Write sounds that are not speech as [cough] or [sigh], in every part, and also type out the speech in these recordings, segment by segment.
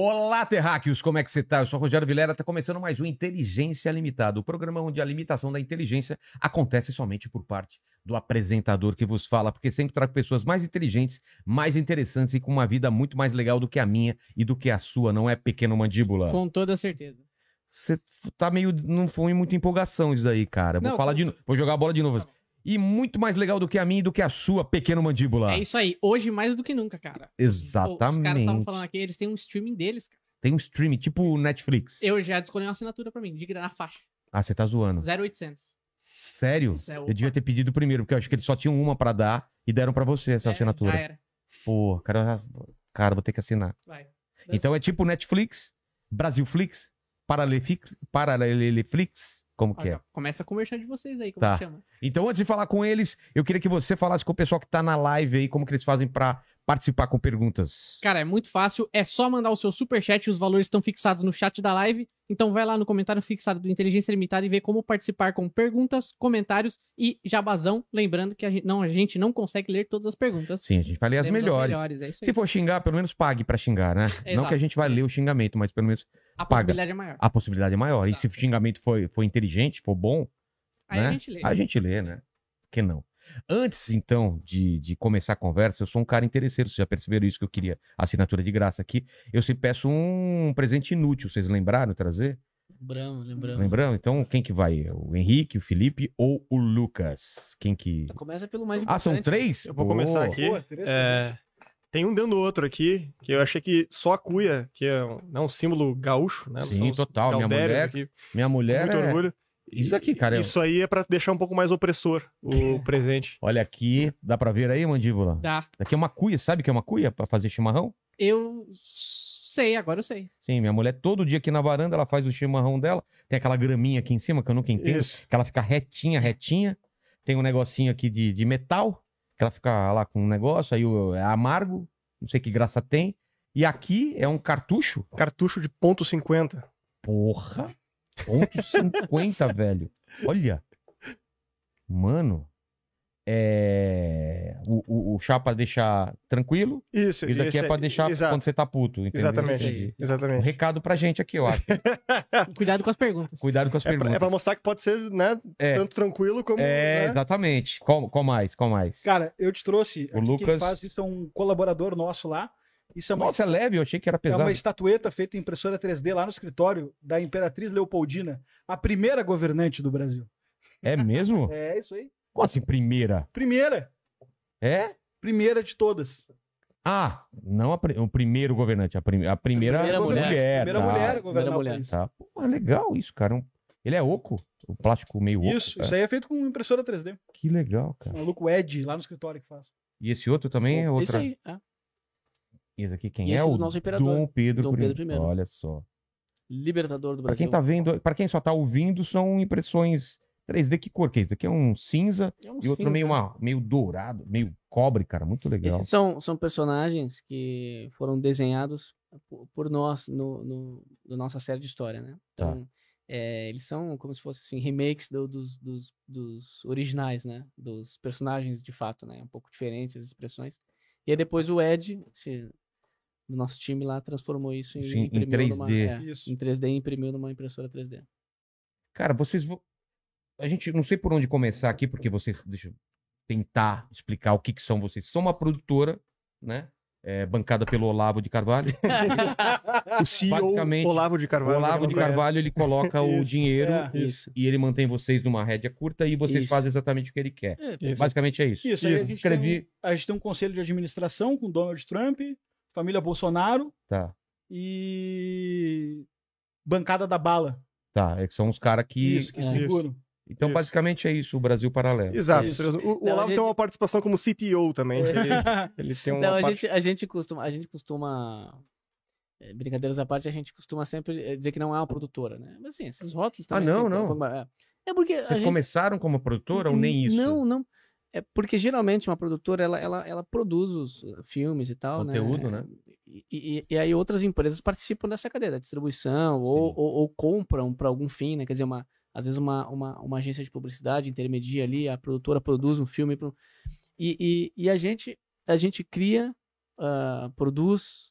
Olá, terráqueos, como é que você tá? Eu sou o Rogério Vilera, tá começando mais um Inteligência Limitada, o programa onde a limitação da inteligência acontece somente por parte do apresentador que vos fala, porque sempre trago pessoas mais inteligentes, mais interessantes e com uma vida muito mais legal do que a minha e do que a sua, não é pequeno mandíbula? Com toda certeza. Você tá meio. Não foi muita empolgação isso daí, cara. Vou Não, falar com- de novo. Vou jogar a bola de novo. E muito mais legal do que a minha e do que a sua, pequeno mandíbula. É isso aí. Hoje mais do que nunca, cara. Os- Os caras Exatamente. estavam falando aqui, eles têm um streaming deles, cara. Tem um stream tipo Netflix. Eu já escolhi uma assinatura pra mim, de na faixa. Ah, você tá zoando. 0800. Sério? Céu, Eu devia ter pedido primeiro, porque eu acho que eles só tinham uma pra dar e deram pra você essa É, assinatura. Já era. Pô, cara, cara, vou ter que assinar. Vai. Então é tipo Netflix, Brasilflix, Paraleleflix, Paraleleflix, como que é? Começa a conversar de vocês aí, como Tá. que chama? Então antes de falar com eles, eu queria que você falasse com o pessoal que tá na live aí, como que eles fazem pra participar com perguntas. Cara, é muito fácil. É só mandar o seu superchat. Os valores estão fixados no chat da live. Então vai lá no comentário fixado do Inteligência Limitada e vê como participar com perguntas, comentários e jabazão. Lembrando que a gente não, a gente não consegue ler todas as perguntas. Sim, a gente vai ler as melhores. é isso aí. Se for xingar, pelo menos pague pra xingar, né? [laughs] Não Exato. que a gente vai ler o xingamento, mas pelo menos A paga. possibilidade é maior. a possibilidade é maior. E Tá. se o xingamento for, for inteligente, for bom, Aí né? a gente lê. A gente lê, né? Por que não? Antes, então, de, de começar a conversa, eu sou um cara interesseiro. Vocês já perceberam isso que eu queria assinatura de graça aqui. Eu sempre peço um presente inútil. Vocês lembraram de trazer? Lembramos, lembramos. Lembrando? Então, quem que vai? O Henrique, o Felipe ou o Lucas? Quem que. Começa pelo mais Ah, importante. são três? Eu vou Pô, começar aqui. É, tem um dentro do outro aqui, que eu achei que só a cuia, que é um, né, um símbolo gaúcho, né? Sim, total, minha mulher aqui, Minha mulher. muito é- orgulho. Isso aqui, cara. é- Isso aí é pra deixar um pouco mais opressor o [laughs] presente. Olha aqui, dá pra ver aí, mandíbula? Dá. Daqui é uma cuia, sabe que é uma cuia pra fazer chimarrão? Eu sei, agora eu sei. Sim, minha mulher todo dia aqui na varanda, ela faz o chimarrão dela. Tem aquela graminha aqui em cima que eu nunca entendo. Isso. Que ela fica retinha, retinha. Tem um negocinho aqui de, de metal, que ela fica lá com um negócio, aí o- é amargo, não sei que graça tem. E aqui é um cartucho. Cartucho de ponto .50. Porra! Ponto 50, [laughs] velho. Olha. Mano. É. O, o, o chá pra deixar tranquilo. Isso, E daqui esse é pra deixar Exato, quando você tá puto. entendeu? exatamente. Entendi. Um Exatamente. recado pra gente aqui, eu acho. [laughs] Cuidado com as perguntas. Cuidado com as É pra, perguntas. é pra mostrar que pode ser, né, É. tanto tranquilo como. É, né? exatamente. Qual, qual mais? Qual mais? Cara, eu te trouxe. O aqui Lucas- Quem faz isso é um colaborador nosso lá. Isso é uma, Nossa, é leve, eu achei que era é pesado. uma estatueta feita em impressora 3D lá no escritório da Imperatriz Leopoldina, a primeira governante do Brasil. É mesmo? [laughs] É isso aí. Como assim, primeira? Primeira. É? Primeira de todas. Ah, não a o primeiro governante, a, prim- a primeira, primeira mulher. mulher. primeira tá. mulher governar mulher. o. Tá. Pô, é legal isso, cara. Um- Ele é oco? O plástico meio oco? Isso, é. isso aí é feito com impressora 3D. Que legal, O cara. maluco Ed, lá no escritório que faz. E esse outro também é outra. Isso aí. é. E esse aqui quem E é? esse O nosso imperador, Dom Pedro, Dom I. Pedro I. Olha só. Libertador do Brasil. quem tá vendo, para quem só tá ouvindo, são impressões 3D. Que cor que é isso? Aqui é um cinza É um e outro cinza. meio, uma, meio dourado, meio cobre, cara. Muito legal. Esses são, são personagens que foram desenhados por, nós no, no, no nossa série de história, né? Tá. Então, é, eles são como se fossem assim, remakes do- dos, dos, dos originais, né? Dos personagens de fato, né? Um pouco diferentes as expressões. E aí depois o Ed, esse, do nosso time lá, transformou isso em, Sim, em imprimiu numa- 3D. é, Isso. em 3D e imprimiu numa impressora 3D. Cara, vocês vão. A gente não sei por onde começar aqui, porque vocês. Deixa eu tentar explicar o que, que são vocês. São uma produtora, né? É, bancada pelo Olavo de Carvalho. [laughs] O CEO Basicamente, Olavo de O Carvalho. Olavo pra de. Carvalho ele coloca o [laughs] Isso, dinheiro é. Isso. e ele mantém vocês numa rédea curta e vocês Isso. fazem exatamente o que ele quer. É. Basicamente é isso. Isso, a gente, Escrevi. tem um, a gente tem um conselho de administração com Donald Trump, família Bolsonaro Tá, e bancada da bala. tá. É que são os caras que. Isso, que é. seguram. Então, Isso. basicamente é isso, o Brasil Paralelo. Exato. Isso. O, o Não, a Olavo gente- tem uma participação como CTO também. Ele, ele tem uma Não, a parte... gente, a gente costuma, a gente costuma é, brincadeiras à parte, a gente costuma sempre eh, dizer que não é uma produtora, né? Mas assim, esses rótulos Ah, também. não, assim, não. como- É, é porque a Vocês gente... começaram como produtora ou nem isso? Não, não. É porque geralmente uma produtora ela, ela, ela produz os uh, filmes e tal, Conteúdo, né? né? E, e- e aí outras empresas participam dessa cadeia da distribuição ou, ou, ou compram para algum fim, né? Quer dizer, uma, às vezes uma, uma, uma agência de publicidade intermedia ali, a produtora produz um filme pro- e, e, e a gente a gente cria, ah, produz,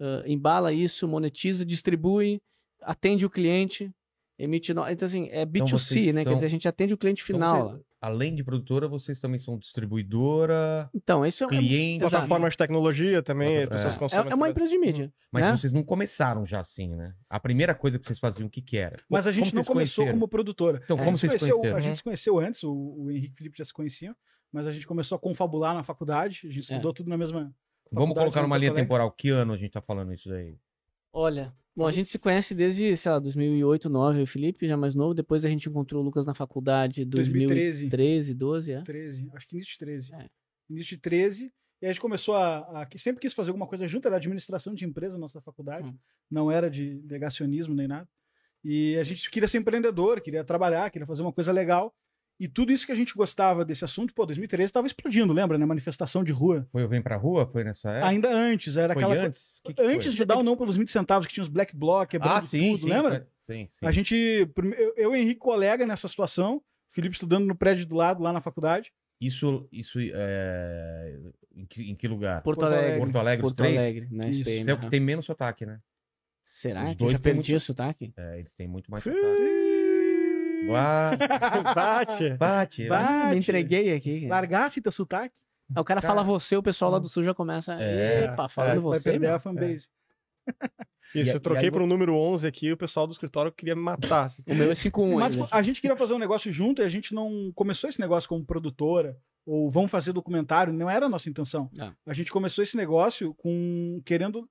ah, embala isso, monetiza, distribui, atende o cliente, emite. no- Então assim é B2C, vocês né? Quer são- dizer, a gente atende o cliente Então, final. você- lá. Além de produtora, vocês também são distribuidora, Então isso é, cliente. Exato. Plataformas de tecnologia também, É. as pessoas é, consomem. é uma através- empresa de mídia. Mas né? vocês não começaram já assim, né? A primeira coisa que vocês faziam, o que que era? Mas a Como gente não vocês começou conheceram? como produtora. Então, A como gente vocês conheceu- conheceram? A gente se conheceu antes, o, o Henrique e o Felipe já se conheciam, mas a gente começou a confabular na faculdade, a gente estudou tudo na mesma. Vamos faculdade colocar em numa Porto linha Alegre. temporal. Que ano a gente tá falando isso daí? Olha, bom, a gente se conhece desde, sei lá, 2008, 2009, eu e o Felipe, já mais novo. Depois a gente encontrou o Lucas na faculdade, 2013. 2013, 12, é. 13, acho que início de 13. É. Início de 13. E a gente começou a, a- Sempre quis fazer alguma coisa junto, era administração de empresa na nossa faculdade. Hum. Não era de negacionismo nem nada. E a gente queria ser empreendedor, queria trabalhar, queria fazer uma coisa legal. E tudo isso que a gente gostava desse assunto, pô, 2013 estava explodindo, lembra, né? Manifestação de rua. Foi o Vem Pra Rua? Foi nessa época? Ainda antes, era foi aquela coisa. antes? Que que foi? Antes de dar o não pelos 20 centavos, que tinha os black bloc, quebrando Ah, sim, tudo, sim. lembra? foi- Sim, sim. A gente. Eu, eu e o Henrique, colega nessa situação, Felipe estudando no prédio do lado, lá na faculdade. Isso, isso é... Em que, em que lugar? Porto, Porto Alegre. Porto Alegre, os Porto três? Alegre, na Isso. SPM. Isso é o que tem menos sotaque, né? Será os que dois já perdi muito- o sotaque? É, eles têm muito mais sotaque. Uá, Bate. bate. né? Bate. Me entreguei aqui. Largasse teu sotaque, Aí o cara Cara. fala você, o pessoal lá do sul já começa. É, Epa, falando vai você. perder meu. a fanbase. Isso, E- eu troquei aí para o número 11 aqui, o pessoal do escritório queria me matar. [laughs] O meu é 5-1 Mas a gente queria fazer um negócio junto e a gente não começou esse negócio como produtora ou vamos fazer documentário, não era a nossa intenção. Ah. A gente começou esse negócio com querendo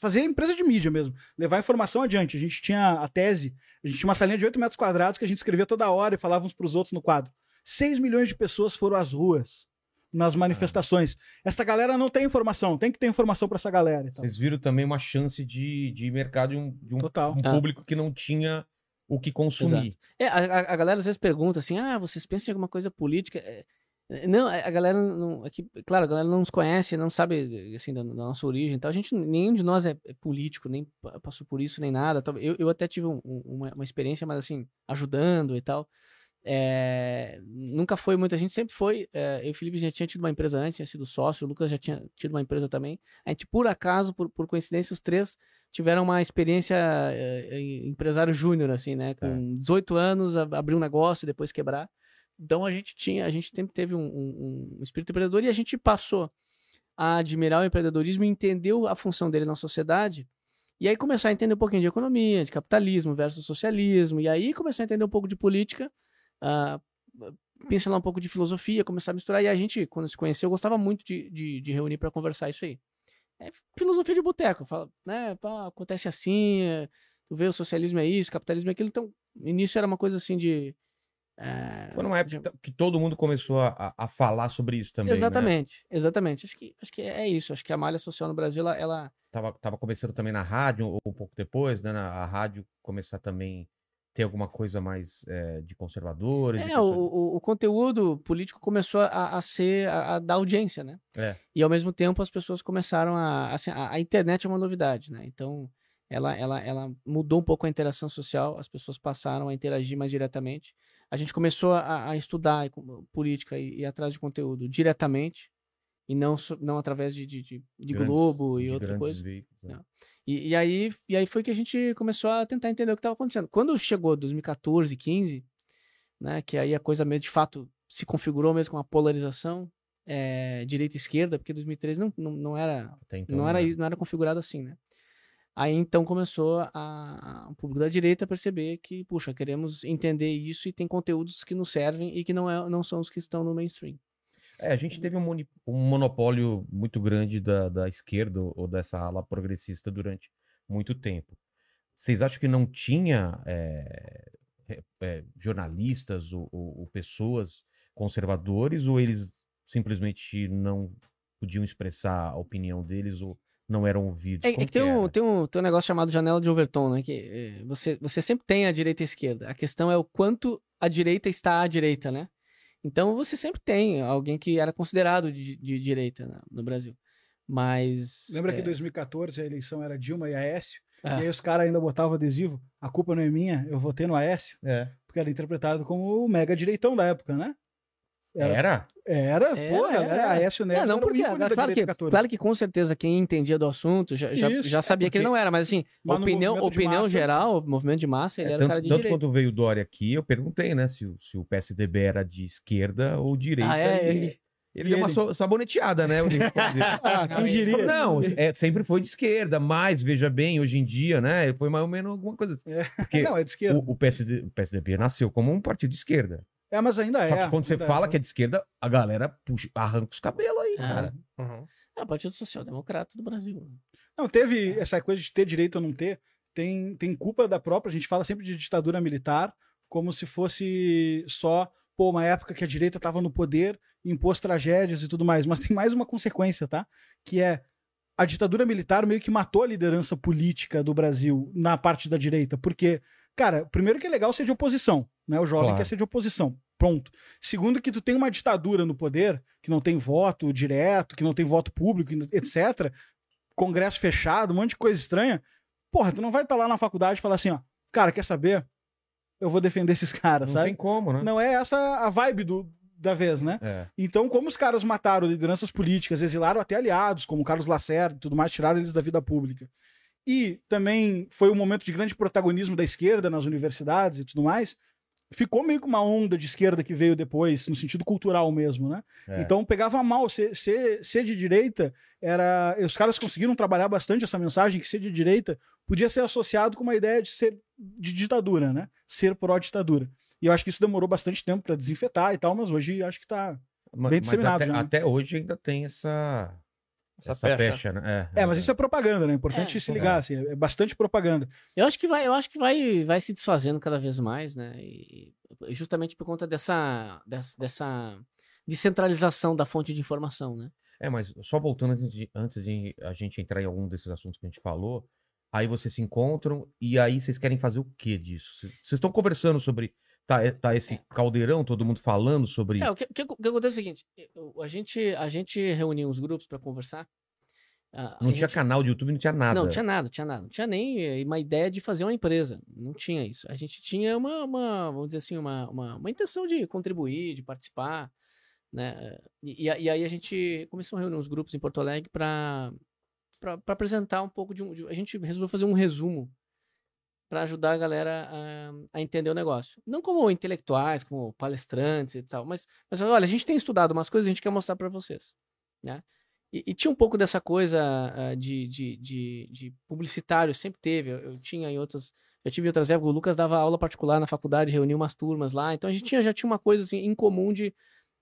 fazer empresa de mídia mesmo, levar a informação adiante. A gente tinha a tese, a gente tinha uma salinha de 8 metros quadrados que a gente escrevia toda hora e falava uns pros outros no quadro. 6 milhões de pessoas foram às ruas nas manifestações. Essa galera não tem informação, tem que ter informação para essa galera. Então. Vocês viram também uma chance de, de mercado de um, de um- Total. um Ah. público que não tinha o que consumir. É, a, a- galera às vezes pergunta assim: ah, vocês pensam em alguma coisa política? É, Não, a a galera não. Aqui, claro, a galera não nos conhece, não sabe assim, da, da nossa origem e tal. A gente, nenhum de nós é, é político, nem pa- passou por isso, nem nada. Tal- Eu, eu até tive um- um- uma, uma experiência, mas assim, ajudando e tal. É, nunca foi muita gente, sempre foi. é, eu e o Felipe já tinha tido uma empresa antes, tinha sido sócio, o Lucas já tinha tido uma empresa também. A gente, por acaso, por, por coincidência, os três tiveram uma experiência é, em empresário júnior, assim, né? Com 18 anos, abrir um negócio e depois quebrar. Então a gente tinha, a gente sempre teve um, um- um espírito empreendedor e a gente passou a admirar o empreendedorismo e entendeu a função dele na sociedade. E aí começar a entender um pouquinho de economia, de capitalismo versus socialismo, e aí começar a entender um pouco de política, ah, pincelar um pouco de filosofia, começar a misturar. E a gente, quando se conheceu, gostava muito de, de, de reunir para conversar isso aí. É filosofia de boteco, fala, né? pá, acontece assim, é, tu vê o socialismo é isso, o capitalismo é aquilo. Então, início era uma coisa assim de. É, Foi numa época que, todo mundo começou a, a- falar sobre isso também. Né? Exatamente, exatamente. Acho que, acho que é isso. Acho que a malha social no Brasil, ela. ela- Tava, tava começando também na rádio, ou um pouco depois, né? A rádio começar também ter alguma coisa mais é, de conservadores. de É, o, o, o conteúdo político começou a, a ser. A, a dar audiência, né? É. E ao mesmo tempo as pessoas começaram a. Assim, a, a internet é uma novidade, né? Então. Ela, ela, ela mudou um pouco a interação social, as pessoas passaram a interagir mais diretamente. A gente começou a, a estudar e política e ir atrás de conteúdo diretamente, e não, não através de, de, de, de grandes- Globo e de outra coisa. veículos, né? Não. E, e aí, e aí foi que a gente começou a tentar entender o que estava acontecendo. Quando chegou 2014, 15, né, que aí a coisa mesmo de fato se configurou mesmo com a polarização é, direita e esquerda, porque 2013 não, não, não era então, não era né? não era configurado assim, né? Aí então começou a, o público da direita a perceber que, puxa, queremos entender isso e tem conteúdos que nos servem e que não, é, não são os que estão no mainstream. É, a gente teve um, um monopólio muito grande da, da esquerda ou dessa ala progressista durante muito tempo. Vocês acham que não tinha é, é, jornalistas ou, ou- ou pessoas conservadores ou eles simplesmente não podiam expressar a opinião deles ou não eram ouvidos? É, é que tem, um, era? tem, um, tem um negócio chamado janela de Overton, né? Que é, você, você sempre tem a direita e a esquerda. A questão é o quanto a direita está à direita, né? Então você sempre tem alguém que era considerado de, de direita né, no Brasil. Mas. Lembra é, que em 2014 a eleição era Dilma e Aécio? Ah. E aí os caras ainda botavam adesivo, a culpa não é minha, eu votei no Aécio, É. porque era interpretado como o mega direitão da época, né? Era? Era, Era, Era, porra, era. era, Aécio Neves É, não, era o porque, claro direita que, claro que com certeza quem entendia do assunto já, já, Isso, já é, sabia que ele não era, mas assim, Mas opinião, opinião massa- geral, movimento de massa, ele É, era o tanto cara de tanto direita. quando veio o Dória aqui, eu perguntei, né, se, o- se o PSDB era de esquerda ou direita. Ah, é? e Ele- ele e deu uma ele? so- saboneteada, né? [laughs] Ah, quem diria? Não, é, sempre foi de esquerda, mas veja bem, hoje em dia, né? Foi mais ou menos alguma coisa assim. É. Porque Não, é de esquerda. o, o PSD, o PSDB nasceu como um partido de esquerda. É, mas ainda Só é. que quando você ainda fala que é de esquerda, a galera puxa, arranca os cabelos aí, Ah. cara. Uhum. É o Partido Social Democrata do Brasil. Não, teve essa coisa de ter direito ou não ter, tem, tem culpa da própria, a gente fala sempre de ditadura militar, como se fosse só, pô, uma época que a direita estava no poder, impôs tragédias e tudo mais, mas tem mais uma consequência, tá? Que é a ditadura militar meio que matou a liderança política do Brasil na parte da direita, porque, cara, primeiro que é legal ser de oposição, né? O jovem Claro. quer ser de oposição. Pronto. Segundo, que tu tem uma ditadura no poder, que não tem voto direto, que não tem voto público, etc. Congresso fechado, um monte de coisa estranha. Porra, tu não vai estar lá na faculdade e falar assim, ó, cara, quer saber? Eu vou defender esses caras, Não sabe? tem como, né? Não é essa a vibe do, da vez, né? É. Então, como os caras mataram lideranças políticas, exilaram até aliados, como Carlos Lacerda e tudo mais, tiraram eles da vida pública. E também foi um momento de grande protagonismo da esquerda nas universidades e tudo mais. Ficou meio que uma onda de esquerda que veio depois, no sentido cultural mesmo, né? É. Então pegava mal. Ser, ser, ser de direita era. Os caras conseguiram trabalhar bastante essa mensagem que ser de direita podia ser associado com uma ideia de ser de ditadura, né? Ser pró-ditadura. E eu acho que isso demorou bastante tempo para desinfetar e tal, mas hoje acho que tá. Ma- Bem disseminado até, já, né? até hoje ainda tem essa, Essa essa, pecha. pecha. né? É, mas isso é propaganda, né? É importante É, se ligar, assim, é bastante propaganda. Eu acho que vai, eu acho que vai, vai se desfazendo cada vez mais, né? E justamente por conta dessa, dessa, dessa descentralização da fonte de informação, né? É, mas só voltando antes de, antes de a gente entrar em algum desses assuntos que a gente falou, aí vocês se encontram e aí vocês querem fazer o que disso? Vocês estão conversando sobre. Tá, é- tá esse caldeirão, todo mundo falando sobre. É, o que, o que, o que acontece é o seguinte: a gente, a gente reuniu uns grupos para conversar. a- a não tinha gente- canal de YouTube, não tinha nada. Não, tinha nada, tinha nada. Não tinha nem eh, uma ideia de fazer uma empresa. Não tinha isso. A gente tinha uma, uma vamos dizer assim, uma, uma, uma intenção de contribuir, de participar, né? E, e a- aí a gente começou a reunir uns grupos em Porto Alegre para para apresentar um pouco de um. de- a gente resolveu fazer um resumo para ajudar a galera a, a entender o negócio. Não como intelectuais, como palestrantes e tal, mas, mas olha, a gente tem estudado umas coisas a gente quer mostrar para vocês, né? E, e tinha um pouco dessa coisa ah, de, de, de, de publicitário, sempre teve. Eu, eu tinha em outras. Eu tive outras épocas, o Lucas dava aula particular na faculdade, reunia umas turmas lá. Então a gente tinha, já tinha uma coisa assim, em comum de,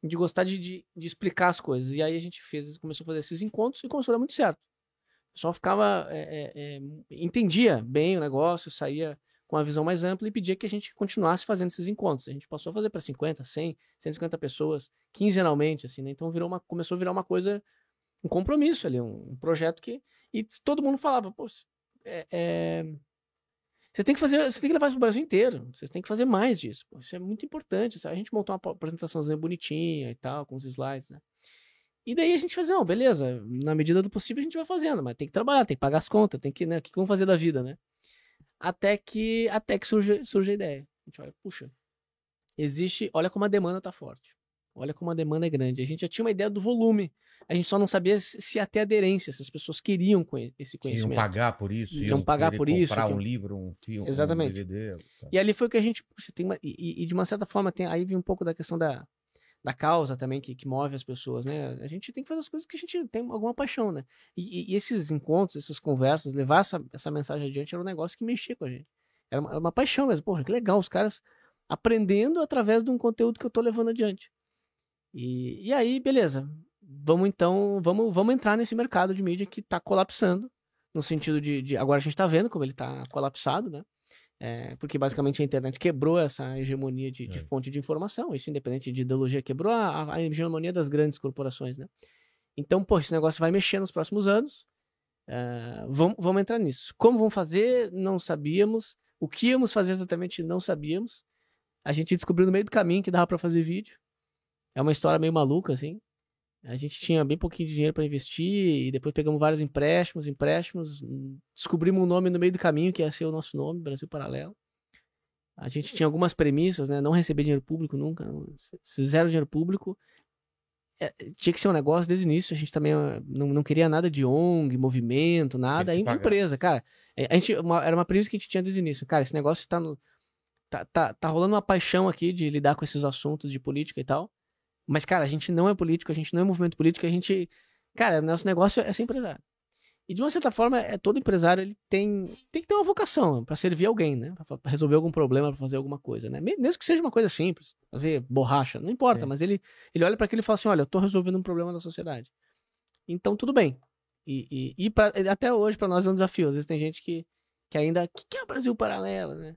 de gostar de, de, de explicar as coisas. E aí a gente fez, começou a fazer esses encontros e começou a dar muito certo. O pessoal ficava. é, é, entendia bem o negócio, saía com uma visão mais ampla e pedia que a gente continuasse fazendo esses encontros. A gente passou a fazer para 50, 100, 150 pessoas, quinzenalmente, assim, né? Então virou uma, começou a virar uma coisa um compromisso ali, um, um projeto que. E todo mundo falava, pô, é, é, você tem que fazer, você tem que levar isso pro Brasil inteiro. Vocês têm que fazer mais disso. isso é muito importante. sabe? A gente montou uma apresentaçãozinha bonitinha e tal, com os slides, né? E daí a gente fazia, não, beleza, na medida do possível a gente vai fazendo, mas tem que trabalhar, tem que pagar as contas, tem que, né, o que vamos fazer da vida, né? Até que, até que surge, surge a ideia. A gente olha, puxa, existe, olha como a demanda tá forte. Olha como a demanda é grande. A gente já tinha uma ideia do volume. A gente só não sabia se ter aderência, se as pessoas queriam esse Iam conhecimento. pagar por isso, Iam iam pagar por isso, comprar que- um livro, um filme, Exatamente. um DVD. tá. E ali foi que a gente. Você tem uma, e, e de uma certa forma, tem, aí vem um pouco da questão da, da causa também que, que move as pessoas, né? A gente tem que fazer as coisas que a gente tem alguma paixão, né? E, e- esses encontros, essas conversas, levar essa, essa mensagem adiante era um negócio que mexia com a gente. Era uma, era uma paixão mesmo. Porra, que legal, os caras aprendendo através de um conteúdo que eu tô levando adiante. E, e aí, beleza. Vamos então, vamos, vamos entrar nesse mercado de mídia que tá colapsando, no sentido de, de agora a gente tá vendo como ele tá colapsado, né? É, porque basicamente a internet quebrou essa hegemonia de, de É. fonte de informação, isso independente de ideologia, quebrou a, a hegemonia das grandes corporações, né? Então, pô, esse negócio vai mexer nos próximos anos. É, vamos, vamos entrar nisso. Como vamos fazer? Não sabíamos. O que íamos fazer exatamente? Não sabíamos. A gente descobriu no meio do caminho que dava para fazer vídeo. É uma história meio maluca, assim. A gente tinha bem pouquinho de dinheiro para investir e depois pegamos vários empréstimos, empréstimos. Descobrimos um nome no meio do caminho que ia ser o nosso nome, Brasil Paralelo. A gente tinha algumas premissas, né? Não receber dinheiro público nunca, zero dinheiro público. É, tinha que ser um negócio desde o início. A gente também ah, não, não queria nada de ONG, movimento, nada. É pagar. empresa, cara. É, A gente, uma- era uma premissa que a gente tinha desde o início. Cara, esse negócio tá no. Tá, tá, tá rolando uma paixão aqui de lidar com esses assuntos de política e tal. Mas, cara, a gente não é político, a gente não é movimento político, a gente. Cara, nosso negócio é ser empresário. E de uma certa forma, é, todo empresário ele tem, tem que ter uma vocação para servir alguém, né? Pra, pra resolver algum problema, para fazer alguma coisa, né? Me- Mesmo que seja uma coisa simples, fazer borracha, não importa, É. mas ele, ele olha para aquilo e fala assim: olha, eu tô resolvendo um problema da sociedade. Então, tudo bem. E, e, e pra- até hoje, para nós é um desafio. Às vezes tem gente que, que ainda. O que, que é o Brasil Paralelo, né?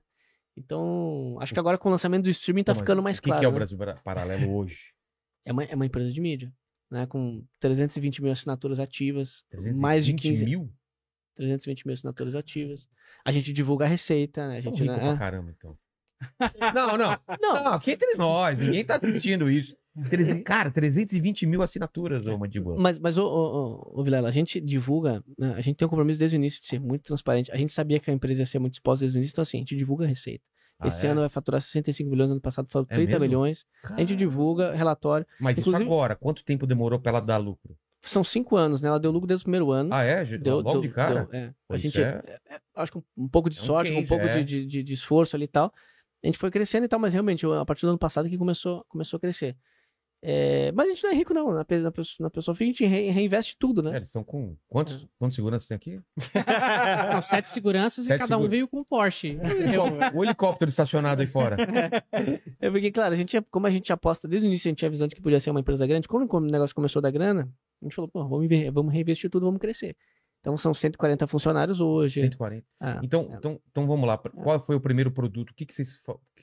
Então, acho que agora com o lançamento do streaming tá Mas ficando mais O que, claro. que é o né? Brasil Paralelo hoje? É uma, é uma empresa de mídia, né? Com 320 mil assinaturas ativas, mais de 320 15 mil? 320 mil assinaturas ativas. A gente divulga a receita, né? A gente, rico né? pra é. caramba, então. [laughs] Não, não. Não, Não, aqui entre nós, ninguém tá assistindo isso. Cara, 320 mil assinaturas, ô Mandíbula. mas, mas ô, ô, ô, ô, Vilela, a gente divulga, né? a gente tem um compromisso desde o início de ser muito transparente. A gente sabia que a empresa ia ser muito exposta desde o início, então assim, a gente divulga a receita. Ah, Esse é? ano vai faturar 65 milhões, ano passado faturou É 30 mesmo? milhões. A gente divulga relatório. Mas Inclusive- isso agora, quanto tempo demorou pra ela dar lucro? São cinco anos, né? Ela deu lucro desde o primeiro ano. Ah, é? Deu, Logo de cara? deu, é. Pô, A gente, é- é- é- acho que um, pouco de um sorte, com um case, pouco de, de, de- de esforço ali e tal. A gente foi crescendo e tal, mas realmente, a partir do ano passado que começou, começou a crescer. É, mas a gente não é rico, não. Na, na, pessoa, na pessoa a gente re- reinveste tudo, É, né? eles estão com. Quantos, quantos seguranças tem aqui? [laughs] Não, sete seguranças Sete e cada um segura- veio com um Porsche. Eu, [laughs] O helicóptero estacionado aí fora. É porque, claro, a gente, é- como a gente aposta desde o início, a gente tinha visão de que podia ser uma empresa grande. Quando o negócio começou a dar grana, a gente falou, pô, vamos, vamos reinvestir tudo, vamos crescer. Então são 140 funcionários hoje. 140. Ah, Então, é. então, então vamos lá. Qual foi o primeiro produto? O que, que, vocês,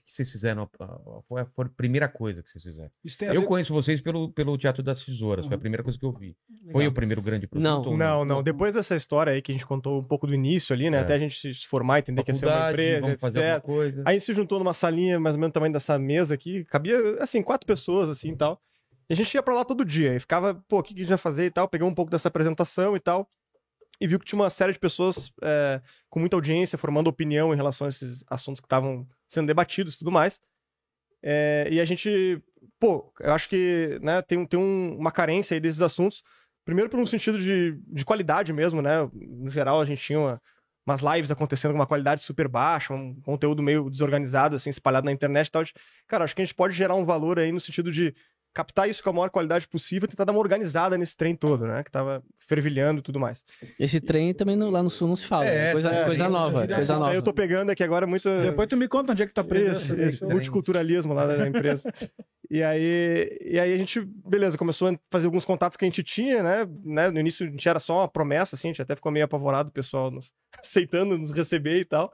que, vocês fizeram? a- a- Foi a, foi a primeira coisa que vocês fizeram. Isso tem a Eu ver- conheço vocês pelo, pelo Teatro das Tesouras. Foi a primeira coisa que eu vi. Foi o primeiro grande produto? Não. Não, não. Depois dessa história aí que a gente contou um pouco do início ali, né? É. Até a gente se formar, entender que ia ser uma empresa, vamos fazer alguma etc. coisa. Aí se juntou numa salinha mais ou menos do tamanho dessa mesa aqui. Cabia, assim, quatro pessoas, assim, e tal. E a gente ia pra lá todo dia. E ficava, pô, o que que a gente vai fazer e tal. Pegamos um pouco dessa apresentação e tal. E viu que tinha uma série de pessoas é, com muita audiência, formando opinião em relação a esses assuntos que estavam sendo debatidos e tudo mais. É, e a gente, pô, eu acho que né, tem, tem um- uma carência aí desses assuntos. Primeiro por um sentido de, de qualidade mesmo, né? No geral, a gente tinha uma- umas lives acontecendo com uma qualidade super baixa, um conteúdo meio desorganizado, assim, espalhado na internet e tal. Cara, acho que a gente pode gerar um valor aí no sentido de captar isso com a maior qualidade possível e tentar dar uma organizada nesse trem todo, né? Que tava fervilhando e tudo mais. Esse trem também no- lá no sul não se fala. É, né? coisa, é, coisa sim, nova, coisa Isso nova. aí eu tô pegando aqui agora muita... Depois tu me conta onde é que tu aprendeu. Isso, trem. multiculturalismo lá da empresa. e, aí, e aí a gente, beleza, começou a fazer alguns contatos que a gente tinha, né? né? No início a gente era só uma promessa, assim, a gente até ficou meio apavorado, o pessoal nos, [laughs] aceitando nos receber e tal.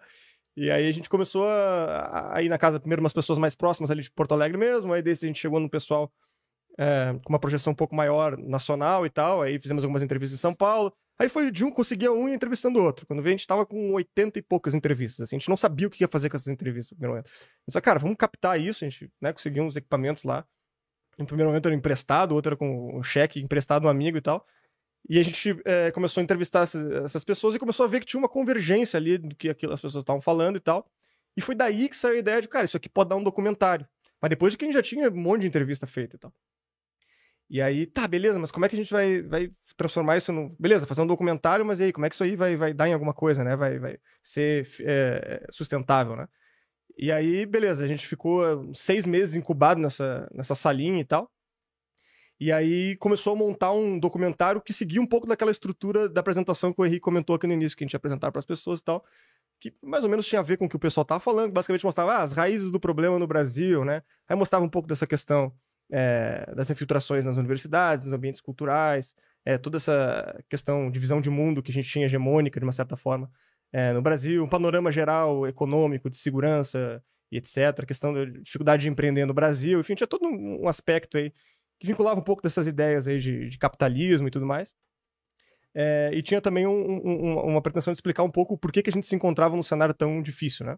E aí a gente começou a, a ir na casa, primeiro umas pessoas mais próximas ali de Porto Alegre mesmo, aí desse a gente chegou no pessoal é, com uma projeção um pouco maior nacional e tal, aí fizemos algumas entrevistas em São Paulo. Aí foi de um, conseguia um e entrevistando o outro. Quando veio, a gente tava com 80 e poucas entrevistas, assim, a gente não sabia o que ia fazer com essas entrevistas no primeiro momento. Disse, cara, vamos captar isso, a gente, né, conseguiu uns equipamentos lá. No primeiro momento era emprestado, outro era com um cheque emprestado um amigo e tal. E a gente é, começou a entrevistar essas, pessoas e começou a ver que tinha uma convergência ali do que aquilo, as pessoas estavam falando e tal. E foi daí que saiu a ideia de, cara, isso aqui pode dar um documentário. Mas depois de que a gente já tinha um monte de entrevista feita e tal. E aí, tá, beleza, mas como é que a gente vai, vai transformar isso no. Beleza, fazer um documentário, mas e aí, como é que isso aí vai, vai dar em alguma coisa, né? Vai, vai ser é, sustentável, né? E aí, beleza, a gente ficou uns seis meses incubado nessa, nessa salinha e tal. E aí começou a montar um documentário que seguia um pouco daquela estrutura da apresentação que o Henrique comentou aqui no início, que a gente ia apresentar para as pessoas e tal. Que mais ou menos tinha a ver com o que o pessoal tava falando, basicamente mostrava ah, as raízes do problema no Brasil, né? Aí mostrava um pouco dessa questão é, das infiltrações nas universidades, nos ambientes culturais, é, toda essa questão de visão de mundo que a gente tinha hegemônica, de uma certa forma, é, no Brasil, um panorama geral econômico, de segurança e etc., a questão da dificuldade de empreender no Brasil, enfim, tinha todo um, um aspecto aí que vinculava um pouco dessas ideias aí de, de capitalismo e tudo mais. É, e tinha também um- um- uma pretensão de explicar um pouco por que, que a gente se encontrava num cenário tão difícil, né?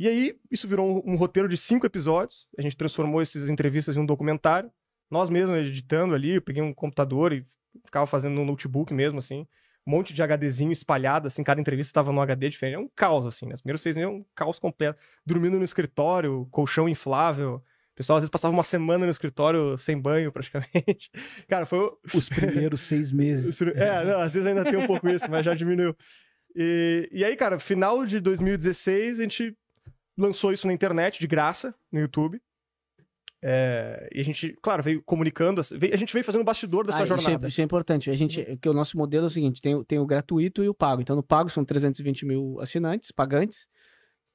E aí, isso virou um, um roteiro de cinco episódios. A gente transformou essas entrevistas em um documentário. nós mesmos editando ali, eu peguei um computador e ficava fazendo no notebook mesmo, assim. Um monte de HDzinho espalhado, assim, cada entrevista tava num HD diferente. É um caos, assim, né? Os primeiros seis meses é um caos completo. Dormindo no escritório, colchão inflável. O pessoal às vezes passava uma semana no escritório sem banho, [laughs] praticamente. Cara, foi. [laughs] Os primeiros seis meses. É, não, às vezes ainda tem um pouco isso, mas já diminuiu. E, e aí, cara, final de 2016, a gente lançou isso na internet, de graça, no YouTube. É, e a gente, claro, veio comunicando, veio- a gente veio fazendo o bastidor dessa Ah, isso, é, jornada. isso é importante. A gente, que o nosso modelo é o seguinte: tem, o- tem o gratuito e o pago. Então, no pago são 320 mil assinantes, pagantes.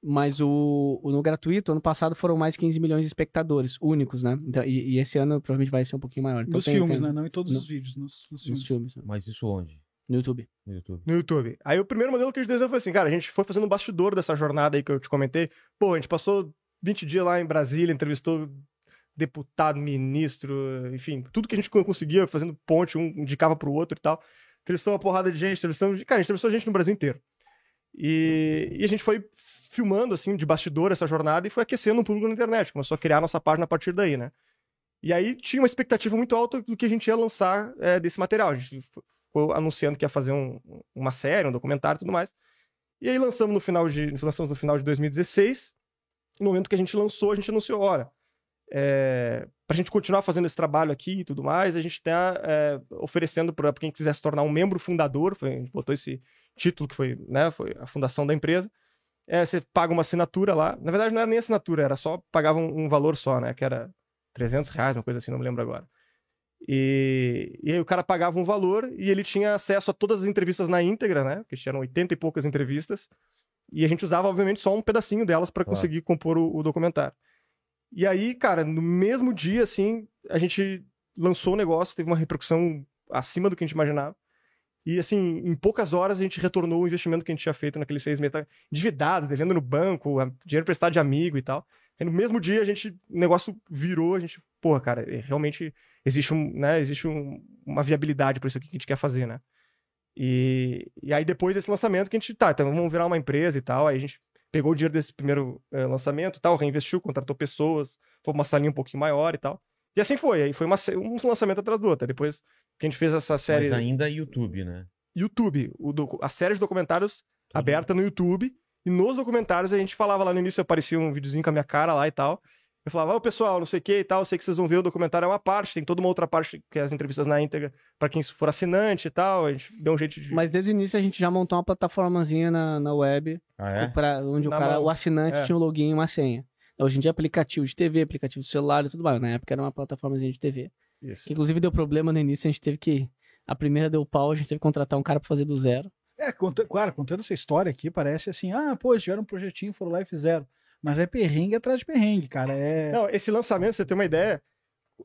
Mas o, o no gratuito, ano passado, foram mais de 15 milhões de espectadores únicos, né? Então, e, e esse ano provavelmente vai ser um pouquinho maior. Então, Nos tem- filmes, tem- né? Não em todos no- os vídeos, nos, nos filmes. Nos filmes. né? Mas isso onde? No YouTube. No YouTube. no YouTube. Aí o primeiro modelo que a gente desenhou foi assim, cara, a gente foi fazendo o bastidor dessa jornada aí que eu te comentei. Pô, a gente passou 20 dias lá em Brasília, entrevistou deputado, ministro, enfim, tudo que a gente conseguia, fazendo ponte, um indicava pro outro e tal. Entrevistou uma porrada de gente, entrevistamos, cara, a gente entrevistou gente no Brasil inteiro. E, e a gente foi filmando, assim, de bastidor essa jornada e foi aquecendo um público na internet. Começou a criar nossa página a partir daí, né? E aí tinha uma expectativa muito alta do que a gente ia lançar é, desse material. A gente ficou anunciando que ia fazer um- uma série, um documentário e tudo mais. E aí lançamos no final de, lançamos no final de 2016. No momento que a gente lançou, a gente anunciou, olha, é, pra gente continuar fazendo esse trabalho aqui e tudo mais, a gente tá é, oferecendo para quem quiser se tornar um membro fundador, foi, a gente botou esse título que foi, né, foi a fundação da empresa. É, você paga uma assinatura lá. Na verdade, não era nem assinatura, era só pagava um, um valor só, né? Que era 300 reais, uma coisa assim, não me lembro agora. E, e aí o cara pagava um valor e ele tinha acesso a todas as entrevistas na íntegra, né? Porque tinham 80 e poucas entrevistas. E a gente usava, obviamente, só um pedacinho delas para Claro. conseguir compor o, o documentário. E aí, cara, no mesmo dia, assim, a gente lançou o negócio, teve uma repercussão acima do que a gente imaginava. E, assim, em poucas horas a gente retornou o investimento que a gente tinha feito naqueles seis meses. Tava endividado, devendo no banco, dinheiro emprestado de amigo e tal. Aí no mesmo dia a gente, o negócio virou, a gente, porra, cara, é, realmente existe, um, né, existe um- uma viabilidade para isso aqui que a gente quer fazer, né? E, e aí depois desse lançamento que a gente, tá, então vamos virar uma empresa e tal, aí a gente pegou o dinheiro desse primeiro eh, lançamento e tal, reinvestiu, contratou pessoas, foi uma salinha um pouquinho maior e tal. E assim foi, aí foi uma, um lançamento atrás do outro. Depois que a gente fez essa série Mas ainda YouTube, né? YouTube, o docu- a série de documentários aberta no YouTube. E nos documentários a gente falava lá no início, aparecia um videozinho com a minha cara lá e tal. Eu falava, ô pessoal, não sei o que e tal, sei que vocês vão ver o documentário é uma parte, tem toda uma outra parte que é as entrevistas na íntegra pra quem for assinante e tal. A gente deu um jeito de. Mas desde o início a gente já montou uma plataformazinha na, na web, Ah, é? pra, onde Na o cara, mão. o assinante É. tinha um login e uma senha. Hoje em dia é aplicativo de TV, aplicativo de celular e tudo mais. Na época era uma plataformazinha de TV. Isso. Que inclusive deu problema no início, a gente teve que. A primeira deu pau, a gente teve que contratar um cara pra fazer do zero. É, conta, claro, contando essa história aqui, parece assim, ah, pô, eles tiveram um projetinho, foram lá e fizeram. Mas é perrengue atrás de perrengue, cara. É. Não, esse lançamento, você tem uma ideia,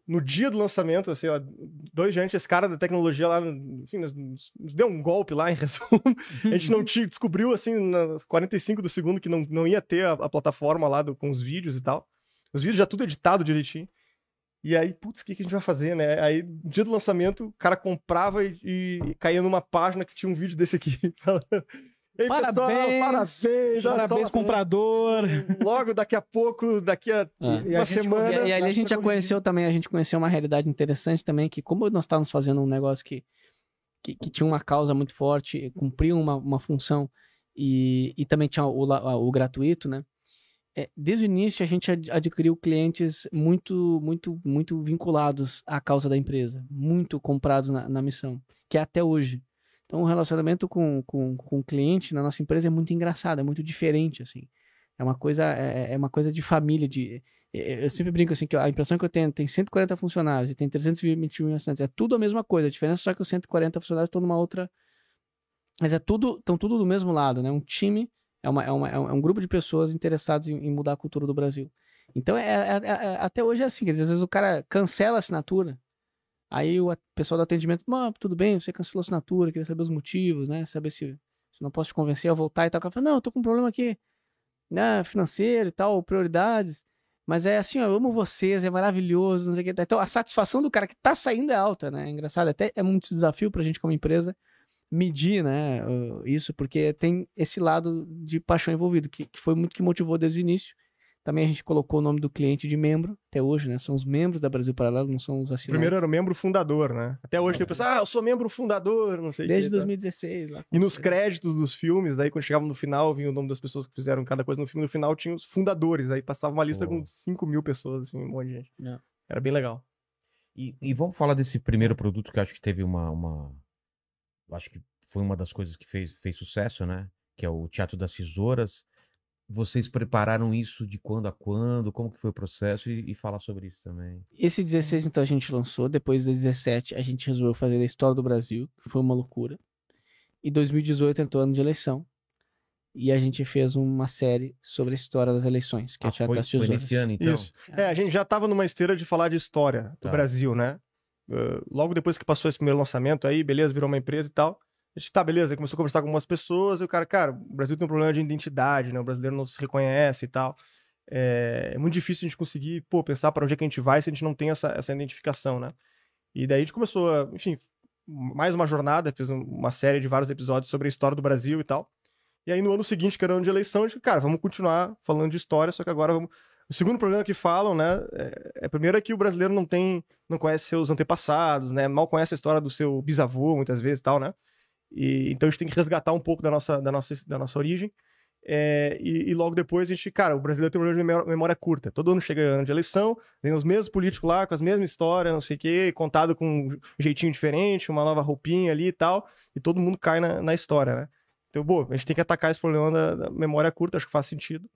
no dia do lançamento, assim, ó, dois dias antes, esse cara da tecnologia lá, enfim, nos, nos deu um golpe lá, em [laughs] resumo. A gente não tinha, descobriu, assim, nas 45 do segundo que não, não ia ter a, a plataforma lá do- com os vídeos e tal. Os vídeos já tudo editado direitinho. E aí, putz, o que, que a gente vai fazer, né? Aí, no dia do lançamento, o cara comprava e, e caía numa página que tinha um vídeo desse aqui. [laughs] Ei, pessoal, Parabéns! parabéns! olha só, Parabéns, comprador. Logo daqui a pouco, daqui a É. E a uma gente semana. E, e aí a gente já conheceu também, a gente conheceu uma realidade interessante também, que como nós estávamos fazendo um negócio que, que, que tinha uma causa muito forte, cumpria uma, uma função e, e também tinha o, la- o gratuito, né? É, desde o início a gente ad- adquiriu clientes muito, muito, muito vinculados à causa da empresa, muito comprados na, na missão, que é até hoje. Então o relacionamento com, com, com o cliente na nossa empresa é muito engraçado, é muito diferente, assim. É uma coisa, é, é uma coisa de família, de, é, eu sempre brinco assim, que a impressão que eu tenho, tem 140 funcionários e tem 321 mil assinantes, é tudo a mesma coisa, a diferença é só que os 140 funcionários estão numa outra, mas é tudo, estão tudo do mesmo lado, né? Um time é, uma, é, uma, é um é grupo de pessoas interessadas em, em mudar a cultura do Brasil. Então, é, é- é- é- até hoje é assim, às vezes o cara cancela a assinatura, aí o pessoal do atendimento, "Mas, tudo bem, você cancelou a assinatura, queria saber os motivos, né? Saber se, se não posso te convencer a voltar e tal. O cara fala, não, eu tô com um problema aqui, né, financeiro e tal, prioridades. Mas é assim, ó, eu amo vocês, é maravilhoso, não sei o que. Então a satisfação do cara que tá saindo é alta, né? É engraçado, até é muito desafio pra gente como empresa medir, né, isso, porque tem esse lado de paixão envolvido, que, que foi muito que motivou desde o início. Também a gente colocou o nome do cliente de membro, até hoje, né? São os membros da Brasil Paralelo, não são os assinantes. primeiro era o membro fundador, né? Até hoje tem o pessoal, ah, eu sou membro fundador, não sei o Desde que, tá? 2016 lá. E nos créditos dos filmes, aí quando chegava no final, vinha o nome das pessoas que fizeram cada coisa no filme, no final tinha os fundadores, aí passava uma lista Pô. com 5 mil pessoas, assim, um monte de gente. É. Era bem legal. E, e vamos falar desse primeiro produto que eu acho que teve uma. uma... eu Acho que foi uma das coisas que fez, fez sucesso, né? Que é o Teatro das Tesouras. Vocês prepararam isso de quando a quando? Como que foi o processo? E, e falar sobre isso também. Esse 16, então, a gente lançou. Depois do 17, a gente resolveu fazer a história do Brasil, que foi uma loucura. E 2018 entrou ano de eleição. E a gente fez uma série sobre a história das eleições, que é Ah, o Teatro foi, das foi nesse ano, então? Isso. É, a gente já tava numa esteira de falar de história do Tá. Brasil, né? Uh, logo depois que passou esse primeiro lançamento aí, beleza, virou uma empresa e tal. A gente, tá, beleza, começou a conversar com algumas pessoas e o cara, cara, o Brasil tem um problema de identidade, né? O brasileiro não se reconhece e tal. É, é muito difícil a gente conseguir, pô, pensar para onde é que a gente vai se a gente não tem essa, essa identificação, né? E daí a gente começou a, enfim, mais uma jornada, fez um- uma série de vários episódios sobre a história do Brasil e tal. E aí no ano seguinte, que era ano de eleição, a gente, cara, vamos continuar falando de história, só que agora vamos. O segundo problema que falam, né, é, é primeiro é que o brasileiro não tem, não conhece seus antepassados, né, mal conhece a história do seu bisavô, muitas vezes tal, né. E, então a gente tem que resgatar um pouco da nossa, da nossa, da nossa origem. É, e, e logo depois a gente, cara, o brasileiro tem um problema de memória, curta. Todo ano chega ano de eleição, vem os mesmos políticos lá, com as mesmas histórias, não sei o quê, contado com um jeitinho diferente, uma nova roupinha ali e tal, e todo mundo cai na, na história, né? Então, pô, a gente tem que atacar esse problema da, da memória curta, acho que faz sentido.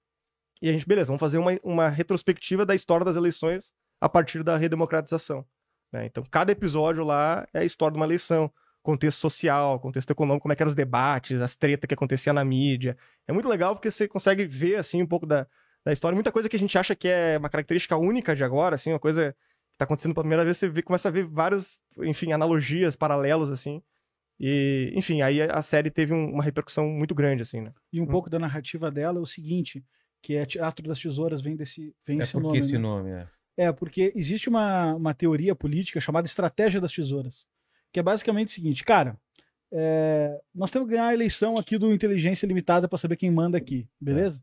E a gente, beleza, vamos fazer uma, uma retrospectiva da história das eleições a partir da redemocratização. né? Então, cada episódio lá é a história de uma eleição. Contexto social, contexto econômico, como é que eram os debates, as tretas que acontecia na mídia. É muito legal porque você consegue ver, assim, um pouco da, da história. Muita coisa que a gente acha que é uma característica única de agora, assim, uma coisa que tá acontecendo pela primeira vez, você vê, começa a ver vários, enfim, analogias, paralelos, assim. E, enfim, aí a série teve um- uma repercussão muito grande, assim, né? E um Hum. pouco da narrativa dela é o seguinte, que é Teatro das Tesouras, vem desse vem É esse porque nome. esse né? nome, é. É, porque existe uma, uma teoria política chamada estratégia das tesouras, que é basicamente o seguinte, cara, é, nós temos que ganhar a eleição aqui do Inteligência Limitada para saber quem manda aqui, beleza?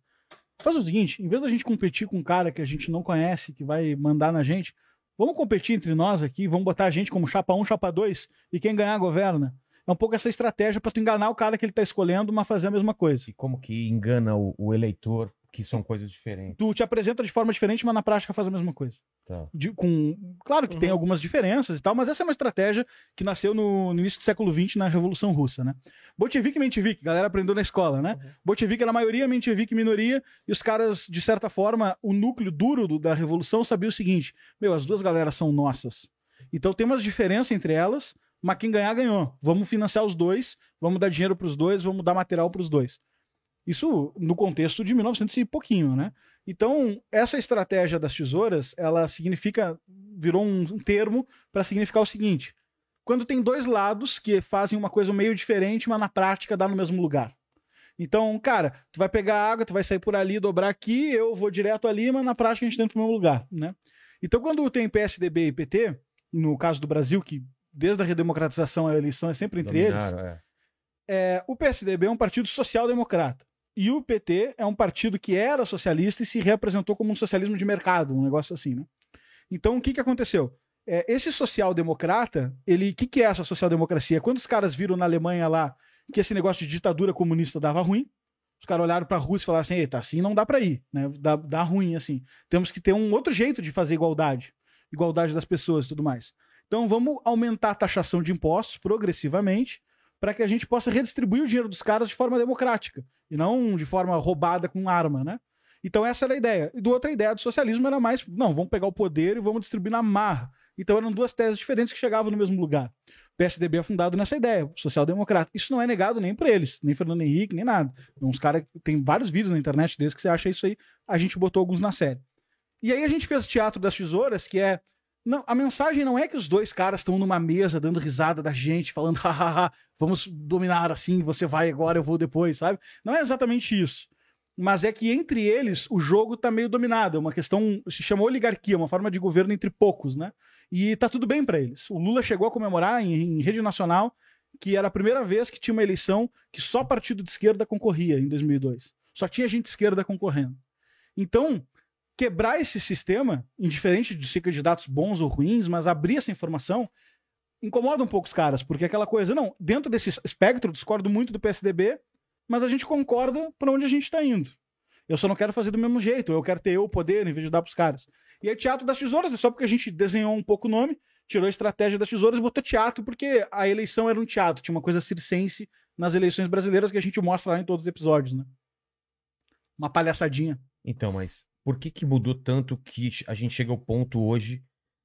Faz o seguinte, em vez da gente competir com um cara que a gente não conhece, que vai mandar na gente, vamos competir entre nós aqui, vamos botar a gente como chapa 1, chapa 2, e quem ganhar governa. É um pouco essa estratégia para tu enganar o cara que ele tá escolhendo, mas fazer a mesma coisa. E como que engana o, o eleitor que são coisas diferentes. Tu te apresenta de forma diferente, mas na prática faz a mesma coisa. Tá. de- com, claro que tem Uhum. algumas diferenças e tal, mas essa é uma estratégia que nasceu no, no início do século XX na Revolução Russa, né? Bolchevique e menchevique, a galera aprendeu na escola, né? Uhum. Bolchevique era maioria, menchevique minoria, e os caras, de certa forma, o núcleo duro do- da Revolução sabia o seguinte, meu, as duas galeras são nossas. Então tem umas diferenças entre elas, mas quem ganhar, ganhou. Vamos financiar os dois, vamos dar dinheiro pros dois, vamos dar material pros dois. Isso no contexto de 1900 e pouquinho, né? Então, essa estratégia das tesouras, ela significa, virou um, termo para significar o seguinte: quando tem dois lados que fazem uma coisa meio diferente, mas na prática dá no mesmo lugar. Então, cara, tu vai pegar água, tu vai sair por ali, dobrar aqui, eu vou direto ali, mas na prática a gente indo pro mesmo lugar, né? Então, quando tem PSDB e PT, no caso do Brasil, que desde a redemocratização a eleição é sempre entre eles, é. é, o PSDB é um partido social-democrata. E o PT é um partido que era socialista e se reapresentou como um socialismo de mercado, um negócio assim, né? Então, o que, que aconteceu? É, esse social-democrata, ele, o que, que é essa social-democracia? Quando os caras viram na Alemanha lá que esse negócio de ditadura comunista dava ruim, os caras olharam para a Rússia e falaram assim: eita, assim não dá para ir, né? Dá, dá ruim, assim. Temos que ter um outro jeito de fazer igualdade, igualdade das pessoas e tudo mais. Então, vamos aumentar a taxação de impostos progressivamente para que a gente possa redistribuir o dinheiro dos caras de forma democrática e não de forma roubada com arma, né? Então essa era a ideia. E do outra ideia do socialismo era mais, não, vamos pegar o poder e vamos distribuir na marra. Então eram duas teses diferentes que chegavam no mesmo lugar. O PSDB é fundado nessa ideia, social-democrata. Isso não é negado nem para eles, nem Fernando Henrique, nem nada. Uns caras tem vários vídeos na internet desde que você acha isso aí. A gente botou alguns na série. E aí a gente fez o Teatro das Tesouras, que é não, a mensagem não é que os dois caras estão numa mesa dando risada da gente, falando, hahaha, vamos dominar assim, você vai agora, eu vou depois, sabe? Não é exatamente isso. Mas é que entre eles o jogo tá meio dominado. É uma questão. Se chama oligarquia, uma forma de governo entre poucos, né? E tá tudo bem para eles. O Lula chegou a comemorar em, em rede nacional que era a primeira vez que tinha uma eleição que só partido de esquerda concorria em 2002. Só tinha gente de esquerda concorrendo. Então, quebrar esse sistema, indiferente de ser candidatos bons ou ruins, mas abrir essa informação, incomoda um pouco os caras, porque aquela coisa, não, dentro desse espectro, discordo muito do PSDB, mas a gente concorda para onde a gente está indo. Eu só não quero fazer do mesmo jeito, eu quero ter eu o poder em vez de dar pros caras. E aí, Teatro das Tesouras é só porque a gente desenhou um pouco o nome, tirou a estratégia das tesouras e botou teatro, porque a eleição era um teatro, tinha uma coisa circense nas eleições brasileiras que a gente mostra lá em todos os episódios, né? Uma palhaçadinha. Então, mas por que que mudou tanto que a gente chega ao ponto hoje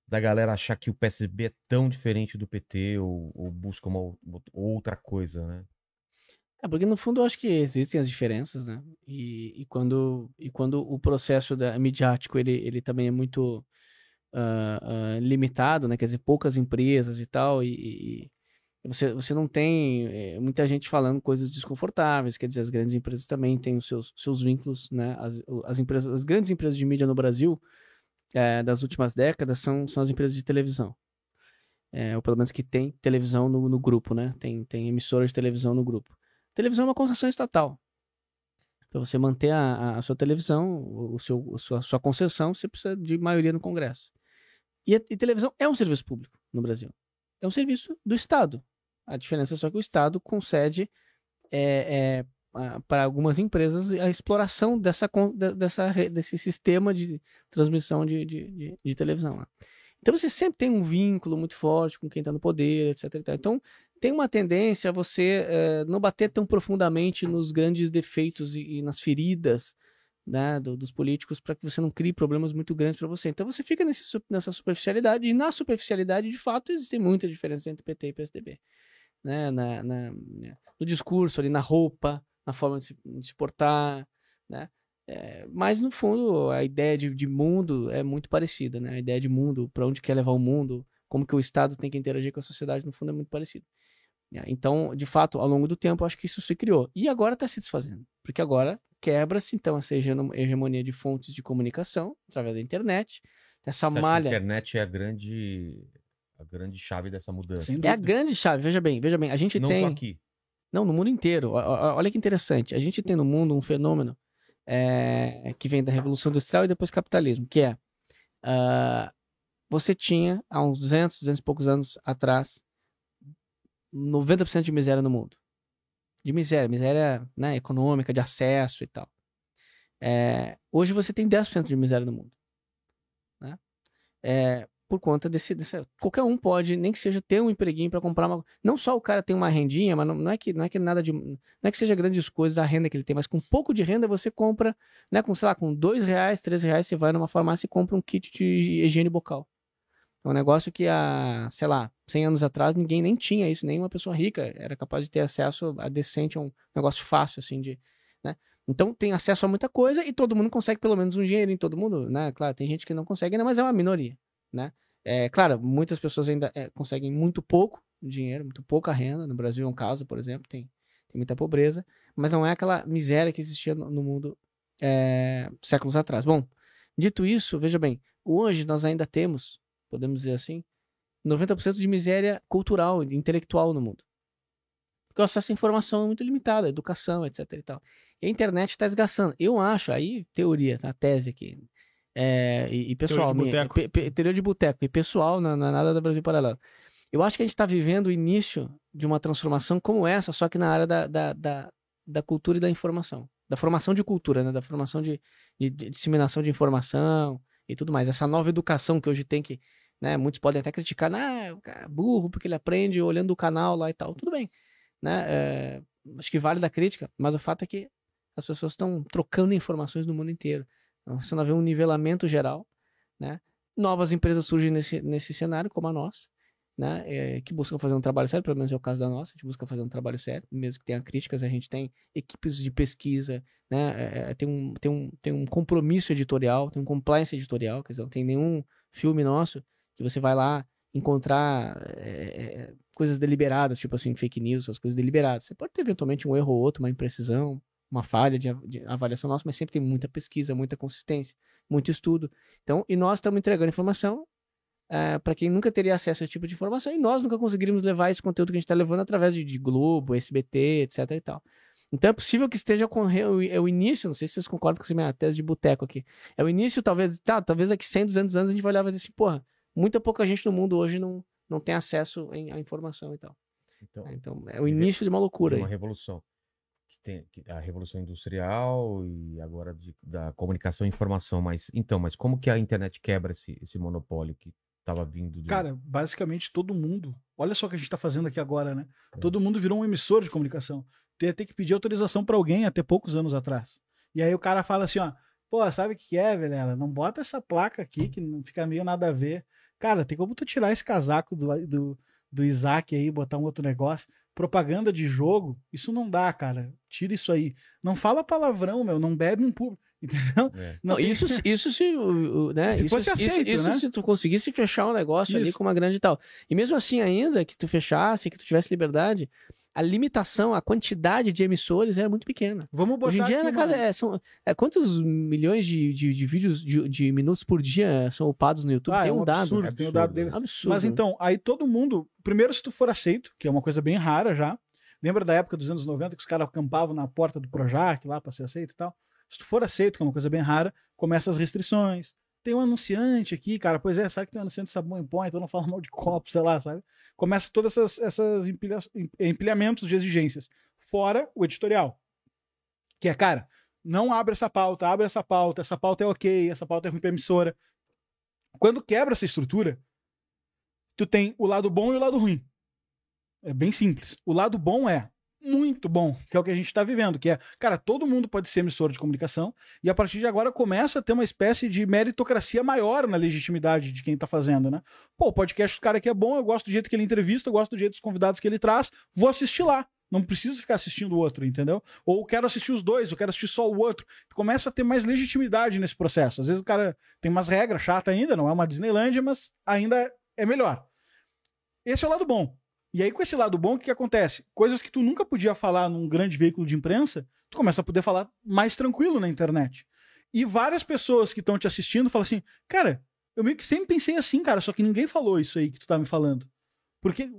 da galera achar que o PSB é tão diferente do PT ou, ou busca uma ou- outra coisa, né? É, porque no fundo eu acho que existem as diferenças, né? E, e quando, e quando o processo da, midiático ele, ele também é muito ah, ah, limitado, né? Quer dizer, poucas empresas e tal, e- e você, você não tem eh, muita gente falando coisas desconfortáveis, quer dizer, as grandes empresas também têm os seus, seus vínculos, né? As, as, empresas, as grandes empresas de mídia no Brasil eh, das últimas décadas são, são as empresas de televisão. É, ou pelo menos que tem televisão no, no grupo, né? Tem, tem emissoras de televisão no grupo. Televisão é uma concessão estatal. Para você manter a, a- a sua televisão, o, seu, a sua, sua concessão, você precisa de maioria no Congresso. E, a- e televisão é um serviço público no Brasil. É um serviço do Estado. A diferença é só que o Estado concede é, para algumas empresas a exploração dessa, dessa, desse sistema de transmissão de, de, de, de televisão. Então você sempre tem um vínculo muito forte com quem está no poder, etc. e tal. Então tem uma tendência a você eh, não bater tão profundamente nos grandes defeitos e, e nas feridas né, do- dos políticos para que você não crie problemas muito grandes para você. Então você fica nesse nessa superficialidade, e na superficialidade, de fato, existem muitas diferenças entre PT e PSDB. Né, na, na- no discurso ali, na roupa, na forma de se, de se portar, né? É, mas no fundo a ideia de, de mundo é muito parecida, né? A ideia de mundo, para onde quer levar o mundo, como que o Estado tem que interagir com a sociedade, no fundo é muito parecido. É, Então, de fato, ao longo do tempo, acho que isso se criou. E agora está se desfazendo. Porque agora quebra-se, então, essa hegemonia de fontes de comunicação, através da internet, essa Você que a malha. internet é a grande, a grande chave dessa mudança. É a grande chave, veja bem, veja bem, a gente Não tem... só aqui. Não, no mundo inteiro. Olha que interessante. A gente tem no mundo um fenômeno é, que vem da Revolução Industrial e depois capitalismo, que é ah, você tinha, há uns 200, 200 e poucos anos atrás, 90% de miséria no mundo. De miséria, miséria né, econômica, de acesso e tal. É, hoje você tem 10% de miséria no mundo. Né? É, por conta desse, desse. Qualquer um pode, nem que seja ter um empreguinho para comprar uma. Não só o cara tem uma rendinha, mas não, não é que não é que nada de. Não é que seja grandes coisas a renda que ele tem, mas com pouco de renda você compra, né? Com, sei lá, com dois reais, três reais, você vai numa farmácia e compra um kit de higiene bucal. É um negócio que há, sei lá, 100 anos atrás ninguém nem tinha isso, nem uma pessoa rica era capaz de ter acesso a decente a um negócio fácil, assim, de. Né? Então tem acesso a muita coisa e todo mundo consegue pelo menos um dinheiro em todo mundo, né? Claro, tem gente que não consegue ainda, mas é uma minoria, né? É, claro, muitas pessoas ainda é, conseguem muito pouco dinheiro, muito pouca renda. No Brasil é um caso, por exemplo, tem, tem muita pobreza, mas não é aquela miséria que existia no, no mundo é, séculos atrás. Bom, dito isso, veja bem, hoje nós ainda temos, podemos dizer assim, 90% de miséria cultural e intelectual no mundo. Porque o acesso à informação é muito limitado, a educação, etc e tal. E a internet está esgaçando. Eu acho, aí teoria, tá? tese aqui. É, e, e pessoal, de minha- teoria de boteco. E pessoal, não, não é nada da Brasil Paralelo. Eu acho que a gente está vivendo o início de uma transformação como essa, só que na área da, da, da, da cultura e da informação. Da formação de cultura, né? Da formação de, de- de disseminação de informação e tudo mais. Essa nova educação que hoje tem que, né? Muitos podem até criticar, ah, o cara é burro porque ele aprende olhando o canal lá e tal. Tudo bem, né? É, acho que vale da crítica, mas o fato é que as pessoas estão trocando informações no mundo inteiro. Você não vê um nivelamento geral, né? Novas empresas surgem nesse, nesse cenário, como a nossa, né? É, que buscam fazer um trabalho sério, pelo menos é o caso da nossa, a gente busca fazer um trabalho sério, mesmo que tenha críticas, a gente tem equipes de pesquisa, né? É, é, tem, um, tem, um, tem um compromisso editorial, tem um compliance editorial, quer dizer, não tem nenhum filme nosso que você vai lá encontrar é, é, coisas deliberadas, tipo assim, fake news, as coisas deliberadas. Você pode ter eventualmente um erro ou outro, uma imprecisão, uma falha de, de avaliação nossa, mas sempre tem muita pesquisa, muita consistência, muito estudo. Então, e nós estamos entregando informação para quem nunca teria acesso a esse tipo de informação e nós nunca conseguiríamos levar esse conteúdo que a gente está levando através de, de Globo, SBT, etc e tal. Então é possível que esteja com é o, é o início, não sei se vocês concordam com essa minha tese de boteco aqui. É o início, talvez, tá, talvez daqui 100, 200 anos a gente vai olhar e vai dizer assim, porra, muita pouca gente no mundo hoje não, não tem acesso em- à informação e tal. Então, Então é o início de uma loucura. uma aí. revolução. Tem a revolução industrial e agora de- da comunicação e informação. Mas, então, mas como que a internet quebra esse, esse monopólio que estava vindo. Cara, basicamente todo mundo. Olha só o que a gente tá fazendo aqui agora, né? É. Todo mundo virou um emissor de comunicação. Ia ter que pedir autorização pra alguém até poucos anos atrás. E aí o cara fala assim, ó, pô, sabe o que é, Vilela? Não bota essa placa aqui que não fica meio nada a ver. Cara, tem como tu tirar esse casaco do, do, do Isaac aí, botar um outro negócio? Propaganda de jogo, isso não dá, cara. Tira isso aí. Não fala palavrão, meu, não bebe um público. [laughs] Entendeu? É. Não, isso, se- isso se, né? Se isso, aceito, isso né? se tu conseguisse fechar um negócio ali Isso. com uma grande tal. E mesmo assim, ainda que tu fechasse, que tu tivesse liberdade, a limitação, a quantidade de emissores era muito pequena. Vamos botar Hoje em dia, aqui na casa, é, são, é, quantos milhões de, de, de vídeos, de, de minutos por dia são upados no YouTube? Ah, Tem é um, um dado. absurdo, tem o dado deles. Absurdo. Mas então, aí todo mundo. Primeiro, se tu for aceito, que é uma coisa bem rara já. Lembra da época dos anos 90 que os caras acampavam na porta do Projac lá pra ser aceito e tal? Se tu for aceito, que é uma coisa bem rara, começa as restrições. Tem um anunciante aqui, cara. Pois é, sabe que tem um anunciante de sabão em pó, então não fala mal de copo, sei lá, sabe? Começa todas essas, essas empilha- em- empilhamentos de exigências. Fora o editorial. Que é, cara, não abre essa pauta, abre essa pauta, essa pauta é ok, essa pauta é ruim pra emissora. Quando quebra essa estrutura, tu tem o lado bom e o lado ruim. É bem simples. O lado bom é muito bom, que é o que a gente está vivendo, que é, cara, todo mundo pode ser emissor de comunicação e a partir de agora começa a ter uma espécie de meritocracia maior na legitimidade de quem tá fazendo, né? Pô, o podcast do cara aqui é bom, eu gosto do jeito que ele entrevista, eu gosto do jeito dos convidados que ele traz, vou assistir lá. Não preciso ficar assistindo o outro, entendeu? Ou quero assistir os dois, eu quero assistir só o outro. Começa a ter mais legitimidade nesse processo. Às vezes o cara tem umas regras chatas ainda, não é uma Disneylândia, mas ainda é melhor. Esse é o lado bom. E aí, com esse lado bom, o que, acontece? Coisas que tu nunca podia falar num grande veículo de imprensa, tu começa a poder falar mais tranquilo na internet. E várias pessoas que estão te assistindo falam assim, cara, eu meio que sempre pensei assim, cara, só que ninguém falou isso aí que tu tá me falando. Porque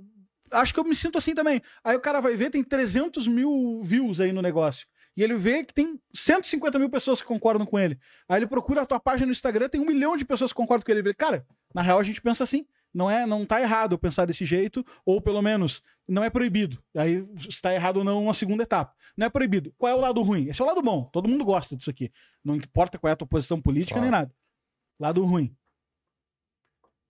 acho que eu me sinto assim também. Aí o cara vai ver, tem 300 mil views aí no negócio. E ele vê que tem 150 mil pessoas que concordam com ele. Aí ele procura a tua página no Instagram, tem um milhão de pessoas que concordam com ele. Ele vê, cara, na real a gente pensa assim. Não é, não tá errado eu pensar desse jeito, ou pelo menos não é proibido. Aí se tá errado ou não, uma segunda etapa. Não é proibido. Qual é o lado ruim? Esse é o lado bom. Todo mundo gosta disso aqui. Não importa qual é a tua posição política nem Claro. nada. Lado ruim.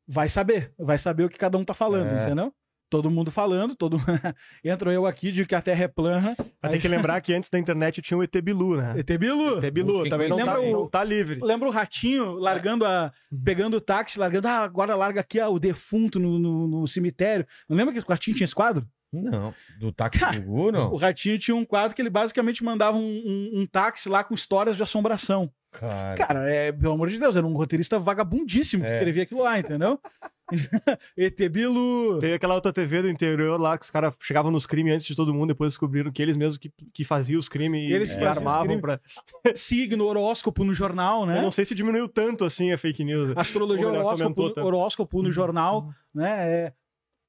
Vai saber. Vai saber o que cada um tá falando, É. entendeu? Todo mundo falando, todo [laughs] entra eu aqui de que a Terra é plana. Mas tem que lembrar que antes da internet tinha o ET Bilu, né? [laughs] ET Bilu. ET Bilu também não tá, conhecimento. não tá livre. Lembra o ratinho largando a. pegando o táxi, largando. Ah, agora larga aqui ah, o defunto no, no, no cemitério. Não lembra que o ratinho tinha esse quadro? Não, do táxi [laughs] Cara, não. O ratinho tinha um quadro que ele basicamente mandava um, um- um táxi lá com histórias de assombração. Cara, Cara, é, pelo amor de Deus, era um roteirista vagabundíssimo que É. escrevia aquilo lá, entendeu? [laughs] ET Bilu. Tem aquela outra TV do interior lá que os caras chegavam nos crimes antes de todo mundo, depois descobriram que eles mesmos que, que faziam os crimes e Eles e armavam crimes. pra. [laughs] Signo, horóscopo no jornal, Eu né? não sei se diminuiu tanto assim a fake news. Astrologia, horóscopo, horóscopo no jornal, né? É,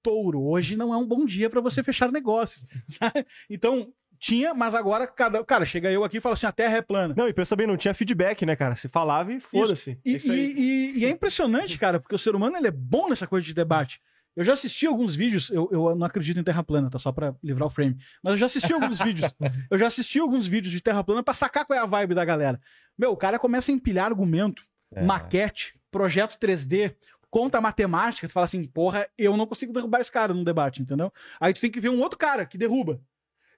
touro, hoje não é um bom dia para você fechar negócios. [laughs] sabe? Então, tinha, mas agora cada. Cara, chega eu aqui e fala assim: a Terra é plana. Não, e pensa bem, não tinha feedback, né, cara? Se falava e foda-se. E, Isso aí. e- e- é impressionante, cara, porque o ser humano ele é bom nessa coisa de debate. Eu já assisti alguns vídeos, eu, eu não acredito em Terra plana, tá? Só pra livrar o frame. Mas eu já assisti alguns [laughs] vídeos. Eu já assisti alguns vídeos de Terra plana pra sacar qual é a vibe da galera. Meu, o cara começa a empilhar argumento, É. maquete, projeto 3D, conta matemática, tu fala assim, porra, eu não consigo derrubar esse cara num debate, entendeu? Aí tu tem que ver um outro cara que derruba.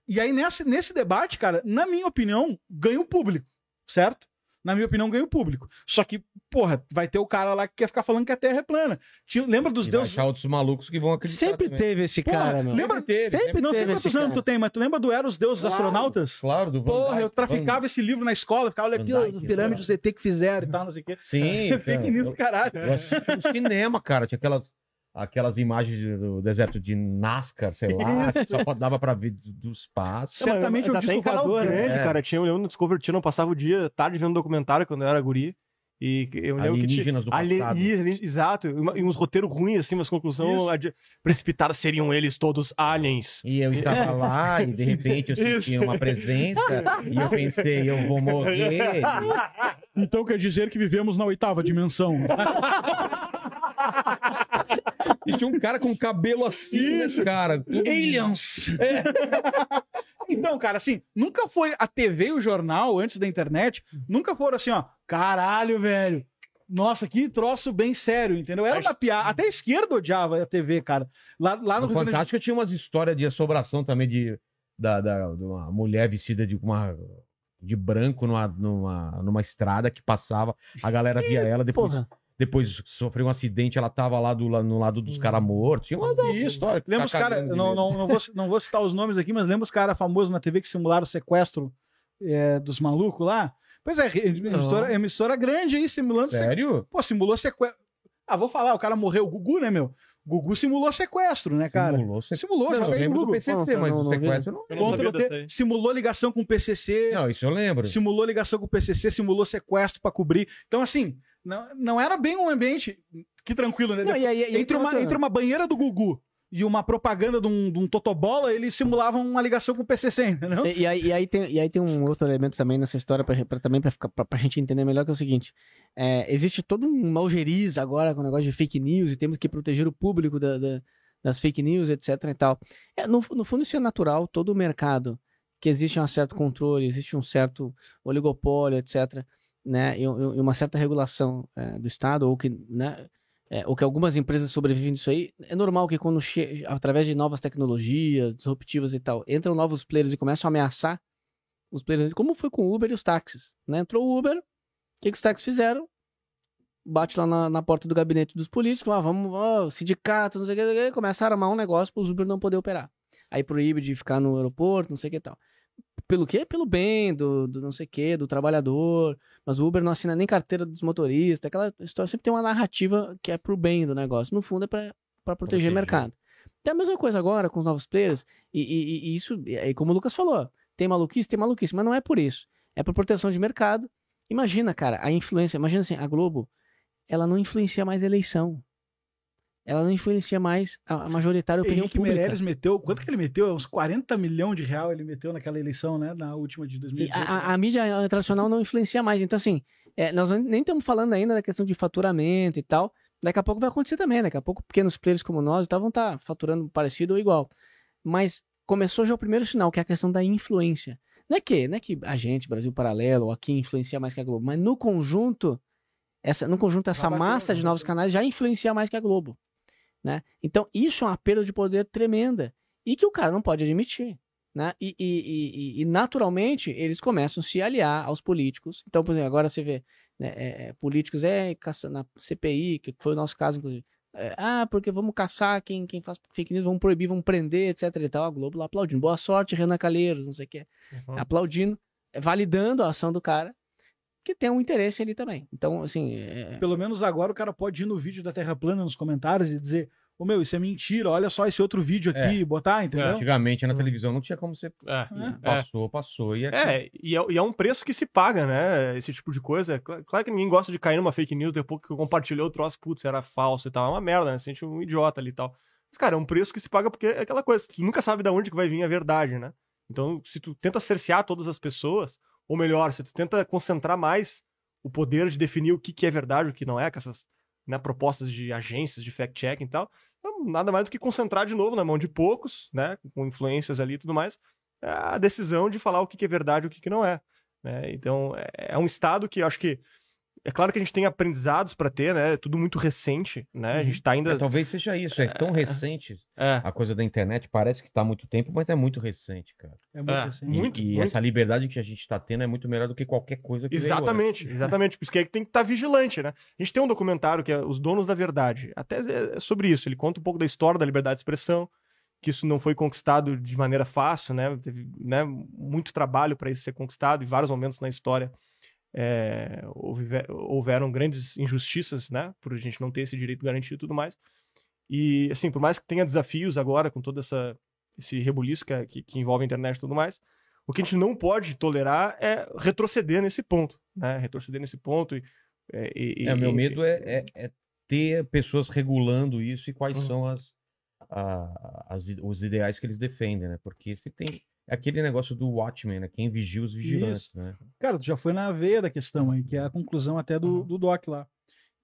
E aí, nesse, nesse debate, cara, na minha opinião, ganha o público, certo? Na minha opinião, ganha o público. Só que, porra, vai ter o cara lá que quer ficar falando que a Terra é plana. Tinha- lembra dos e vai deuses. achar outros malucos que vão acreditar Sempre também. teve esse Porra, cara, meu. lembra? Sempre teve, Sempre não sei quantos anos cara. tu tem, mas tu lembra do Era os Deuses Claro. Astronautas? Claro, do Van Porra, Dyke, eu traficava esse livro na escola, ficava, olha aqui, Van as pirâmides do ET que fizeram e tal, não sei o quê. Van- Sim, [laughs] news, eu- caralho. Eu assisti no cinema, cara. Tinha aquelas, aquelas imagens do deserto de Nazca, sei lá, que só dava pra ver do, espaço. Certamente Mas é um em disco voador, né? grande, É. cara. Tinha, eu lembro no Discovery Channel, eu passava o dia tarde vendo documentário quando eu era guri. E eu lembro que tinha... Alienígenas do passado. e- ali- exato, e, uns roteiros ruins, assim, Isso. adi- precipitadas, seriam eles todos aliens. E eu estava lá e de repente eu senti Isso. uma presença e eu pensei, eu vou morrer. Então quer dizer que vivemos na oitava dimensão. [laughs] E tinha um cara com cabelo assim, né, cara? Todo- Aliens! [laughs] Então, cara, assim, nunca foi a TV e o jornal, antes da internet, nunca foram assim, ó, caralho, velho. Nossa, que troço bem sério, entendeu? Era uma piada. Até a esquerda odiava a TV, cara. Lá, lá no No Fantástico tinha umas histórias de assombração também de, da, da- de uma mulher vestida de uma de branco numa, numa, numa estrada que passava, a galera via ela, depois, Porra. Depois sofreu um acidente, ela tava lá do, lá no lado dos caras mortos. Tinha umas Isso. histórias. Lembra os caras, não, não, não, vou, não vou citar os nomes aqui, mas lembra os caras famosos na TV que simularam o sequestro é, dos malucos lá? Pois é, emissora, emissora grande aí, simulando. Sério? Pô, simulou sequestro. Ah, vou falar, o cara morreu, o Gugu, né, meu? Gugu simulou sequestro, né, cara? Simulou. Simulou, Não, eu joga aí no Google. PCC, Nossa, mas não- não sequestro não. Não simulou ligação com o PCC, Não, isso eu lembro. simulou ligação com o PCC, simulou sequestro pra cobrir. Então, assim, não, não era bem um ambiente que tranquilo, né? Não, e aí- e aí entre, uma, outra- entre uma banheira do Gugu e uma propaganda de um, de um Totobola, eles simulavam uma ligação com o PCC, entendeu? E, e aí, e, aí tem, e aí tem um outro elemento também nessa história, pra, pra- também pra, pra gente entender melhor, que é o seguinte: é, existe todo um malgeriz agora com o negócio de fake news e temos que proteger o público da- da- das fake news, etc e tal. É, no, no fundo, isso é natural, todo o mercado, que existe um certo controle, existe um certo oligopólio, etc., né, e, e uma certa regulação é, do Estado, ou que, né, é, ou que algumas empresas sobrevivem disso aí, é normal que quando, através de novas tecnologias disruptivas e tal, entram novos players e começam a ameaçar os players, como foi com o Uber e os táxis, né? Entrou o Uber, o que, que os táxis fizeram? Bate lá na, na porta do gabinete dos políticos, ah, vamos, ó, sindicato, não sei o que, começaram a armar um negócio para os Uber não poder operar. Aí proíbe de ficar no aeroporto, não sei o que e tal. Pelo quê? Pelo bem do, do não sei o que, do trabalhador. Mas o Uber não assina nem carteira dos motoristas. Aquela história sempre tem uma narrativa que é pro bem do negócio. No fundo é para proteger Proteger. o mercado. Tem a mesma coisa agora com os novos players. E, e- e isso, e como o Lucas falou, tem maluquice, tem maluquice, mas não é por isso. É por proteção de mercado. Imagina, cara, a influência. Imagina assim, a Globo, ela não influencia mais a eleição. Ela não influencia mais a, majoritária opinião Henrique pública. Meirelles meteu, quanto que ele meteu? Uns 40 milhões de real ele meteu naquela eleição, né? Na última de E 2018. a, a- a mídia tradicional não influencia mais. Então, assim, é, nós nem estamos falando ainda da questão de faturamento e tal. Daqui a pouco vai acontecer também. Daqui a pouco pequenos players como nós e tal vão estar faturando parecido ou igual. Mas começou já o primeiro sinal, que é a questão da influência. Não é que, não é que a gente, Brasil Paralelo, ou aqui influencia mais que a Globo, mas no conjunto, essa, no conjunto, essa bateu, massa de novos canais já influencia mais que a Globo. Né? Então, isso é uma perda de poder tremenda. E que o cara não pode admitir. Né? E, e- e- e- naturalmente eles começam a se aliar aos políticos. Então, por exemplo, agora você vê né, é, é, políticos é na CPI, que foi o nosso caso, inclusive. É, ah, porque vamos caçar quem, quem faz fake news, vamos proibir, vamos prender, etc. E tal. A Globo lá aplaudindo. Boa sorte, Renan Calheiros, não sei o quê. Uhum. Aplaudindo, é, validando a ação do cara, que tem um interesse ali também. Então, assim. é- Pelo menos agora o cara pode ir no vídeo da Terra Plana nos comentários e dizer: Ô meu, isso é mentira, olha só esse outro vídeo aqui, É. botar, entendeu? Antigamente na televisão não tinha como você. É. Passou, passou. E aqui, É, e é, e é um preço que se paga, né? Esse tipo de coisa. É cl- Claro que ninguém gosta de cair numa fake news depois que compartilhou o troço, putz, era falso e tal. É uma merda, né? Você sente um idiota ali e tal. Mas, cara, é um preço que se paga porque é aquela coisa, tu nunca sabe de onde que vai vir a verdade, né? Então, se tu tenta cercear todas as pessoas, ou melhor, se tu tenta concentrar mais o poder de definir o que, que é verdade e o que não é, com essas né, propostas de agências de fact-checking e tal, então, nada mais do que concentrar de novo na mão de poucos, né? Com influências ali e tudo mais, a decisão de falar o que que é verdade e o que que não é. né? Então, é- é um estado que eu acho que. É claro que a gente tem aprendizados para ter, né? É tudo muito recente, né? A gente tá ainda. É, talvez seja isso. É tão recente É, a coisa da internet. Parece que tá há muito tempo, mas é muito recente, cara. É muito É, assim. E- Muito, e muito. essa liberdade que a gente tá tendo é muito melhor do que qualquer coisa que veio Exatamente, [laughs] exatamente. Por isso que é que tem que estar vigilante, né? A gente tem um documentário que é Os Donos da Verdade. Até é sobre isso. Ele conta um pouco da história da liberdade de expressão, que isso não foi conquistado de maneira fácil, né? Teve né, muito trabalho para isso ser conquistado, em vários momentos na história. É, houve- houveram grandes injustiças, né? Por a gente não ter esse direito garantido e tudo mais. E, assim, por mais que tenha desafios agora com todo essa, esse rebuliço que, é- que, que envolve a internet e tudo mais, o que a gente não pode tolerar é retroceder nesse ponto, né? Retroceder nesse ponto e É, e- É, o meu medo é, é- é ter pessoas regulando isso e quais Uhum. são as, a- as os ideais que eles defendem, né? Porque se tem é aquele negócio do Watchmen, né? Quem vigia os vigilantes, né? Cara, tu já foi na veia da questão aí, que é a conclusão até do, Uhum. do Doc lá.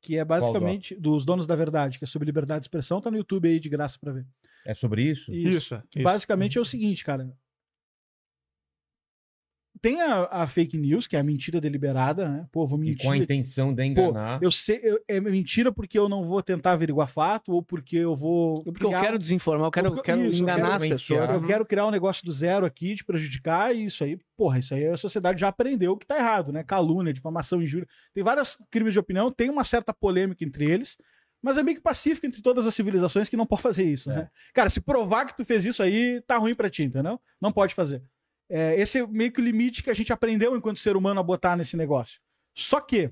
Que é basicamente dos donos da verdade, que é sobre liberdade de expressão, tá no YouTube aí de graça pra ver. É sobre isso? Isso, isso. basicamente é o seguinte, cara. Tem a, a fake news, que é a mentira deliberada, né? Pô, vou E mentir. com a intenção de Pô, enganar. eu sei, eu- é mentira porque eu não vou tentar averiguar fato ou porque eu vou. Porque eu criar quero um- desinformar, eu quero, Porque- quero isso, eu enganar quero as pessoas. Eu quero criar um negócio do zero aqui, te prejudicar, e isso aí, porra, isso aí a sociedade já aprendeu que tá errado, né? Calúnia, difamação, injúria. Tem vários crimes de opinião, tem uma certa polêmica entre eles, mas é meio que pacífico entre todas as civilizações que não pode fazer isso, É. né? Cara, se provar que tu fez isso aí, tá ruim pra ti, entendeu? Não pode fazer. É, esse é meio que o limite que a gente aprendeu enquanto ser humano a botar nesse negócio. Só que,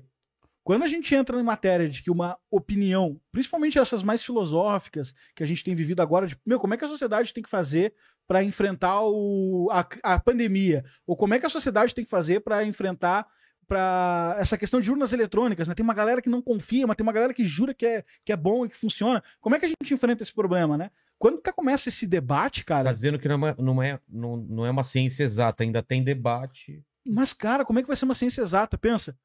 quando a gente entra em matéria de que uma opinião, principalmente essas mais filosóficas que a gente tem vivido agora, de, meu, como é que a sociedade tem que fazer para enfrentar o, a, a pandemia? Ou como é que a sociedade tem que fazer para enfrentar para essa questão de urnas eletrônicas, né? Tem uma galera que não confia, mas tem uma galera que jura que é, que é bom e que funciona. Como é que a gente enfrenta esse problema, né? Quando que começa esse debate, Tá cara, dizendo que não é, uma, não, é, não, não é uma ciência exata, ainda tem debate. mas cara, como é que vai ser uma ciência exata? Pensa,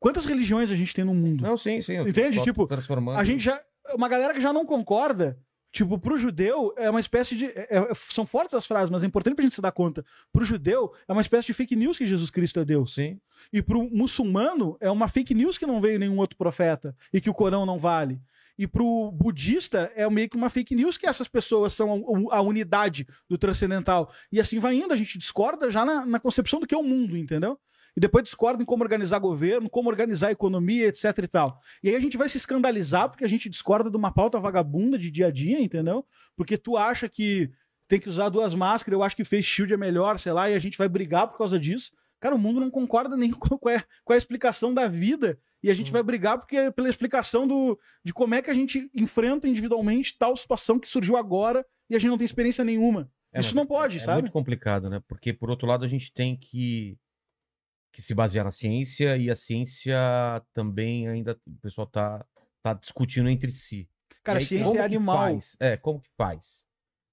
quantas religiões a gente tem no mundo? Não, sim, sim. Entende? Tipo. A gente já. Uma galera que já não concorda. Tipo, pro judeu é uma espécie de. é- é- são fortes as frases, mas é importante pra gente se dar conta. Pro judeu é uma espécie de fake news que Jesus Cristo é Deus. Sim. E pro muçulmano é uma fake news que não veio nenhum outro profeta e que o Corão não vale. E pro budista é meio que uma fake news que essas pessoas são a, unidade do transcendental. E assim vai indo, a gente discorda já na, na concepção do que é o mundo, entendeu? E depois discorda em como organizar governo, como organizar economia, etc e tal. E aí a gente vai se escandalizar porque a gente discorda de uma pauta vagabunda de dia a dia, entendeu? Porque tu acha que tem que usar duas máscaras, eu acho que face shield é melhor, sei lá, e a gente vai brigar por causa disso. Cara, o mundo não concorda nem [laughs] com qual é, é a explicação da vida. E a gente vai brigar porque pela explicação do, de como é que a gente enfrenta individualmente tal situação que surgiu agora e a gente não tem experiência nenhuma. É, Isso não é- pode, é, sabe? muito complicado, né? Porque, por outro lado, a gente tem que, que se basear na ciência e a ciência também ainda o pessoal tá, tá discutindo entre si. Cara, aí, ciência como é que animal. faz? É, como que faz?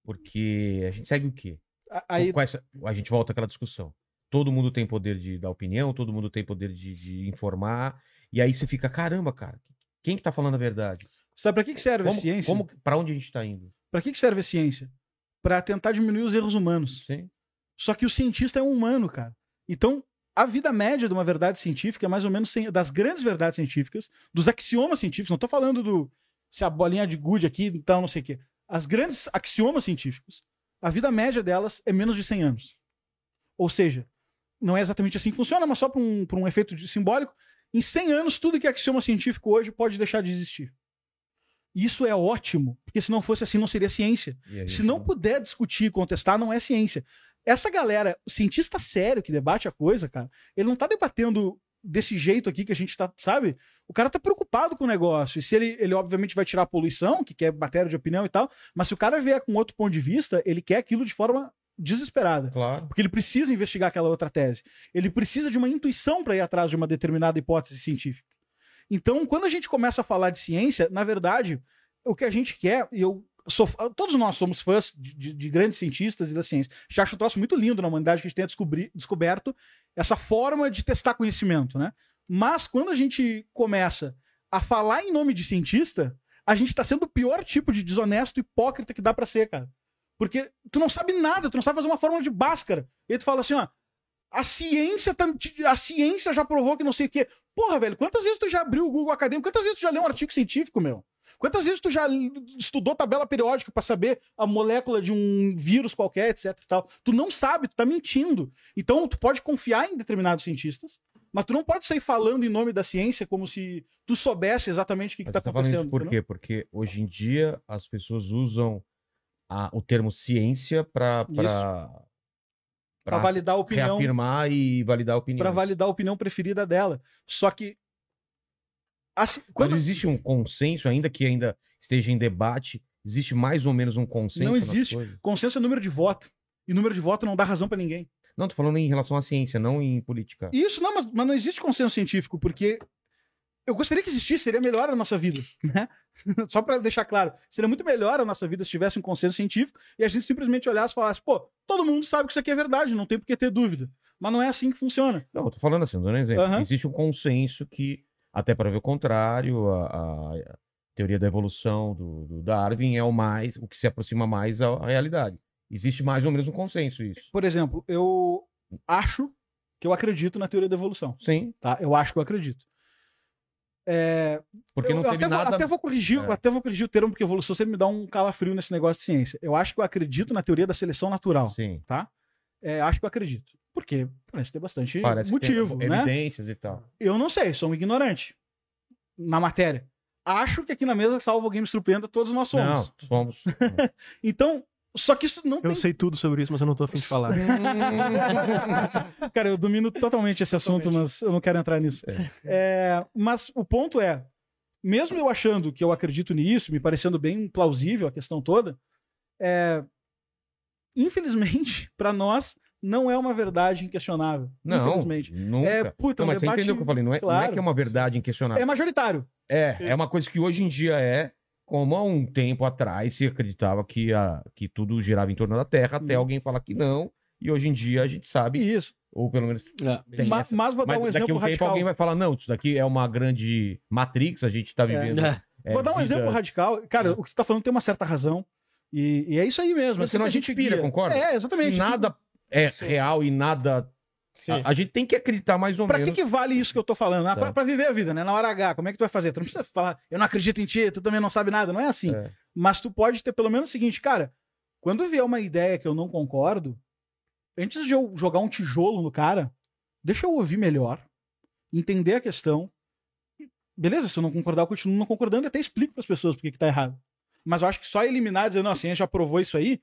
Porque a gente segue o quê? A- Aí, essa- a gente volta àquela discussão. Todo mundo tem poder de dar opinião, todo mundo tem poder de, de informar. E aí você fica, caramba, cara, quem que tá falando a verdade? sabe pra que que serve Como, a ciência? como, pra onde a gente tá indo? Pra que que serve a ciência? Pra tentar diminuir os erros humanos. Sim. Só que o cientista é um humano, cara. Então, a vida média de uma verdade científica é mais ou menos das grandes verdades científicas, dos axiomas científicos. Não tô falando do se a bolinha de gude aqui, então não sei o quê. As grandes axiomas científicos, a vida média delas é menos de 100 anos. Ou seja, não é exatamente assim que funciona, mas só por um, por um efeito de- simbólico. Em 100 anos, tudo que é axioma científico hoje pode deixar de existir. Isso é ótimo, porque se não fosse assim, não seria ciência. E a Se não puder discutir e contestar, não é ciência. Essa galera, o cientista sério que debate a coisa, cara, ele não tá debatendo desse jeito aqui que a gente tá, sabe? O cara tá preocupado com o negócio. E se ele, ele obviamente vai tirar a poluição, que quer matéria de opinião e tal, mas se o cara vier com outro ponto de vista, ele quer aquilo de forma desesperada. Claro. Porque ele precisa investigar aquela outra tese. Ele precisa de uma intuição para ir atrás de uma determinada hipótese científica. Então, quando a gente começa a falar de ciência, na verdade, o que a gente quer, e eu sou, todos nós somos fãs de, de- de grandes cientistas e da ciência. A gente acha um troço muito lindo na humanidade que a gente tenha descobri- descoberto essa forma de testar conhecimento, né? Mas quando a gente começa a falar em nome de cientista, a gente está sendo o pior tipo de desonesto, hipócrita que dá para ser, cara. Porque tu não sabe nada, tu não sabe fazer uma fórmula de Bhaskara. E aí tu fala assim, ó, a ciência, tá, a ciência já provou que não sei o quê. Porra, velho, quantas vezes tu já abriu o Google Acadêmico? Quantas vezes tu já leu um artigo científico, meu? Quantas vezes tu já estudou tabela periódica pra saber a molécula de um vírus qualquer, etc e tal? Tu não sabe, tu tá mentindo. Então, tu pode confiar em determinados cientistas, mas tu não pode sair falando em nome da ciência como se tu soubesse exatamente o que, que Mas tá você tá falando acontecendo. por quê? Porque hoje em dia as pessoas usam a- o termo ciência para Pra validar a opinião. reafirmar e validar a opinião. Pra validar a opinião preferida dela. Só que. assim, quando- Quando existe um consenso, ainda que ainda esteja em debate, existe mais ou menos um consenso. Não existe. Consenso é número de voto. E número de voto não dá razão pra ninguém. Não, tô falando em relação à ciência, não em política. Isso não, mas, mas não existe consenso científico, porque eu gostaria que existisse, seria melhor a nossa vida, né? [laughs] Só pra deixar claro, seria muito melhor a nossa vida se tivesse um consenso científico e a gente simplesmente olhasse e falasse, pô, todo mundo sabe que isso aqui é verdade, não tem por que ter dúvida. Mas não é assim que funciona. Não, eu tô falando assim, dando um exemplo. Aham. Existe um consenso que, até para ver o contrário, a, a teoria da evolução do, do Darwin é o mais, o que se aproxima mais à, à realidade. Existe mais ou menos um consenso isso. Por exemplo, eu acho que eu acredito na teoria da evolução, Sim, tá? Eu acho que eu acredito. É, porque eu, não eu teve até, nada... vou, até vou corrigir, É. até vou corrigir o termo, porque evolução sempre me dá um calafrio nesse negócio de ciência. Eu acho que eu acredito na teoria da seleção natural. Sim, É, acho que eu acredito. Porque parece ter bastante parece motivo, tem né? evidências e tal. Eu não sei, sou um ignorante na matéria. Acho que aqui na mesa, salvo alguém me surpreenda, todos nós somos. Não, somos. [laughs] Então, só que isso não Eu tem... sei tudo sobre isso, mas eu não tô afim de falar. [laughs] Cara, eu domino totalmente esse assunto, mas eu não quero entrar nisso. É, mas o ponto é, mesmo eu achando que eu acredito nisso, me parecendo bem plausível a questão toda, é, infelizmente, [laughs] para nós, não é uma verdade inquestionável. Não, Infelizmente. nunca. É, puta, Não, um mas você debate- entendeu o que eu falei? Não é, não é Claro. que é uma verdade inquestionável. É majoritário. É, é uma coisa que hoje em dia é, como há um tempo atrás se acreditava que, a, que tudo girava em torno da Terra, até Hum. alguém falar que não, e hoje em dia a gente sabe, Isso. ou pelo menos tem Ma- essa. mas vou dar Mas um daqui a exemplo um tempo radical. alguém vai falar, não, isso daqui é uma grande Matrix, a gente tá vivendo. É. é, Vou dar um exemplo vidas- radical. Cara, É. o que você tá falando tem uma certa razão. E, e é isso aí mesmo. Mas senão a gente pira, guia. concorda? É, exatamente. Se nada é real e nada... A, a gente tem que acreditar mais ou Pra que, menos. que vale isso que eu tô falando? Ah, Tá. pra, pra viver a vida, né? Na hora H, como é que tu vai fazer? Tu não precisa falar, eu não acredito em ti, tu também não sabe nada. Não é assim. É. Mas tu pode ter pelo menos o seguinte, cara, quando vier uma ideia que eu não concordo, antes de eu jogar um tijolo no cara, deixa eu ouvir melhor, entender a questão. e, Beleza, se eu não concordar, eu continuo não concordando e até explico pras pessoas por que que tá errado. Mas eu acho que só eliminar, dizer, não, a ciência já provou isso aí,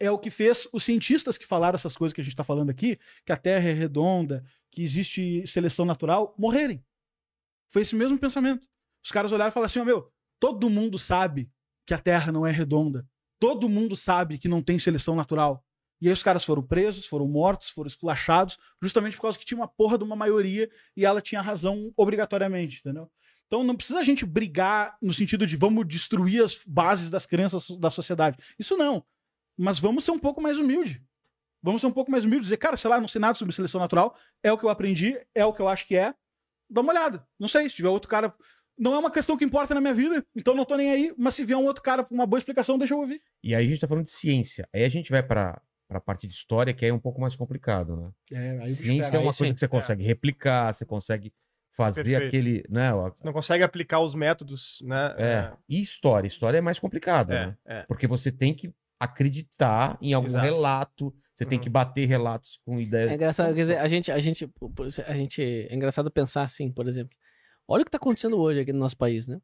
é o que fez os cientistas que falaram essas coisas que a gente tá falando aqui, que a Terra é redonda, que existe seleção natural, morrerem. Foi esse mesmo pensamento. Os caras olharam e falaram assim, ó, meu, todo mundo sabe que a Terra não é redonda. Todo mundo sabe que não tem seleção natural. E aí os caras foram presos, foram mortos, foram esculachados, justamente por causa que tinha uma porra de uma maioria e ela tinha razão obrigatoriamente, entendeu? Então não precisa a gente brigar no sentido de vamos destruir as bases das crenças da sociedade. Isso não. Mas vamos ser um pouco mais humilde. Vamos ser um pouco mais humilde, dizer, cara, sei lá, não sei nada sobre seleção natural, é o que eu aprendi, é o que eu acho que é. Dá uma olhada. Não sei, se tiver outro cara. Não é uma questão que importa na minha vida, então não tô nem aí, mas se vier um outro cara com uma boa explicação, deixa eu ouvir. E aí a gente tá falando de ciência. Aí a gente vai pra, pra parte de história, que aí é um pouco mais complicado, né? É, aí Ciência é uma Aí coisa sim. que você consegue replicar, você consegue fazer Perfeito. aquele, né? Não consegue aplicar os métodos, né? É. E história, história é mais complicado, É, né? é. Porque você tem que acreditar em algum Exato. relato, você tem Uhum. que bater relatos com É ideias. engraçado, quer dizer, a gente, a gente, a gente, é engraçado pensar assim, por exemplo. Olha o que tá acontecendo hoje aqui no nosso país, né?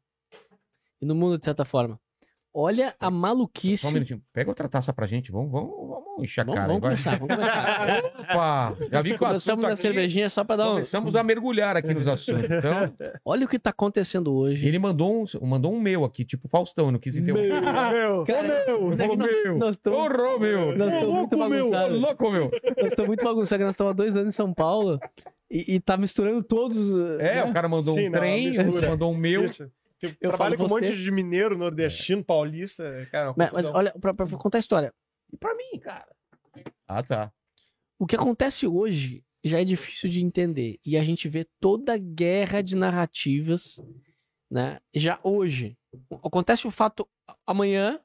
E no mundo, de certa forma. Olha a maluquice. Só um minutinho. Pega outra taça pra gente, vamos, vamos, vamos encher a Vamos, cara. vamos vai. começar, vamos começar. [laughs] Opa! Já vi que o Começamos assunto na aqui, cervejinha só pra dar um. Começamos a mergulhar aqui nos assuntos. Então, Olha o que tá acontecendo hoje. ele mandou um, mandou um meu aqui, tipo Faustão, não quis interromper. [laughs] Meu, Cara, Ele falou meu. nós estamos. Ô, meu! Nós estamos muito Ô, bagunçados. louco, meu! Nós estamos muito bagunçados, nós estamos há dois anos em São Paulo e, e tá misturando todos. É, né? o cara mandou Sim, um não, trem, mistura. mandou um meu. Isso. Eu, Eu trabalho com um você. monte de mineiro, nordestino, paulista. Cara, é uma Mas, mas olha, pra, pra contar a história, E pra mim, cara. Ah, tá. o que acontece hoje já é difícil de entender. E a gente vê toda a guerra de narrativas, né? Já hoje. Acontece o fato amanhã,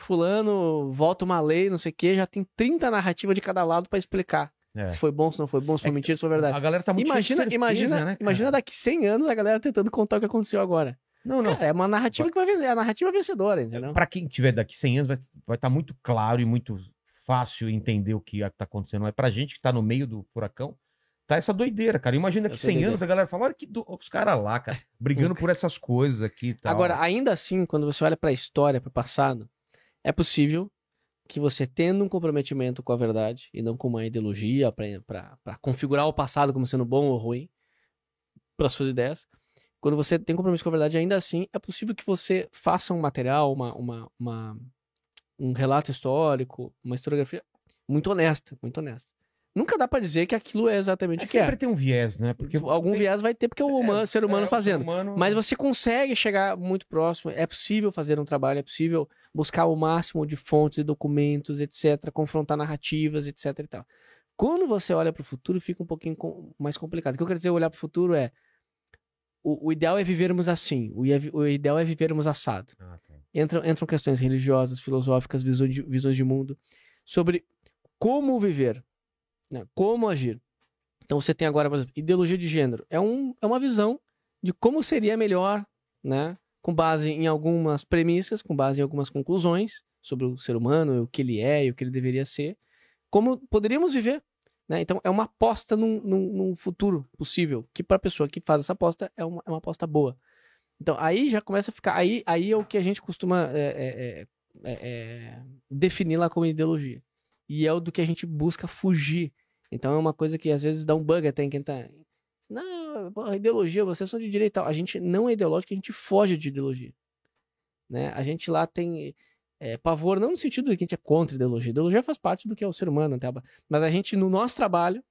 fulano volta uma lei, não sei o quê, já tem 30 narrativas de cada lado pra explicar. É. Se foi bom, se não foi bom, se foi É mentira, se foi verdade. A galera tá muito Imagina, de imagina, certeza, né, cara? imagina daqui 100 anos a galera tentando contar o que aconteceu agora. Não, não. Cara, é uma narrativa que vai vencer, é a narrativa vencedora, entendeu? Pra quem tiver daqui 100 anos, vai estar vai tá muito claro e muito fácil entender o que tá acontecendo. Mas pra gente que tá no meio do furacão, tá essa doideira, cara. Imagina que Essa 100 doideira. anos a galera fala, olha que do... os caras lá, cara, brigando [laughs] por essas coisas aqui e tal. Agora, ainda assim, quando você olha pra história, pro passado, é possível que você tendo um comprometimento com a verdade e não com uma ideologia pra configurar o passado como sendo bom ou ruim para suas ideias, quando você tem compromisso com a verdade, ainda assim é possível que você faça um material, uma, uma, uma- um relato histórico, uma historiografia muito honesta, muito honesta. nunca dá pra dizer que aquilo é exatamente É, o que é. sempre tem um viés, né? Porque Algum tem- viés vai ter porque é o humano, ser humano é, fazendo. ser humano- Mas você consegue chegar muito próximo, é possível fazer um trabalho, é possível buscar o máximo de fontes e documentos, etc, confrontar narrativas, etc e tal. Quando você olha para o futuro, fica um pouquinho mais complicado. O que eu quero dizer olhar para o futuro é o, o ideal é vivermos assim, o, o ideal é vivermos assado. Ah, tá. Entram, entram questões religiosas, filosóficas, visões de, visões de mundo, sobre como viver, né? como agir. Então você tem agora, por exemplo, ideologia de gênero. É, um, é uma visão de como seria melhor, né? com base em algumas premissas, com base em algumas conclusões sobre o ser humano, o que ele é e o que ele deveria ser, como poderíamos viver. Né? Então é uma aposta num, num- num futuro possível, que para a pessoa que faz essa aposta é uma, é uma aposta boa. Então aí já começa a ficar. Aí, aí é o que a gente costuma é, é, é, é, definir lá como ideologia. E é o do que a gente busca fugir. Então é uma coisa que às vezes dá um bug até em quem tá. Não, ideologia, vocês são de direita. A gente não é ideológico, a gente foge de ideologia. Né? A gente lá tem é, pavor, não no sentido de que a gente é contra ideologia. Ideologia faz parte do que é o ser humano, até, mas a gente, no nosso trabalho,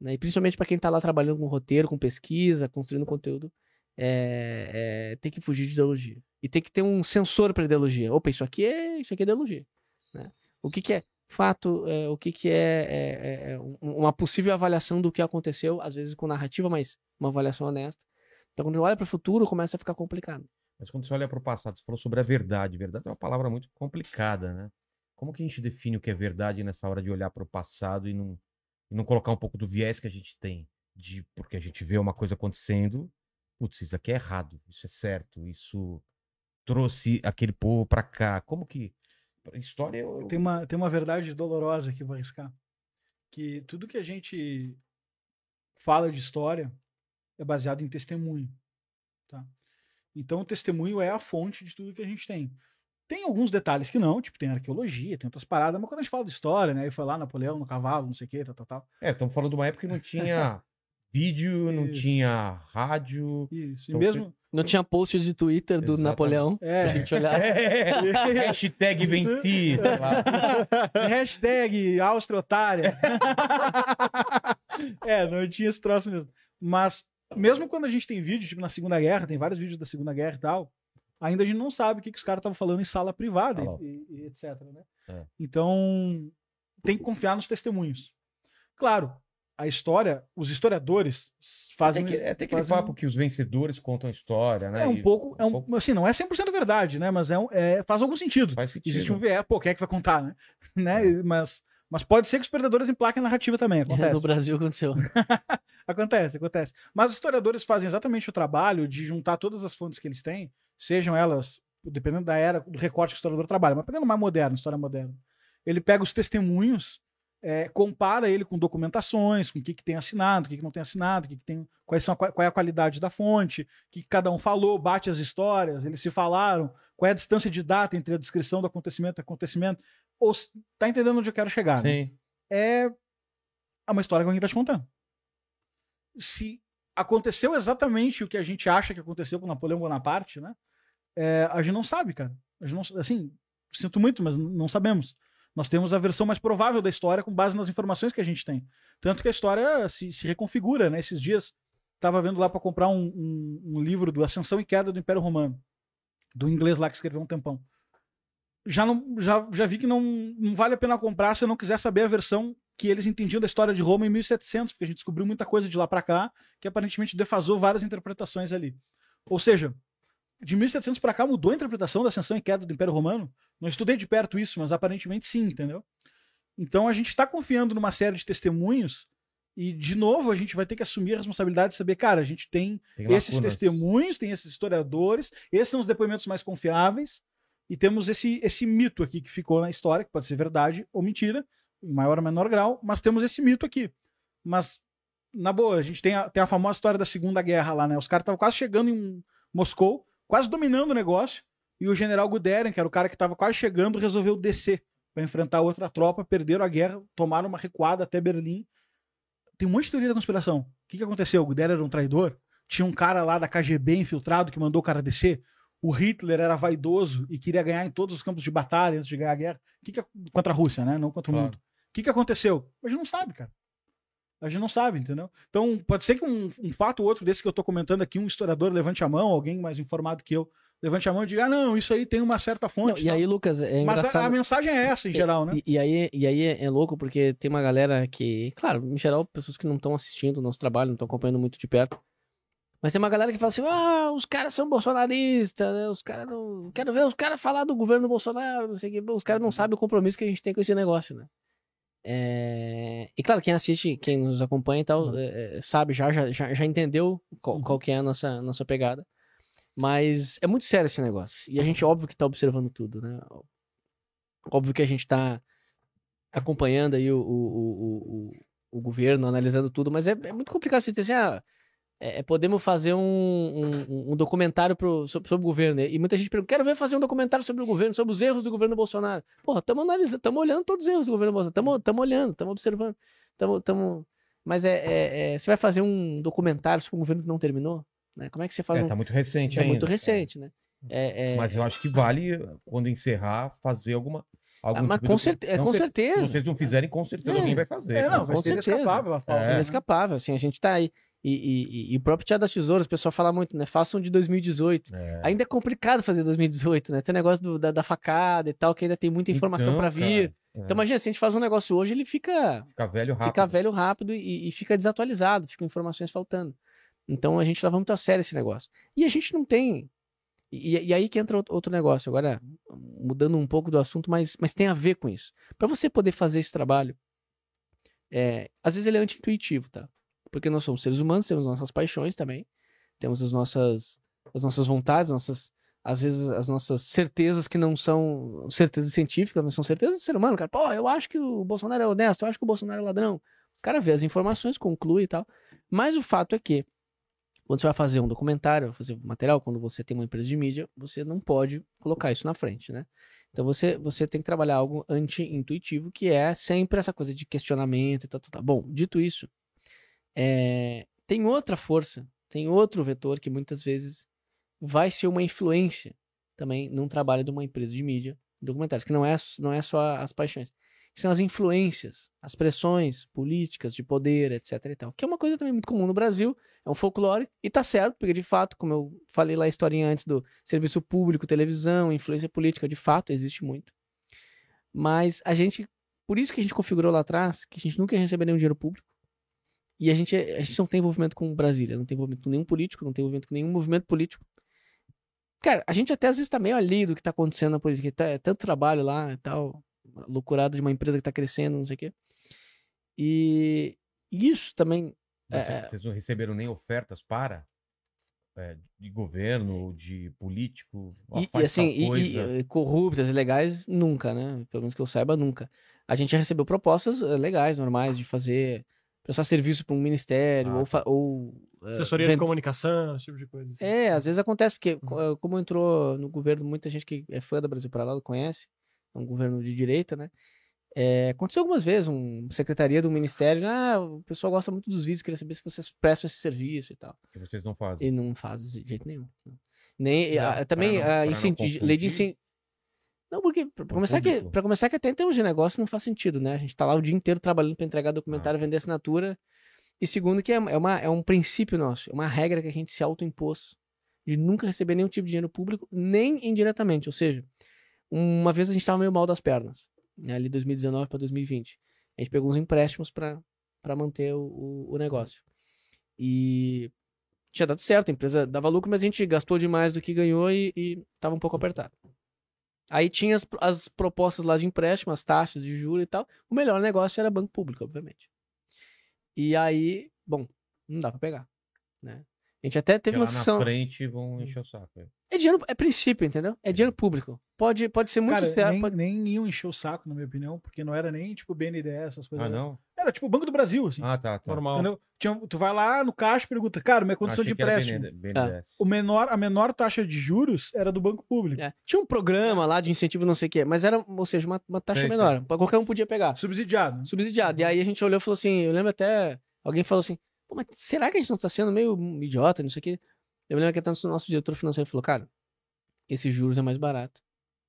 né, e principalmente para quem está lá trabalhando com roteiro, com pesquisa, construindo conteúdo, é, é, tem que fugir de ideologia. E tem que ter um sensor para ideologia. Opa, isso aqui é, isso aqui é ideologia. né? O que, que é fato, é, o que, que é, é- é um- uma possível avaliação do que aconteceu, às vezes com narrativa, mas uma avaliação honesta. Então, quando olha para o futuro, começa a ficar complicado. Mas quando você olha para o passado, você falou sobre a verdade. Verdade é uma palavra muito complicada, né? Como que a gente define o que é verdade nessa hora de olhar para o passado e não, e não colocar um pouco do viés que a gente tem? De, porque a gente vê uma coisa acontecendo, putz, isso aqui é errado, isso é certo, isso trouxe aquele povo para cá. Como que. História. eu- Tem uma, tem uma verdade dolorosa que eu vou arriscar. Que tudo que a gente fala de história é baseado em testemunho. Tá? Então, o testemunho é a fonte de tudo que a gente tem. Tem alguns detalhes que não, tipo, tem arqueologia, tem outras paradas, mas quando a gente fala de história, né? Aí foi lá Napoleão no cavalo, não sei o que, tal, tal, tal. É, estamos falando de uma época que não tinha [laughs] vídeo, não Isso. tinha rádio. Isso. E Então, mesmo. Não tinha post de Twitter do Exatamente. Napoleão pra É, gente olhar. [laughs] Hashtag venci. [laughs] Hashtag Áustria otária. é, não tinha esse troço mesmo. Mas, mesmo quando a gente tem vídeo, tipo na Segunda Guerra, tem vários vídeos da Segunda Guerra e tal, ainda a gente não sabe o que, que os caras estavam falando em sala privada e, e- etc. Né? É. Então, tem que confiar nos testemunhos. Claro, a história, os historiadores fazem. Tem que- é, tem aquele fazem- papo que os vencedores contam a história, né? É um E pouco, é um, pouco assim, não é 100% verdade, né? Mas é, um- é- faz algum sentido. faz sentido. Existe um viés, pô, quem é que vai contar, né? [laughs] né? Mas, mas pode ser que os perdedores emplaquem a narrativa também, [laughs] acontece. No Brasil aconteceu. [laughs] acontece, acontece. Mas os historiadores fazem exatamente o trabalho de juntar todas as fontes que eles têm, sejam elas, dependendo da era, do recorte que o historiador trabalha, mas pegando mais moderno, história moderna. Ele pega os testemunhos, é, compara ele com documentações, com o que, que tem assinado, o que, que não tem assinado, o que, que tem, quais são a, qual é a qualidade da fonte, o que, que cada um falou, bate as histórias, eles se falaram, qual é a distância de data entre a descrição do acontecimento e acontecimento. Ou, tá entendendo onde eu quero chegar? né? É é uma história que alguém está te contando. Se aconteceu exatamente o que a gente acha que aconteceu com Napoleão Bonaparte, né? é, a gente não sabe, cara. A gente não, assim, sinto muito, mas não sabemos. Nós temos a versão mais provável da história com base nas informações que a gente tem. Tanto que a história se, se reconfigura, né? Esses dias estava vendo lá para comprar um, um- um livro do Ascensão e Queda do Império Romano, do inglês lá que escreveu um tempão. Já, não, já, já vi que não, não vale a pena comprar se eu não quiser saber a versão que eles entendiam da história de Roma em 1700, porque a gente descobriu muita coisa de lá para cá que aparentemente defasou várias interpretações ali. Ou seja, de 1700 para cá mudou a interpretação da ascensão e queda do Império Romano. Não estudei de perto isso, mas aparentemente sim, entendeu? Então a gente está confiando numa série de testemunhos e, de novo, a gente vai ter que assumir a responsabilidade de saber, cara, a gente tem Tem esses lacunas. testemunhos, tem esses historiadores, esses são os depoimentos mais confiáveis, e temos esse, esse mito aqui que ficou na história, que pode ser verdade ou mentira, em maior ou menor grau, mas temos esse mito aqui. Mas, na boa, a gente tem a, tem a famosa história da Segunda Guerra lá, né? Os caras estavam quase chegando em Moscou, quase dominando o negócio, e o general Guderian, que era o cara que estava quase chegando, resolveu descer para enfrentar outra tropa, perderam a guerra, tomaram uma recuada até Berlim. Tem um monte de teoria da conspiração. O que, que aconteceu? O Guderian era um traidor? Tinha um cara lá da KGB infiltrado que mandou o cara descer? O Hitler era vaidoso e queria ganhar em todos os campos de batalha antes de ganhar a guerra? Que que, contra a Rússia, né? Não contra o Claro. mundo. O que, que aconteceu? A gente não sabe, cara. A gente não sabe, entendeu? Então, pode ser que um, um fato ou outro desse que eu tô comentando aqui, um historiador levante a mão, alguém mais informado que eu, levante a mão e diga, ah, não, isso aí tem uma certa Não, fonte. e tal. aí, Lucas, é Mas a, engraçado. a mensagem é essa, em geral, né? E, e aí, e aí é louco porque tem uma galera que, claro, em geral, pessoas que não estão assistindo o nosso trabalho, não estão acompanhando muito de perto. Mas tem uma galera que fala assim: ah, os caras são bolsonaristas, né? Os caras não. Quero ver os caras falar do governo Bolsonaro, não sei o que. Os caras não sabem o compromisso que a gente tem com esse negócio, né? É, E claro, quem assiste, quem nos acompanha e tal, é, é, sabe já, já, já já entendeu qual, qual que é a nossa, nossa pegada. Mas é muito sério esse negócio. E a gente, óbvio, que tá observando tudo, né? Óbvio que a gente tá acompanhando aí o, o, o, o, o governo, analisando tudo, mas é, é muito complicado você dizer assim, ah, é, podemos fazer um, um, um documentário pro, sobre, sobre o governo. E muita gente pergunta, quero ver fazer um documentário sobre o governo, sobre os erros do governo Bolsonaro. Porra, estamos analisando, estamos olhando todos os erros do governo Bolsonaro, estamos olhando, estamos observando, estamos... Tamo... Mas é, é, é, você vai fazer um documentário sobre um governo que não terminou? Né? Como é que você faz É, um... tá muito recente É ainda. muito recente, né? É, é- Mas eu acho que vale, quando encerrar, fazer alguma. Algum Ah, mas tipo com, de- certe- é, Não com certeza. Se vocês não fizerem, com certeza É. alguém vai fazer. É, não, vai com ser certeza. inescapável. É. inescapável, assim, a gente tá aí. E, e- e- o próprio Teatro das Tesouras, o pessoal fala muito, né? Façam de 2018. É. Ainda é complicado fazer 2018, né? Tem o negócio do- da, da facada e tal, que ainda tem muita informação Então, pra vir. cara, é. Então imagina, se a gente faz um negócio hoje, ele fica, Fica velho rápido. fica velho rápido e, e fica desatualizado, ficam informações faltando. Então a gente leva muito a sério esse negócio. E a gente não tem. E, aí que entra outro- outro negócio. Agora, mudando um pouco do assunto, mas, mas tem a ver com isso. Para você poder fazer esse trabalho, é, às vezes ele é anti-intuitivo, tá? Porque nós somos seres humanos, temos nossas paixões também, temos as nossas, as nossas vontades, nossas, às vezes as nossas certezas que não são certezas científicas, mas são certezas do ser humano, cara. Pô, eu acho que o Bolsonaro é honesto, eu acho que o Bolsonaro é ladrão. O cara vê as informações, conclui e tal. Mas o fato é que, quando você vai fazer um documentário, fazer um material, quando você tem uma empresa de mídia, você não pode colocar isso na frente, né? Então você, você tem que trabalhar algo anti-intuitivo, que é sempre essa coisa de questionamento e tal, tal, tal. Bom, dito isso, é, tem outra força, tem outro vetor que muitas vezes vai ser uma influência também num trabalho de uma empresa de mídia, documentários, que não é, não é só as paixões, são as influências, as pressões políticas de poder, etc e tal, que é uma coisa também muito comum no Brasil, é um folclore, e tá certo, porque de fato, como eu falei lá a historinha antes do serviço público, televisão, influência política, de fato existe muito. Mas a gente, por isso que a gente configurou lá atrás, que a gente nunca ia receber nenhum dinheiro público, e a gente, a gente não tem envolvimento com Brasília, não tem envolvimento com nenhum político, não tem envolvimento com nenhum movimento político. Cara, a gente até às vezes tá meio ali do que tá acontecendo na política, tá, é tanto trabalho lá e tal, loucurado de uma empresa que tá crescendo, não sei o quê. E isso também Mas é- Vocês não receberam nem ofertas para? é, de governo, de político? E, e assim, e- e, e corruptas, ilegais, nunca, né? Pelo menos que eu saiba, nunca. A gente já recebeu propostas eh, legais, normais, de fazer, prestar serviço para um ministério, Ah, ou, fa- ou eh, Assessoria de comunicação, esse tipo de coisa. assim. É, às vezes acontece, porque eh, como entrou no governo muita gente que é fã da Brasil para lá, conhece, é um governo de direita, né? É, aconteceu algumas vezes, um secretaria do ministério, ah, o pessoal gosta muito dos vídeos, queria saber se vocês prestam esse serviço e tal. Que vocês não fazem. E não faz de jeito nenhum. não. Nem, Não, pra também não- a incenti- lei de. Não, porque, pra Com começar, que, pra começar que até em termos de negócio não faz sentido, né? A gente tá lá o dia inteiro trabalhando pra entregar documentário, vender assinatura. E segundo que é, é, uma, é um princípio nosso, é uma regra que a gente se autoimpôs de nunca receber nenhum tipo de dinheiro público, nem indiretamente. Ou seja, uma vez a gente tava meio mal das pernas, né, ali 2019 para 2020. A gente pegou uns empréstimos pra manter o, o, o negócio. E tinha dado certo, a empresa dava lucro, mas a gente gastou demais do que ganhou e, e tava um pouco apertado. Aí tinha as, as propostas lá de empréstimo, as taxas de juros e tal. O melhor negócio era banco público, obviamente. E aí, bom, não dá pra pegar, né? A gente até teve Porque lá uma na discussão. frente vão encher o saco. é. É dinheiro, é princípio, entendeu? É dinheiro público. Pode, pode ser muito Cara, certo. nem, pode- nem iam encher o saco, na minha opinião, porque não era nem tipo BNDES, essas coisas. Ah, não? Era tipo o Banco do Brasil, assim. Ah, tá, tá. Normal. Entendeu? Tinha- tu vai lá no caixa e pergunta, cara, minha condição Achei de empréstimo. BND- BNDES. O menor, a menor taxa de juros era do Banco Público. É. Tinha um programa lá de incentivo, não sei o quê, mas era, ou seja, uma, uma taxa menor. Qualquer um podia pegar. Subsidiado. né? subsidiado. E aí a gente olhou e falou assim, eu lembro até, alguém falou assim, Pô, mas será que a gente não tá sendo meio idiota, não sei o quê? Eu me lembro que até o nosso diretor financeiro falou, cara, esses juros é mais barato,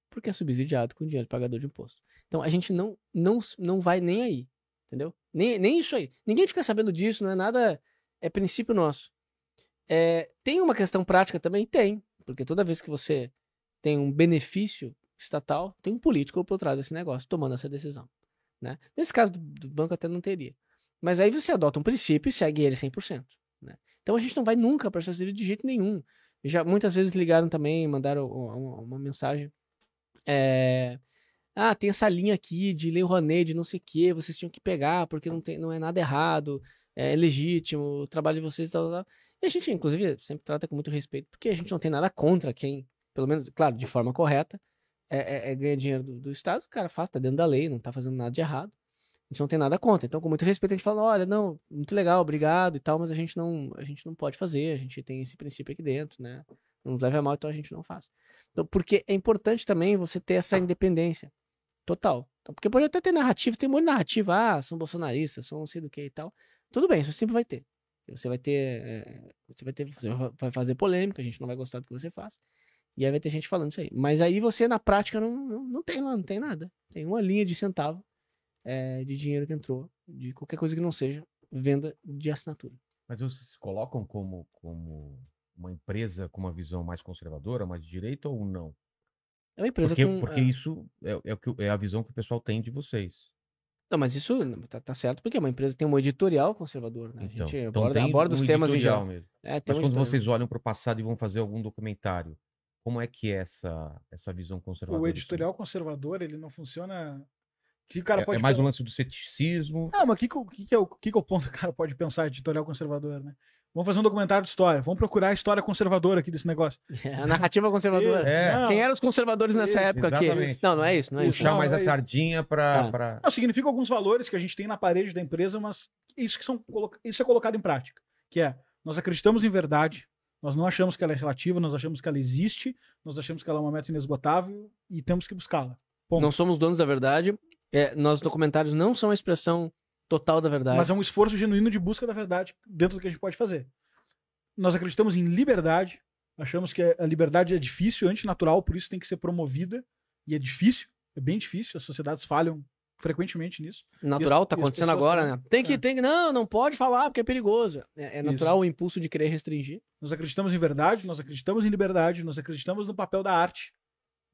porque é subsidiado com dinheiro do pagador de imposto. Então a gente não, não, não vai nem aí. Entendeu? Nem, nem isso aí. Ninguém fica sabendo disso, não é nada. É princípio nosso. É, tem uma questão prática também? Tem. Porque toda vez que você tem um benefício estatal, tem um político por trás desse negócio, tomando essa decisão. Né? Nesse caso do, do banco até não teria. Mas aí você adota um princípio e segue ele 100%. Né? Então a gente não vai nunca para essa de jeito nenhum. Já muitas vezes ligaram também, mandaram uma, uma mensagem. É, ah, tem essa linha aqui de Lei Rouanet, de não sei o que, vocês tinham que pegar porque não, tem, não é nada errado, é legítimo, o trabalho de vocês tal, tal, tal. E a gente, inclusive, sempre trata com muito respeito, porque a gente não tem nada contra quem, pelo menos, claro, de forma correta, é, é, é ganha dinheiro do, do, Estado, o cara faz, tá dentro da lei, não tá fazendo nada de errado. A gente não tem nada contra. Então, com muito respeito, a gente fala, olha, não, muito legal, obrigado e tal, mas a gente não, a gente não pode fazer, a gente tem esse princípio aqui dentro, né? Não nos leve a mal, então a gente não faz. Então, porque é importante também você ter essa independência total. Então, porque pode até ter narrativa, tem um monte de narrativa, ah, são bolsonaristas, são não sei do que e tal. Tudo bem, isso sempre vai ter. Você vai ter, é, você vai ter, você vai fazer polêmica, a gente não vai gostar do que você faz. E aí vai ter gente falando isso aí. Mas aí você, na prática, não, não, não tem lá, não tem nada. Tem uma linha de centavo é, de dinheiro que entrou, de qualquer coisa que não seja venda de assinatura. Mas vocês colocam como, como uma empresa com uma visão mais conservadora, mais de direita ou não? É uma empresa porque, com... Porque é... isso é, é, o que, é a visão que o pessoal tem de vocês. Não, mas isso tá, tá, certo porque é uma empresa que tem um editorial conservador, né? Então, a gente então aborda, aborda um os temas em geral. Mesmo. É, mas um quando vocês olham para o passado e vão fazer algum documentário, como é que é essa, essa visão conservadora? O editorial conservador, ele não funciona que cara é, pode é mais pensar... um lance do ceticismo. Não, mas o que, que, que, é o que, que é o ponto que o cara pode pensar editorial conservador, né? Vamos fazer um documentário de história. Vamos procurar a história conservadora aqui desse negócio. [laughs] É, a narrativa conservadora. É. Quem eram os conservadores nessa Isso, época exatamente. aqui? Não, não é isso. Não é isso. Puxar Não, mais é a isso. sardinha para. Ah. pra... Não, significa alguns valores que a gente tem na parede da empresa, mas isso, que são, isso é colocado em prática. Que é, nós acreditamos em verdade, nós não achamos que ela é relativa, nós achamos que ela existe, nós achamos que ela é uma meta inesgotável e temos que buscá-la. Não somos donos da verdade. É, nossos documentários não são a expressão total da verdade. Mas é um esforço genuíno de busca da verdade dentro do que a gente pode fazer. Nós acreditamos em liberdade, achamos que a liberdade é difícil, antinatural, por isso tem que ser promovida, e é difícil, é bem difícil, as sociedades falham frequentemente nisso. Natural, E as- tá acontecendo agora, também. né? Tem que, É. tem que, não, não pode falar porque é perigoso. É, é natural o impulso de querer restringir. Nós acreditamos em verdade, nós acreditamos em liberdade, nós acreditamos no papel da arte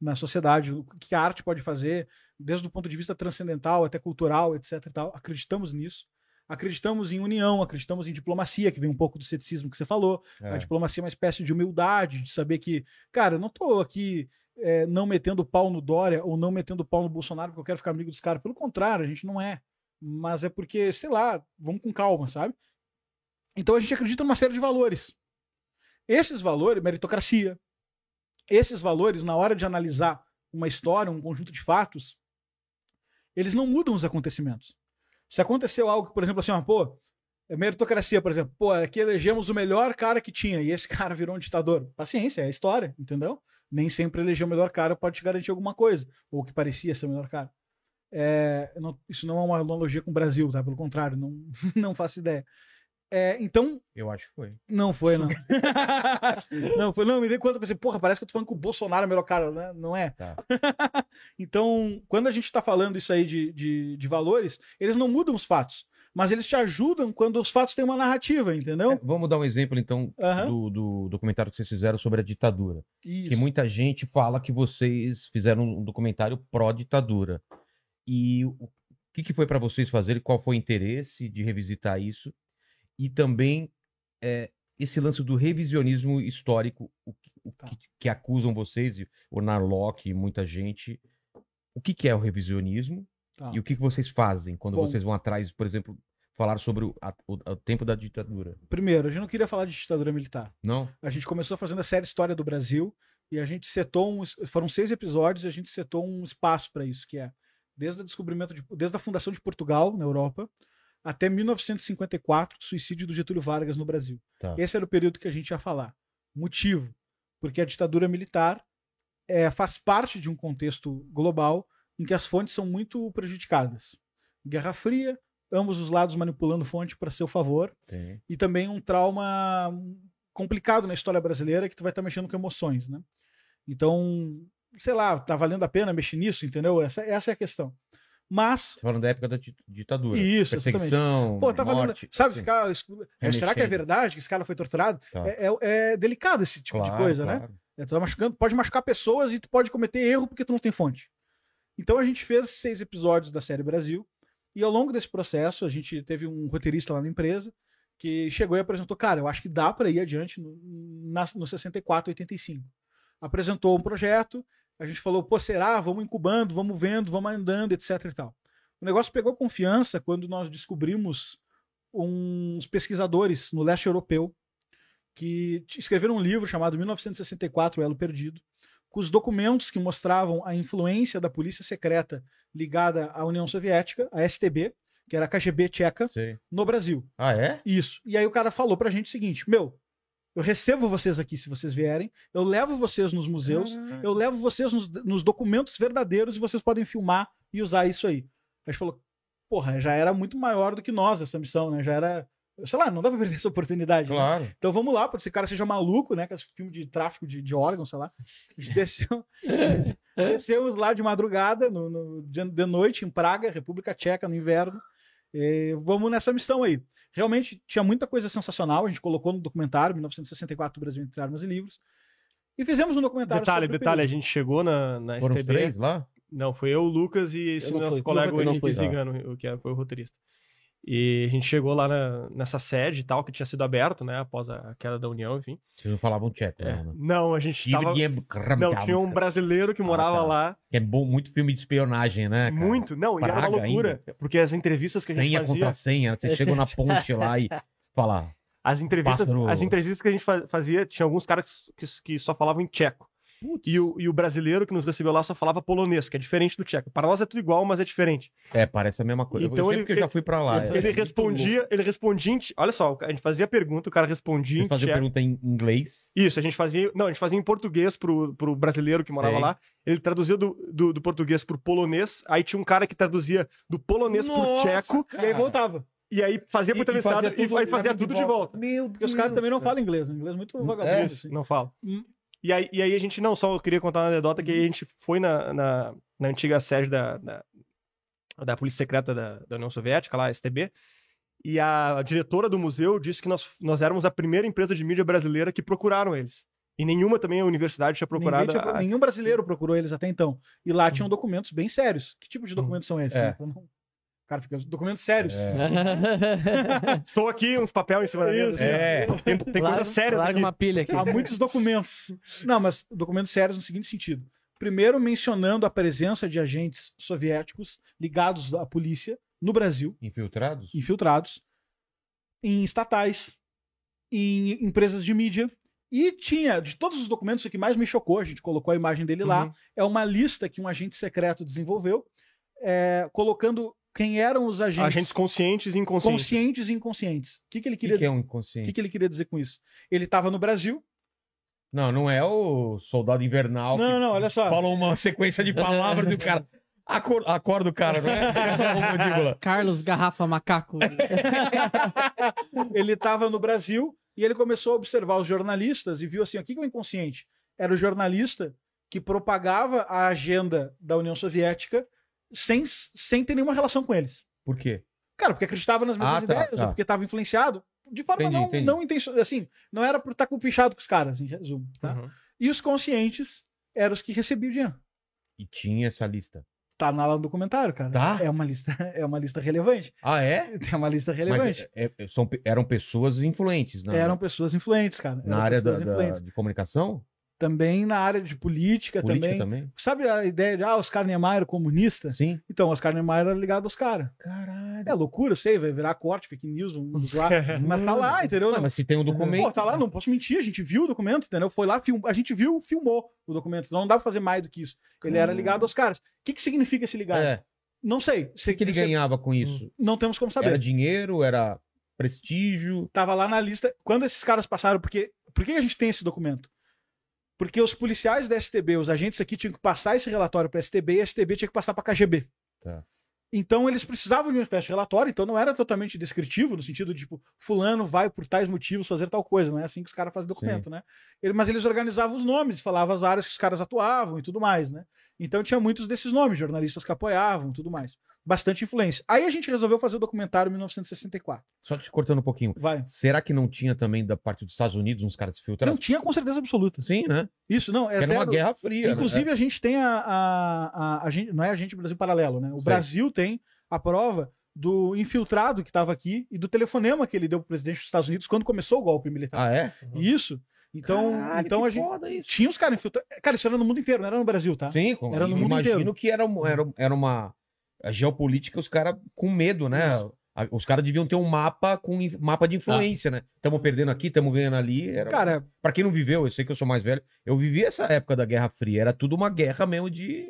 na sociedade, o que a arte pode fazer, desde o ponto de vista transcendental até cultural, etc. Tal. Acreditamos nisso. Acreditamos em união, acreditamos em diplomacia, que vem um pouco do ceticismo que você falou. É. A diplomacia é uma espécie de humildade, de saber que, cara, eu não tô aqui é, não metendo pau no Dória ou não metendo pau no Bolsonaro porque eu quero ficar amigo dos caras. Pelo contrário, a gente não é. Mas é porque, sei lá, vamos com calma, sabe? Então a gente acredita numa série de valores. Esses valores, meritocracia, esses valores, na hora de analisar uma história, um conjunto de fatos, eles não mudam os acontecimentos. Se aconteceu algo, por exemplo, assim, ó, pô, é meritocracia, por exemplo, pô, aqui elegemos o melhor cara que tinha e esse [laughs] cara virou um ditador. Paciência, é a história, entendeu? Nem sempre eleger o melhor cara pode te garantir alguma coisa, ou que parecia ser o melhor cara. É, não- isso não é uma analogia com o Brasil, tá? Pelo contrário, não, [laughs] não faço ideia. É, então, Eu acho que foi. não foi, não. [laughs] não foi, não. Me dei conta, pensei, porra, parece que eu tô falando que o Bolsonaro é o melhor cara, né? Não é? Tá. [laughs] então, quando a gente tá falando isso aí de, de, de valores, eles não mudam os fatos, mas eles te ajudam quando os fatos têm uma narrativa, entendeu? É, vamos dar um exemplo, então, Aham. do, do documentário que vocês fizeram sobre a ditadura. Isso. Que muita gente fala que vocês fizeram um documentário pró-ditadura. E o que, que foi para vocês fazerem? Qual foi o interesse de revisitar isso? E também é, esse lance do revisionismo histórico, o, que- o Tá. que, que acusam vocês, o Narlock e muita gente. O que, que é o revisionismo? Tá. E o que, que vocês fazem quando Bom. vocês vão atrás, por exemplo, falar sobre o, a- o- o tempo da ditadura? Primeiro, a gente não queria falar de ditadura militar. Não? A gente começou fazendo a série História do Brasil e a gente setou um, foram seis episódios e a gente setou um espaço para isso, que é desde o descobrimento de, desde a fundação de Portugal na Europa até 1954, suicídio do Getúlio Vargas no Brasil. Tá. Esse era o período que a gente ia falar. Motivo, porque a ditadura militar é, faz parte de um contexto global em que as fontes são muito prejudicadas. Guerra Fria, ambos os lados manipulando fonte para seu favor Sim. e também um trauma complicado na história brasileira que tu vai estar mexendo com emoções, né? Então, sei lá, tá valendo a pena mexer nisso, entendeu? Essa, essa é a questão. Mas Você falando da época da di- ditadura. Isso, Perseguição, Pô, tava morte. Sabe, Sim. ficar. é, Será que é verdade que esse cara foi torturado? Tá. É, é- é delicado esse tipo de Claro, coisa, né? claro. É, tu tá machucando, pode machucar pessoas e tu pode cometer erro porque tu não tem fonte. Então a gente fez seis episódios da série Brasil. E ao longo desse processo, a gente teve um roteirista lá na empresa que chegou e apresentou: Cara, eu acho que dá para ir adiante no, na, no 64, 85. Apresentou um projeto, a gente falou: Pô, será? Vamos incubando, vamos vendo, vamos andando, etc e tal. O negócio pegou confiança quando nós descobrimos uns pesquisadores no leste europeu que escreveram um livro chamado 1964, O Elo Perdido, com os documentos que mostravam a influência da polícia secreta ligada à União Soviética, a STB, que era a KGB tcheca, Sei. no Brasil. Ah, é? Isso. E aí o cara falou pra gente o seguinte: meu, eu recebo vocês aqui se vocês vierem, eu levo vocês nos museus, eu levo vocês nos, nos documentos verdadeiros e vocês podem filmar e usar isso aí. A gente falou, porra, já era muito maior do que nós essa missão, né? Já era. Sei lá, não dá pra perder essa oportunidade. né? Claro. Então vamos lá, porque esse cara seja maluco, né? Que é filme de tráfico de, de órgãos, sei lá. A gente desceu, [laughs] descemos lá de madrugada, no, no- de, de noite, em Praga, República Tcheca, no inverno. E vamos nessa missão aí. Realmente tinha muita coisa sensacional, a gente colocou no documentário, 1964, o Brasil entre armas e livros. E fizemos um documentário Detalhe, sobre o detalhe, a gente chegou na, na Foram STB. três lá? Não, foi eu, o Lucas e esse fui. colega, o Henrique. Zigano, o que é- foi o roteirista. E a gente chegou lá na- nessa sede e tal, que tinha sido aberto, né, após a queda da União, enfim. Vocês não falavam tcheco, É. não, né? Não, a gente tava... Não, tinha um brasileiro que Ah, morava lá. Que é bom, muito filme de espionagem, né? cara? Muito. Não, e era uma Praga loucura. Porque as entrevistas que a gente Senha fazia... contra senha. Você chega na ponte lá e [laughs] fala. As entrevistas, Pássaro- as entrevistas que a gente fa- fazia, tinha alguns caras que, que só falavam em tcheco. E o, e o brasileiro que nos recebeu lá só falava polonês, que é diferente do tcheco. Para nós é tudo igual, mas é diferente. É, parece a mesma coisa. Então eu ele- porque eu já fui pra lá. ele é muito respondia, ele respondia em... Olha só, a gente fazia pergunta, o cara respondia Vocês em faziam pergunta em inglês. Isso, a gente fazia. Não, a gente fazia em português pro, pro brasileiro que morava Sei. lá. Ele traduzia do, do, do português pro polonês. Aí tinha um cara que traduzia do polonês pro Nossa, tcheco. E aí voltava. E aí fazia pro E- e entrevistado fazia e, tudo- aí fazia de tudo de volta. volta. Meu Porque os caras também não falam inglês, um inglês muito vagabundo. É, assim. Não fala. E aí, e aí a gente, não, só eu queria contar uma anedota que a gente foi na, na, na antiga sede da, da, da Polícia Secreta da, da União Soviética, lá, STB. E a, diretora do museu disse que nós, nós éramos a primeira empresa de mídia brasileira que procuraram eles. E nenhuma também a universidade tinha procurado. Tinha- a- nenhum brasileiro procurou eles até então. E lá tinham documentos bem sérios. Que tipo de documentos são esses? É. né? O cara fica, documentos sérios. É. [laughs] Estou aqui, uns papéis em cima da mesa. Assim, ó. É. Tem, tem Larga- coisas sérias Larga aqui. uma pilha aqui. Há muitos documentos. Não, mas documentos sérios no seguinte sentido. Primeiro, mencionando a presença de agentes soviéticos ligados à polícia no Brasil, Infiltrados? infiltrados, em estatais, em empresas de mídia. E tinha, de todos os documentos, o que mais me chocou, a gente colocou a imagem dele lá, Uhum. é uma lista que um agente secreto desenvolveu, é, colocando quem eram os agentes, Agentes conscientes e inconscientes. conscientes e inconscientes. O que, que ele O que, queria que é um O inconsciente? que, que ele queria dizer com isso? Ele estava no Brasil. Não, não é o soldado invernal. Não, que não, olha só. Fala uma sequência de palavras do cara. Acor- Acorda o cara, não é? Carlos Garrafa Macaco. [laughs] ele estava no Brasil e ele começou a observar os jornalistas e viu assim: o que que é o inconsciente? Era o jornalista que propagava a agenda da União Soviética sem, sem ter nenhuma relação com eles. Por quê? Cara, porque acreditava nas mesmas Ah, tá, ideias, tá. ou porque estava influenciado. De forma Entendi, não, entendi. não intencional. Assim, não era por estar compichado com os caras, em resumo. Tá? Uhum. E os conscientes eram os que recebiam dinheiro. E tinha essa lista. Tá na lá no documentário, cara. Tá? É uma lista, [laughs] é uma lista relevante. Ah, é? [laughs] É uma lista relevante. Mas é- é- são, pe- eram pessoas influentes na, Eram pessoas influentes, cara. na Eram área da, pessoas da- influentes. de comunicação? Também na área de política, Política também. também? Sabe a ideia de, ah, Oscar Niemeyer é comunista? Sim. Então, Oscar Niemeyer era ligado aos caras. Caralho. É loucura, eu sei, vai virar corte, fake news, vamos lá. [laughs] mas tá lá, entendeu? Não, mas se tem um documento. Pô, tá lá, não posso mentir, a gente viu o documento, entendeu? Foi lá, film... a gente viu, filmou o documento, então não dá pra fazer mais do que isso. Ele era ligado aos caras. O que, que significa esse ligado? É. Não sei. O que, que ele Você- ganhava com isso? Não temos como saber. Era dinheiro? Era prestígio? Tava lá na lista. Quando esses caras passaram, porque. Por que a gente tem esse documento? Porque os policiais da STB, os agentes aqui, tinham que passar esse relatório para STB e a STB tinha que passar para KGB. Tá. Então eles precisavam de uma espécie de relatório, então não era totalmente descritivo, no sentido de, tipo, fulano vai por tais motivos fazer tal coisa, não é assim que os caras fazem documento, né? Ele- mas eles organizavam os nomes, falavam as áreas que os caras atuavam e tudo mais, né? Então tinha muitos desses nomes, jornalistas que apoiavam e tudo mais. Bastante influência. Aí a gente resolveu fazer o documentário em 1964. Só te cortando um pouquinho. Vai. Será que não tinha também da parte dos Estados Unidos uns caras se filtrando? Não tinha com certeza absoluta. Sim, né? Isso, não, é Era uma zero- guerra fria. Inclusive, né? a gente tem a, a, a, a gente, não é a gente Brasil Paralelo, né? O Sei. Brasil tem a prova do infiltrado que estava aqui e do telefonema que ele deu pro presidente dos Estados Unidos quando começou o golpe militar. Ah, é? Isso. Então, Caralho, então a gente foda isso. tinha os caras infiltrados. Cara, isso era no mundo inteiro, não era no Brasil, tá? Sim, Era no mundo imagino inteiro. que era, era, era uma a geopolítica, os caras com medo, né? Os caras deviam ter um mapa com mapa de influência, né? Estamos perdendo aqui, estamos ganhando ali. Era... Cara, Pra quem não viveu, eu sei que eu sou mais velho, eu vivi essa época da Guerra Fria. Era tudo uma guerra mesmo de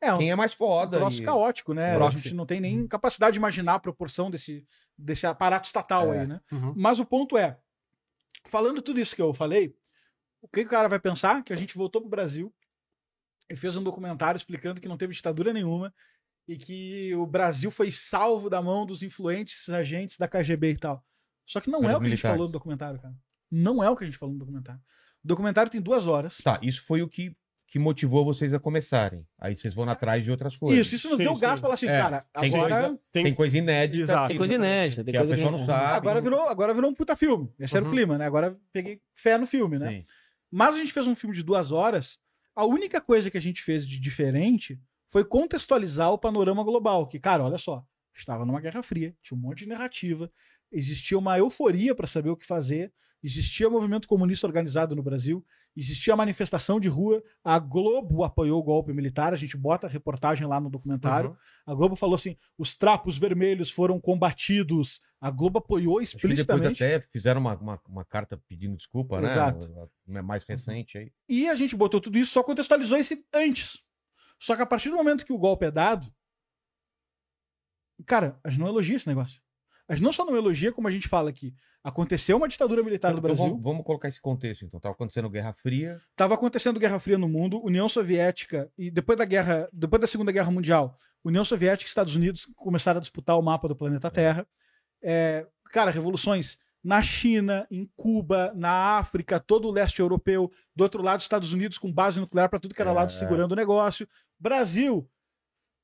é um quem é mais um foda. troço e- caótico, né? A gente não tem nem capacidade de imaginar a proporção desse, desse aparato estatal É. aí, né? Uhum. Mas o ponto é, falando tudo isso que eu falei, o que que o cara vai pensar? Que a gente voltou pro Brasil e fez um documentário explicando que não teve ditadura nenhuma e que o Brasil foi salvo da mão dos influentes agentes da KGB e tal. Só que não Pelos é o que a gente militares. falou no documentário, cara. Não é o que a gente falou no documentário. O documentário tem duas horas. Tá, isso foi o que, que motivou vocês a começarem. Aí vocês vão atrás de outras coisas. Isso, isso nos Sim, deu sim. gás falar assim, É, cara, tem agora, coisa- Tem- Tem coisa inédita. Exato. Tem coisa inédita, tem Que a coisa pessoa não sabe. agora virou, agora virou um puta filme. Esse era o Uhum. clima, né? Agora peguei fé no filme, né? Sim. Mas a gente fez um filme de duas horas. A única coisa que a gente fez de diferente foi contextualizar o panorama global. Que, cara, olha só, estava numa Guerra Fria, tinha um monte de narrativa, existia uma euforia para saber o que fazer, existia movimento comunista organizado no Brasil, existia manifestação de rua, a Globo apoiou o golpe militar, a gente bota a reportagem lá no documentário. Uhum. A Globo falou assim: os trapos vermelhos foram combatidos. A Globo apoiou Acho que depois explicitamente. até fizeram uma, uma, uma carta pedindo desculpa, né? Exato. Mais recente aí. E a gente botou tudo isso, só contextualizou esse antes. Só que a partir do momento que o golpe é dado, cara, a gente não elogia esse negócio. A gente não só não elogia, como a gente fala que aconteceu uma ditadura militar Então, no então Brasil, vamos, vamos colocar esse contexto, então. Tava acontecendo Guerra Fria. estava acontecendo Guerra Fria no mundo, União Soviética e depois da guerra, depois da Segunda Guerra Mundial, União Soviética e Estados Unidos começaram a disputar o mapa do planeta Terra. É, cara, revoluções na China, em Cuba, na África, todo o leste europeu, do outro lado Estados Unidos com base nuclear para tudo que era É. lado segurando o negócio. Brasil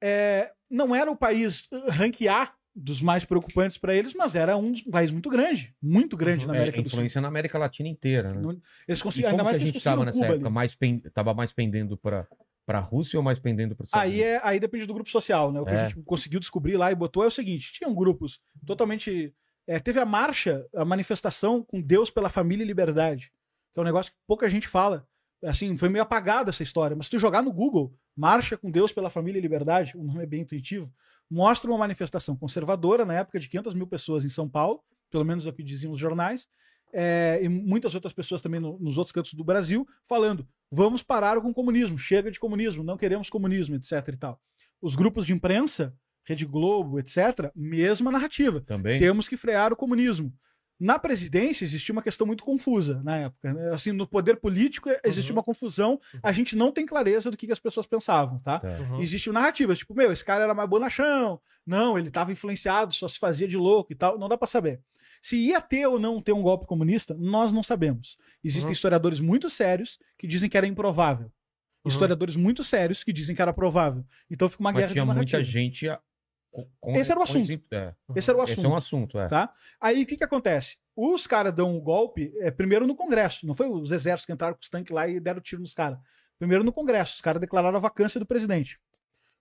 é, não era o país ranquear dos mais preocupantes para eles, mas era um país muito grande, muito grande na É, América do Sul. influência na América Latina inteira, né? Eles conseguiram, como ainda mais que a gente estava nessa Cuba época? ali. Mais pen... Tava mais pendendo para para a Rússia ou mais pendendo para Aí, é, aí depende do grupo social, né? O que É. a gente conseguiu descobrir lá e botou é o seguinte: tinham grupos totalmente. É, teve a marcha, a manifestação com Deus pela família e liberdade, que é um negócio que pouca gente fala. Assim, foi meio apagada essa história, mas se tu jogar no Google, Marcha com Deus pela Família e Liberdade, o nome é bem intuitivo, mostra uma manifestação conservadora na época de 500 mil pessoas em São Paulo, pelo menos é o que diziam os jornais, é, e muitas outras pessoas também no- nos outros cantos do Brasil, falando: vamos parar com o comunismo, chega de comunismo, não queremos comunismo, etc. e tal. Os grupos de imprensa, Rede Globo, etc., mesma narrativa. Também. Temos que frear o comunismo. Na presidência existia uma questão muito confusa na época. né? Assim, no poder político existia uma confusão. A gente não tem clareza do que, que as pessoas pensavam, tá? Tá. Uhum. Existiam narrativas, tipo, meu, esse cara era mais bonachão. Não, ele estava influenciado, só se fazia de louco e tal. Não dá para saber. Se ia ter ou não ter um golpe comunista, nós não sabemos. Existem Uhum. historiadores muito sérios que dizem que era improvável. Uhum. Historiadores muito sérios que dizem que era provável. Então fica uma Mas guerra tinha de narrativa. muita gente. Com- Esse era o assunto. esse- é. Esse era o Esse assunto. é um assunto, é. Tá? Aí o que, que acontece? Os caras dão o golpe é, primeiro no Congresso. Não foi os exércitos que entraram com os tanques lá e deram tiro nos caras. Primeiro no Congresso. Os caras declararam a vacância do presidente.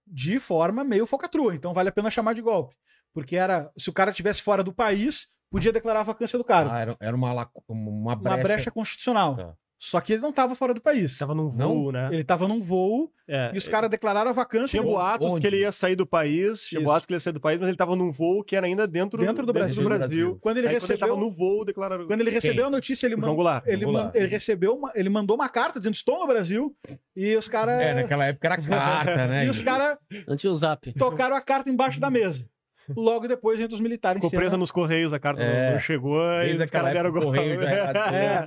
De forma meio focatrua. Então vale a pena chamar de golpe. Porque era. Se o cara estivesse fora do país, podia declarar a vacância do cara. Ah, era, era uma, uma brecha. uma brecha constitucional. Tá. Só que ele não estava fora do país. Tava num voo, né? Ele estava num voo É, e os caras declararam a vacância. Tinha boatos Onde? que ele ia sair do país, tinha boatos que ele ia sair do país, mas ele tava num voo que era ainda dentro, Dentro do Brasil. Brasil. Quando ele Aí, quando ele recebeu, tava no voo, declararam. quando ele recebeu a notícia, ele, O man- João Goulart. ele, man- ele recebeu uma, ele mandou uma carta dizendo estou no Brasil e os caras É, naquela época era carta, [laughs] né? e os caras Não tinha o zap. tocaram a carta embaixo da mesa. Logo depois entre os militares. Ficou presa nos correios, a carta É. não chegou e os caras deram gol. correio já era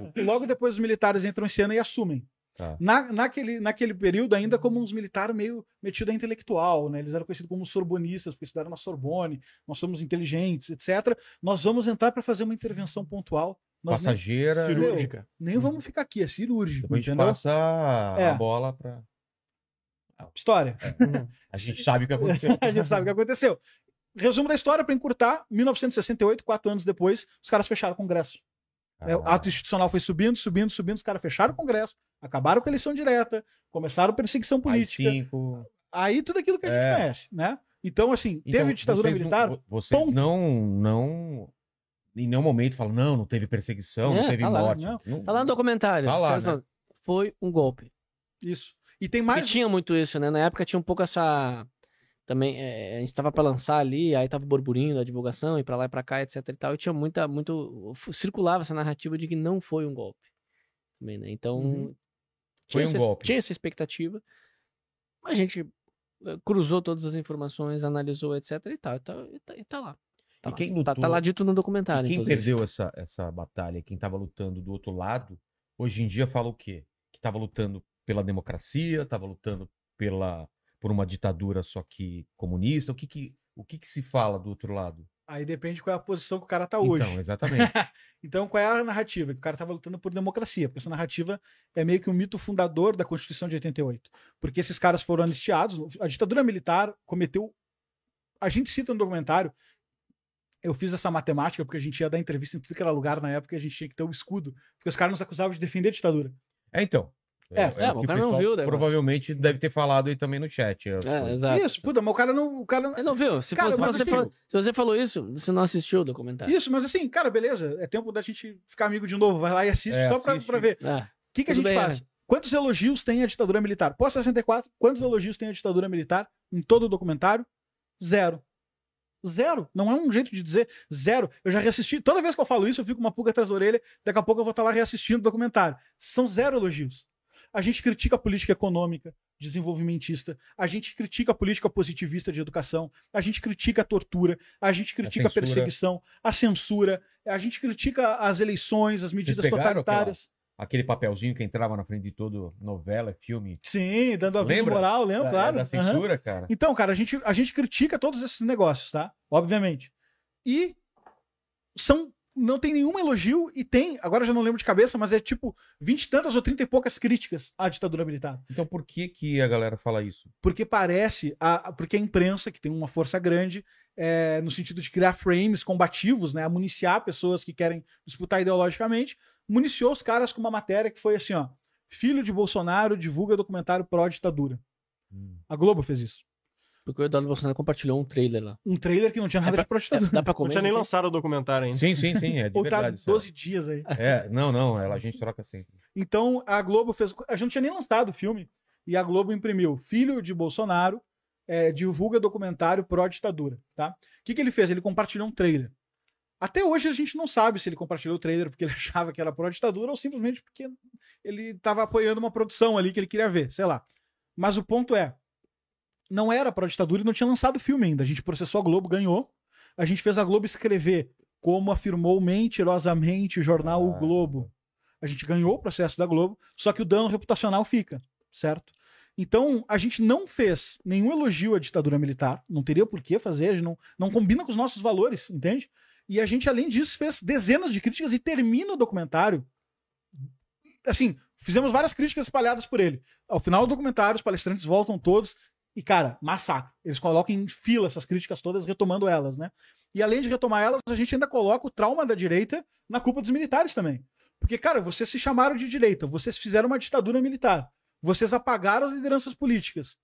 [laughs] É, logo depois os militares entram em cena e assumem. Tá. Na, naquele, naquele período, ainda como uns militares meio metidos a intelectual, né? Eles eram conhecidos como sorbonistas, porque estudaram na Sorbonne, nós somos inteligentes, etc. Nós vamos entrar para fazer uma intervenção pontual. Nós nem, Passageira. Cirúrgica. nem vamos ficar aqui, é cirúrgico. Depois a gente entendeu? passa É. a bola pra. História. A gente sabe o que aconteceu. [laughs] a gente sabe o que aconteceu. Resumo da história, para encurtar: 1968, quatro anos depois, os caras fecharam o Congresso. É, o Ah, ato institucional foi subindo, subindo, subindo, os caras fecharam o Congresso, acabaram com a eleição direta, começaram perseguição política. AI-5. Aí tudo aquilo que a gente É. conhece, né? Então, assim, Então, teve ditadura vocês militar. Não, vo- vocês ponto. não, não. Em nenhum momento falam, não, não teve perseguição, não É, teve tá lá, morte. não. Não- Tá lá no documentário. Tá lá, né? falam, Foi um golpe. Isso. E tem mais. tinha muito isso, né? Na época tinha um pouco essa. Também, é, a gente tava pra lançar ali, aí tava o burburinho da divulgação, e pra lá e pra cá, etc e tal. E tinha muita, muito. Circulava essa narrativa de que não foi um golpe. Também, né? Então. Uhum. Foi um essa, golpe. Tinha essa expectativa. A gente eh, cruzou todas as informações, analisou, etc e tal. E tá, e tá, e tá lá. Tá, E lá. quem Tá- lutou- tá lá dito no documentário. Quem inclusive. perdeu essa, essa batalha, quem estava lutando do outro lado, hoje em dia fala o quê? Que estava lutando pela democracia, estava lutando pela, por uma ditadura só que comunista. O que que, o que que se fala do outro lado? Aí depende qual é a posição que o cara tá hoje. Então, exatamente. [laughs] Então, qual é a narrativa? Que o cara estava lutando por democracia, porque essa narrativa é meio que um mito fundador da Constituição de 88. Porque esses caras foram anistiados, a ditadura militar cometeu. A gente cita no documentário, eu fiz essa matemática porque a gente ia dar entrevista em tudo que era lugar na época e a gente tinha que ter o escudo, porque os caras nos acusavam de defender a ditadura. É, então. É, é, o o que cara não viu o negócio. Provavelmente deve ter falado aí também no chat. É, exato. Isso, puta, mas o cara não. O cara não... Ele não viu. Se, Cara, fosse- você assim- falou, se você falou isso, você não assistiu o documentário. Isso, mas assim, cara, beleza, é tempo da gente ficar amigo de novo. Vai lá e assiste É, só pra, assiste. pra ver. É. O que, que a gente bem, faz? né? Quantos elogios tem a ditadura militar? Pós 64, quantos elogios tem a ditadura militar em todo o documentário? Zero. Zero. Não é um jeito de dizer zero. Eu já reassisti. Toda vez que eu falo isso, eu fico com uma pulga atrás da orelha. Daqui a pouco eu vou estar lá reassistindo o documentário. São zero elogios. A gente critica a política econômica, desenvolvimentista. A gente critica a política positivista de educação. A gente critica a tortura. A gente critica a, censura. perseguição, a censura. A gente critica as eleições, as medidas totalitárias. Aquele papelzinho que entrava na frente de todo novela, filme. Sim, dando aviso Lembra? moral, lembro, da, claro. da censura, cara. Então, cara, a gente, a gente critica todos esses negócios, tá? Obviamente. E são. Não tem nenhum elogio e tem, agora já não lembro de cabeça, mas é tipo vinte e tantas ou trinta e poucas críticas à ditadura militar. Então por que que a galera fala isso? Porque parece, a- porque a imprensa, que tem uma força grande, é, no sentido de criar frames combativos, né? A municiar pessoas que querem disputar ideologicamente, municiou os caras com uma matéria que foi assim, ó. Filho de Bolsonaro divulga documentário pró-ditadura. Hum. A Globo fez isso. Porque o Eduardo Bolsonaro compartilhou um trailer lá. Um trailer que não tinha nada de pró-ditadura. Dá pra Não comer? tinha nem aqui? lançado o documentário ainda. Sim, sim, sim, é de Ou tá verdade. sério. 12 dias aí. É, não, não, ela, a gente troca sempre. Então a Globo fez. A gente não tinha nem lançado o filme. E a Globo imprimiu Filho de Bolsonaro é, divulga documentário pró-ditadura. Tá? O que, que ele fez? Ele compartilhou um trailer. Até hoje a gente não sabe se ele compartilhou o trailer porque ele [laughs] achava que era pró-ditadura ou simplesmente porque ele estava apoiando uma produção ali que ele queria ver, sei lá. Mas o ponto é, não era pró-ditadura e não tinha lançado o filme ainda. A gente processou a Globo, ganhou. A gente fez a Globo escrever como afirmou mentirosamente o jornal O Ah. Globo. A gente ganhou o processo da Globo, só que o dano reputacional fica, certo? Então, a gente não fez nenhum elogio à ditadura militar, não teria por que fazer, a gente não, não combina com os nossos valores, entende? E a gente, além disso, fez dezenas de críticas e termina o documentário. Assim, fizemos várias críticas espalhadas por ele. Ao final do documentário, os palestrantes voltam todos e, cara, massacre. Eles colocam em fila essas críticas todas, retomando elas, né? E além de retomar elas, a gente ainda coloca o trauma da direita na culpa dos militares também. Porque, cara, vocês se chamaram de direita, vocês fizeram uma ditadura militar, vocês apagaram as lideranças políticas.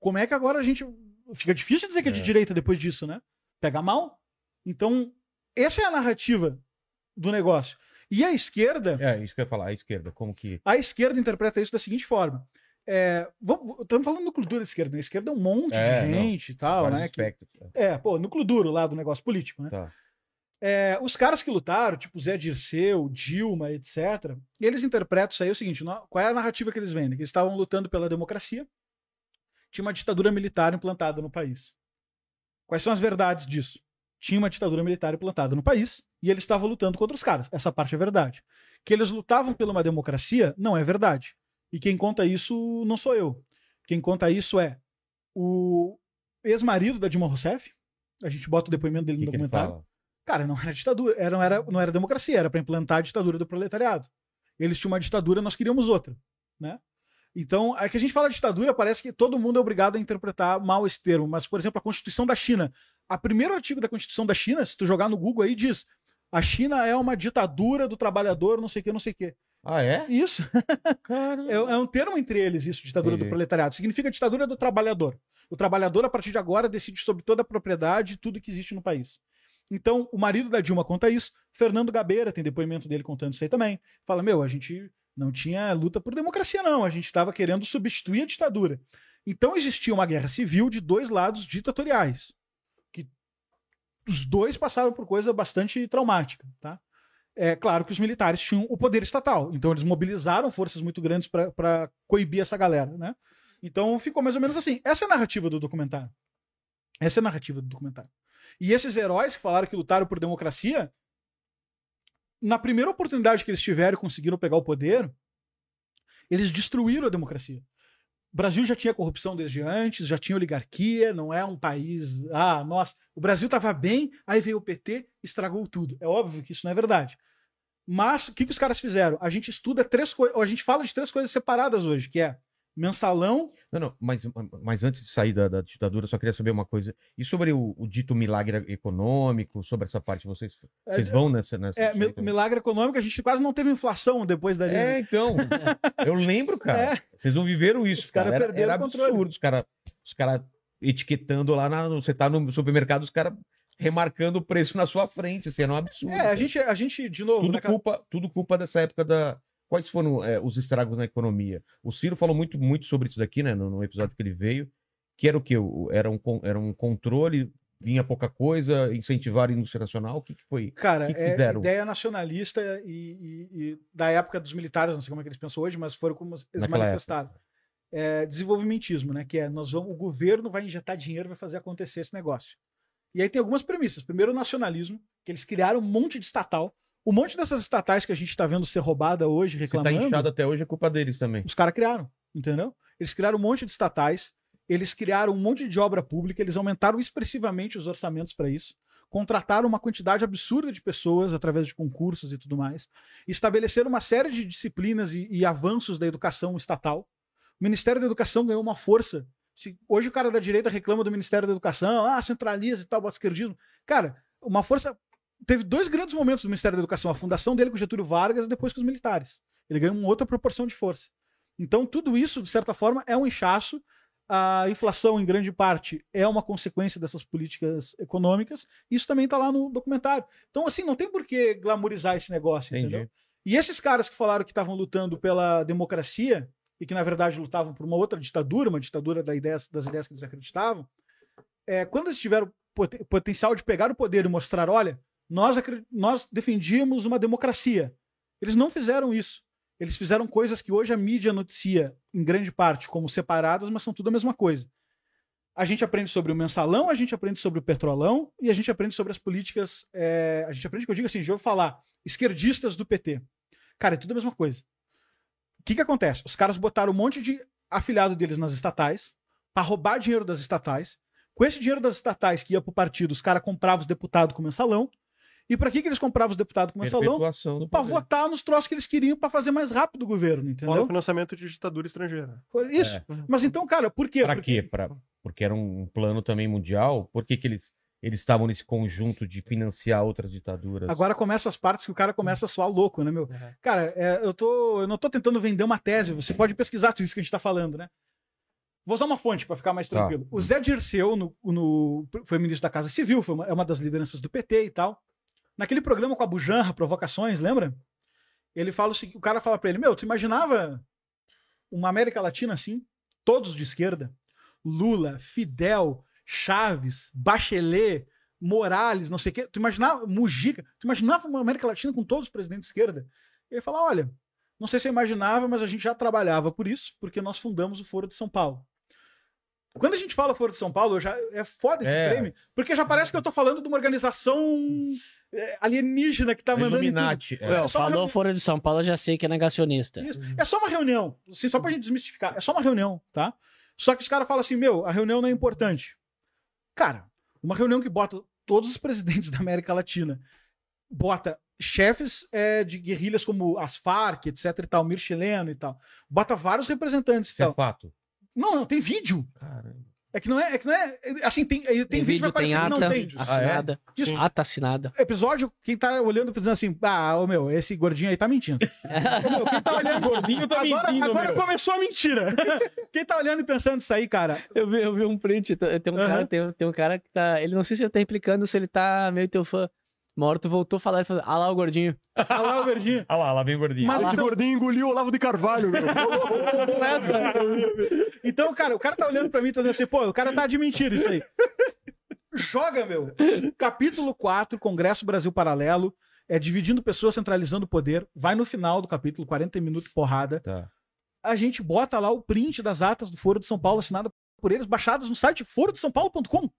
Como é que agora a gente. Fica difícil dizer que é de É. direita depois disso, né? Pega mal. Então, essa é a narrativa do negócio. E a esquerda, É, isso que eu ia falar, a esquerda, como que. a esquerda interpreta isso da seguinte forma. É, vamos- estamos falando do núcleo duro da esquerda. né? A esquerda é um monte É, de não. gente e tal, né? que- aspectos. é, pô, núcleo duro lá do negócio político, né? Tá. É, os caras que lutaram, tipo Zé Dirceu, Dilma, etc., eles interpretam isso aí o seguinte: qual é a narrativa que eles vendem? Que eles estavam lutando pela democracia, tinha uma ditadura militar implantada no país. Quais são as verdades disso? Tinha uma ditadura militar implantada no país e eles estavam lutando contra os caras. Essa parte é verdade. Que eles lutavam por uma democracia não é verdade. E quem conta isso não sou eu. Quem conta isso é o ex-marido da Dilma Rousseff. A gente bota o depoimento dele O que, no que documentário. Cara, não era ditadura, era, não, era, não era democracia, era para implantar a ditadura do proletariado. Eles tinham uma ditadura, nós queríamos outra, né? Então, é que a gente fala de ditadura, parece que todo mundo é obrigado a interpretar mal esse termo. Mas, por exemplo, a Constituição da China. A primeiro artigo da Constituição da China, se tu jogar no Google aí, diz: a China é uma ditadura do trabalhador, não sei o que, não sei o que. Ah, é? Isso. [laughs] Cara. É, é um termo entre eles, isso, ditadura do Entendi. proletariado. Significa ditadura do trabalhador. O trabalhador, a partir de agora, decide sobre toda a propriedade e tudo que existe no país. Então, o marido da Dilma conta isso. Fernando Gabeira tem depoimento dele contando isso aí também. Fala: meu, a gente não tinha luta por democracia, não. A gente estava querendo substituir a ditadura. Então, existia uma guerra civil de dois lados ditatoriais. Que os dois passaram por coisa bastante traumática, tá? É claro que os militares tinham o poder estatal, então eles mobilizaram forças muito grandes para coibir essa galera, né? Então ficou mais ou menos assim. Essa é a narrativa do documentário. Essa é a narrativa do documentário. E esses heróis que falaram que lutaram por democracia, na primeira oportunidade que eles tiveram e conseguiram pegar o poder, eles destruíram a democracia. O Brasil já tinha corrupção desde antes, já tinha oligarquia, não é um país. Ah, nossa, o Brasil estava bem, aí veio o PT, estragou tudo. É óbvio que isso não é verdade. Mas o que, que os caras fizeram? A gente estuda três coisas, a gente fala de três coisas separadas hoje, que é mensalão. Não, não, mas, mas antes de sair da, da ditadura, eu só queria saber uma coisa. E sobre o, o dito milagre econômico, sobre essa parte, vocês, vocês vão nessa. nessa É, também? milagre econômico, a gente quase não teve inflação depois da É, então. [laughs] Eu lembro, cara. É. Vocês não viveram isso. Os caras cara. Era, perderam era o controle. absurdo. Os caras os cara etiquetando lá. Na, você tá no supermercado, os caras remarcando o preço na sua frente. Assim, era um absurdo. É, a gente, a gente de novo, tudo, naquela- culpa, tudo culpa dessa época da. Quais foram é, os estragos na economia? O Ciro falou muito, muito sobre isso daqui, né? No, no episódio que ele veio. Que era o quê? Era um, era um controle, vinha pouca coisa, incentivar a indústria nacional. O que, que foi? Cara, que é ideia nacionalista e, e- e da época dos militares, não sei como é que eles pensam hoje, mas foram como eles Naquela manifestaram. É, desenvolvimentismo, né? Que é nós vamos, o governo vai injetar dinheiro, vai fazer acontecer esse negócio. E aí tem algumas premissas. Primeiro, o nacionalismo, que eles criaram um monte de estatal. Um monte dessas estatais que a gente está vendo ser roubada hoje, tá reclamando. inchado até hoje, é culpa deles também. Os caras criaram, entendeu? Eles criaram um monte de estatais, eles criaram um monte de obra pública, eles aumentaram expressivamente os orçamentos para isso, contrataram uma quantidade absurda de pessoas através de concursos e tudo mais, estabeleceram uma série de disciplinas e, e avanços da educação estatal. O Ministério da Educação ganhou uma força. Se- hoje o cara da direita reclama do Ministério da Educação, ah, centraliza e tal, bota esquerdismo. Cara, uma força. Teve dois grandes momentos do Ministério da Educação, a fundação dele com Getúlio Vargas e depois com os militares. Ele ganhou uma outra proporção de força. Então, tudo isso, de certa forma, é um inchaço. A inflação, em grande parte, é uma consequência dessas políticas econômicas. Isso também está lá no documentário. Então, assim, não tem por que glamorizar esse negócio, Entendi. entendeu? E esses caras que falaram que estavam lutando pela democracia e que, na verdade, lutavam por uma outra ditadura, uma ditadura da ideia, das ideias que eles acreditavam, é, quando eles tiveram poten- potencial de pegar o poder e mostrar, olha, nós, nós defendíamos uma democracia. Eles não fizeram isso. Eles fizeram coisas que hoje a mídia noticia, em grande parte, como separadas, mas são tudo a mesma coisa. A gente aprende sobre o mensalão, a gente aprende sobre o petrolão e a gente aprende sobre as políticas. é, a gente aprende, que eu digo assim, já vou falar, esquerdistas do PT. Cara, é tudo a mesma coisa. O que, que acontece? Os caras botaram um monte de afiliado deles nas estatais para roubar dinheiro das estatais. Com esse dinheiro das estatais que ia pro partido, os caras compravam os deputados com mensalão. E para que, que eles compravam os deputados com mensalão? Poder. votar nos troços que eles queriam pra fazer mais rápido o governo, Fora o entendeu? financiamento de ditadura estrangeira. Isso. Mas então, cara, por quê? Pra Porque- quê? Pra, porque era um plano também mundial? Por que, que eles eles estavam nesse conjunto de financiar outras ditaduras? Agora começa as partes que o cara começa a soar louco, né, meu? Cara, é, eu, tô, eu não tô tentando vender uma tese, você pode pesquisar tudo isso que a gente tá falando, né? Vou usar uma fonte para ficar mais Tá. tranquilo. O Zé Dirceu no, no- foi ministro da Casa Civil, foi uma, é uma das lideranças do PT e tal. Naquele programa com a Bujanra, Provocações, lembra? Ele fala o seguinte, o cara fala para ele, meu, tu imaginava uma América Latina assim, todos de esquerda? Lula, Fidel, Chaves, Bachelet, Morales, não sei o quê. Tu imaginava, Mujica, tu imaginava uma América Latina com todos os presidentes de esquerda? Ele fala, olha, não sei se eu imaginava, mas a gente já trabalhava por isso, porque nós fundamos o Foro de São Paulo. Quando a gente fala Foro de São Paulo, já é foda esse É. frame, porque já parece que eu tô falando de uma organização é, alienígena que tá mandando em tudo. Illuminati. é. Well, uma falou reunião. fora de São Paulo, eu já sei que é negacionista. Isso. É só uma reunião. Assim, só pra gente desmistificar. É só uma reunião, tá? Só que os caras falam assim: meu, a reunião não é importante. Cara, uma reunião que bota todos os presidentes [laughs] da América Latina, bota chefes é, de guerrilhas como as Farc, etc e tal, Mir chileno e tal. Bota vários representantes Isso é fato. Não, não, tem vídeo. Caramba. É que não é, é que não é, é- assim, tem, tem, tem vídeo, vai tem ata, não tem. assinada. Isso. Ata assinada. Episódio, quem tá olhando dizendo assim, ah, ô meu, esse gordinho aí tá mentindo. [laughs] Ô, meu, quem tá olhando, Gordinho tá agora, mentindo, agora meu. começou a mentira. [laughs] quem tá olhando e pensando isso aí, cara, Eu vi, eu vi um print, tem um, Aham. cara, tem, tem um cara que tá. Ele não sei se ele tá implicando se ele tá meio teu fã. Uma hora tu voltou a falar e falou, ah lá o gordinho. olha lá o gordinho. Olha lá, lá vem o gordinho. Mas Esse então- gordinho engoliu o Olavo de Carvalho, meu. [laughs] Então, cara, o cara tá olhando pra mim e tá dizendo assim, pô, o cara tá de mentira isso aí. Joga, meu. Capítulo 4, Congresso Brasil Paralelo, é dividindo pessoas, centralizando o poder. Vai no final do capítulo, 40 minutos porrada. Tá. A gente bota lá o print das atas do Foro de São Paulo assinada por eles, baixadas no site forodesaopaulo.com.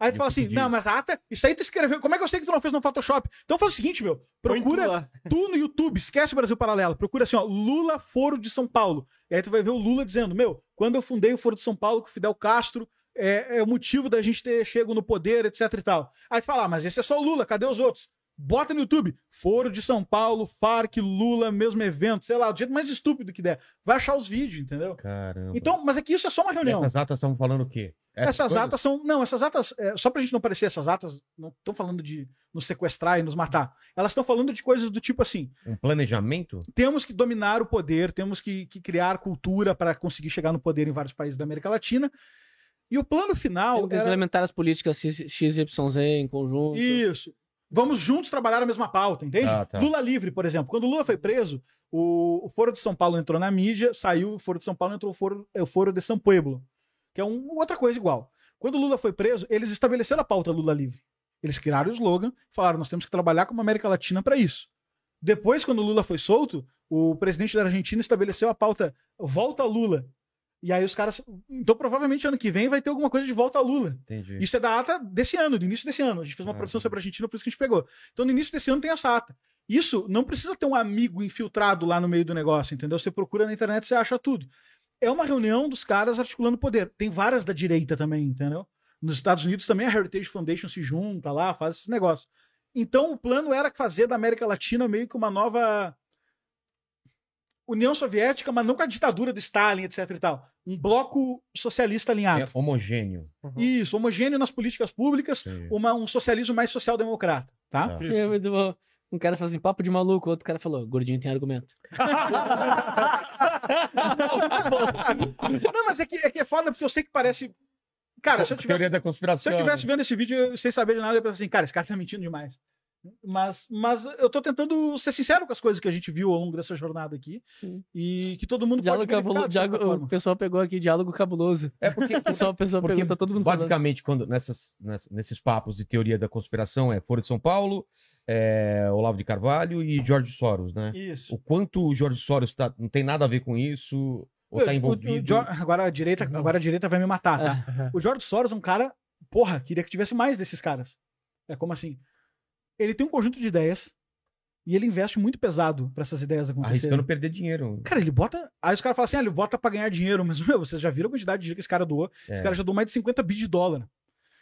Aí tu Eu fala assim, pedi não, mas a ata, isso aí tu escreveu, como é que eu sei que tu não fez no Photoshop? Então faz o seguinte, meu, procura [laughs] tu no YouTube, esquece o Brasil Paralelo, procura assim, ó, Lula Foro de São Paulo. E aí tu vai ver o Lula dizendo, meu, quando eu fundei o Foro de São Paulo com o Fidel Castro, é, é o motivo da gente ter chego no poder, etc e tal. Aí tu fala, ah, mas esse é só o Lula, cadê os outros? Bota no YouTube, Foro de São Paulo, Farc, Lula, mesmo evento, sei lá, do jeito mais estúpido que der. Vai achar os vídeos, entendeu? Caramba. Então, mas é que isso é só uma reunião. Essas atas estão falando o quê? Essas coisas? atas são. Não, essas atas. é, só pra gente não parecer, essas atas não estão falando de nos sequestrar e nos matar. Elas estão falando de coisas do tipo assim: Um planejamento? temos que dominar o poder, temos que, que criar cultura para conseguir chegar no poder em vários países da América Latina. E o plano final. Temos que era- implementar as políticas XYZ em conjunto. Isso. Vamos juntos trabalhar a mesma pauta, entende? Ah, tá. Lula livre, por exemplo. Quando o Lula foi preso, o, o Foro de São Paulo entrou na mídia, saiu o Foro de São Paulo, entrou o Foro, é, o Foro de São Pueblo, que é um, outra coisa igual. Quando o Lula foi preso, eles estabeleceram a pauta Lula livre. Eles criaram o slogan, falaram: nós temos que trabalhar com a América Latina para isso. Depois, quando o Lula foi solto, o presidente da Argentina estabeleceu a pauta Volta Lula. E aí os caras. Então, provavelmente, ano que vem vai ter alguma coisa de volta a Lula. Entendi. Isso é da ata desse ano, do início desse ano. A gente fez uma Ah, produção sobre a Argentina, por isso que a gente pegou. Então, no início desse ano tem essa ata. Isso não precisa ter um amigo infiltrado lá no meio do negócio, entendeu? Você procura na internet, você acha tudo. É uma reunião dos caras articulando poder. Tem várias da direita também, entendeu? Nos Estados Unidos também a Heritage Foundation se junta lá, faz esses negócios. Então, o plano era fazer da América Latina meio que uma nova União Soviética, mas não com a ditadura do Stalin, etc e tal. Um bloco socialista alinhado. É homogêneo. Isso, homogêneo nas políticas públicas, uma- um socialismo mais social-democrata, tá? Tá. É muito bom. Um cara fala assim, papo de maluco, outro cara falou, gordinho tem argumento. [laughs] Não, mas é que, é que é foda porque eu sei que parece. Cara, se eu tivesse, Teoria da se conspiração. eu tivesse vendo esse vídeo sem saber de nada, eu ia pensar assim, cara, esse cara tá mentindo demais. Mas, mas eu tô tentando ser sincero com as coisas que a gente viu ao longo dessa jornada aqui. Sim. E que todo mundo Diálogo pode certa diálogo- o pessoal pegou aqui diálogo cabuloso. É porque, [laughs] O pessoal, o pessoal porque pergunta, todo mundo falando. basicamente, quando nessas, ness- nesses papos de teoria da conspiração é Foro de São Paulo, é, Olavo de Carvalho e Jorge Soros, né? Isso. O quanto o Jorge Soros tá, não tem nada a ver com isso, ou tá O- o- envolvido. o Jor- agora, a direita, agora a direita vai me matar, tá? É. O George Soros é um cara, porra, queria que tivesse mais desses caras. É como assim? Ele tem um conjunto de ideias e ele investe muito pesado pra essas ideias acontecerem. Arriscando perder dinheiro. Cara, ele bota. Aí os caras falam assim: ah, ele bota pra ganhar dinheiro, mas, meu, vocês já viram a quantidade de dinheiro que esse cara doou? É. Esse cara já doou mais de 50 bi de dólar.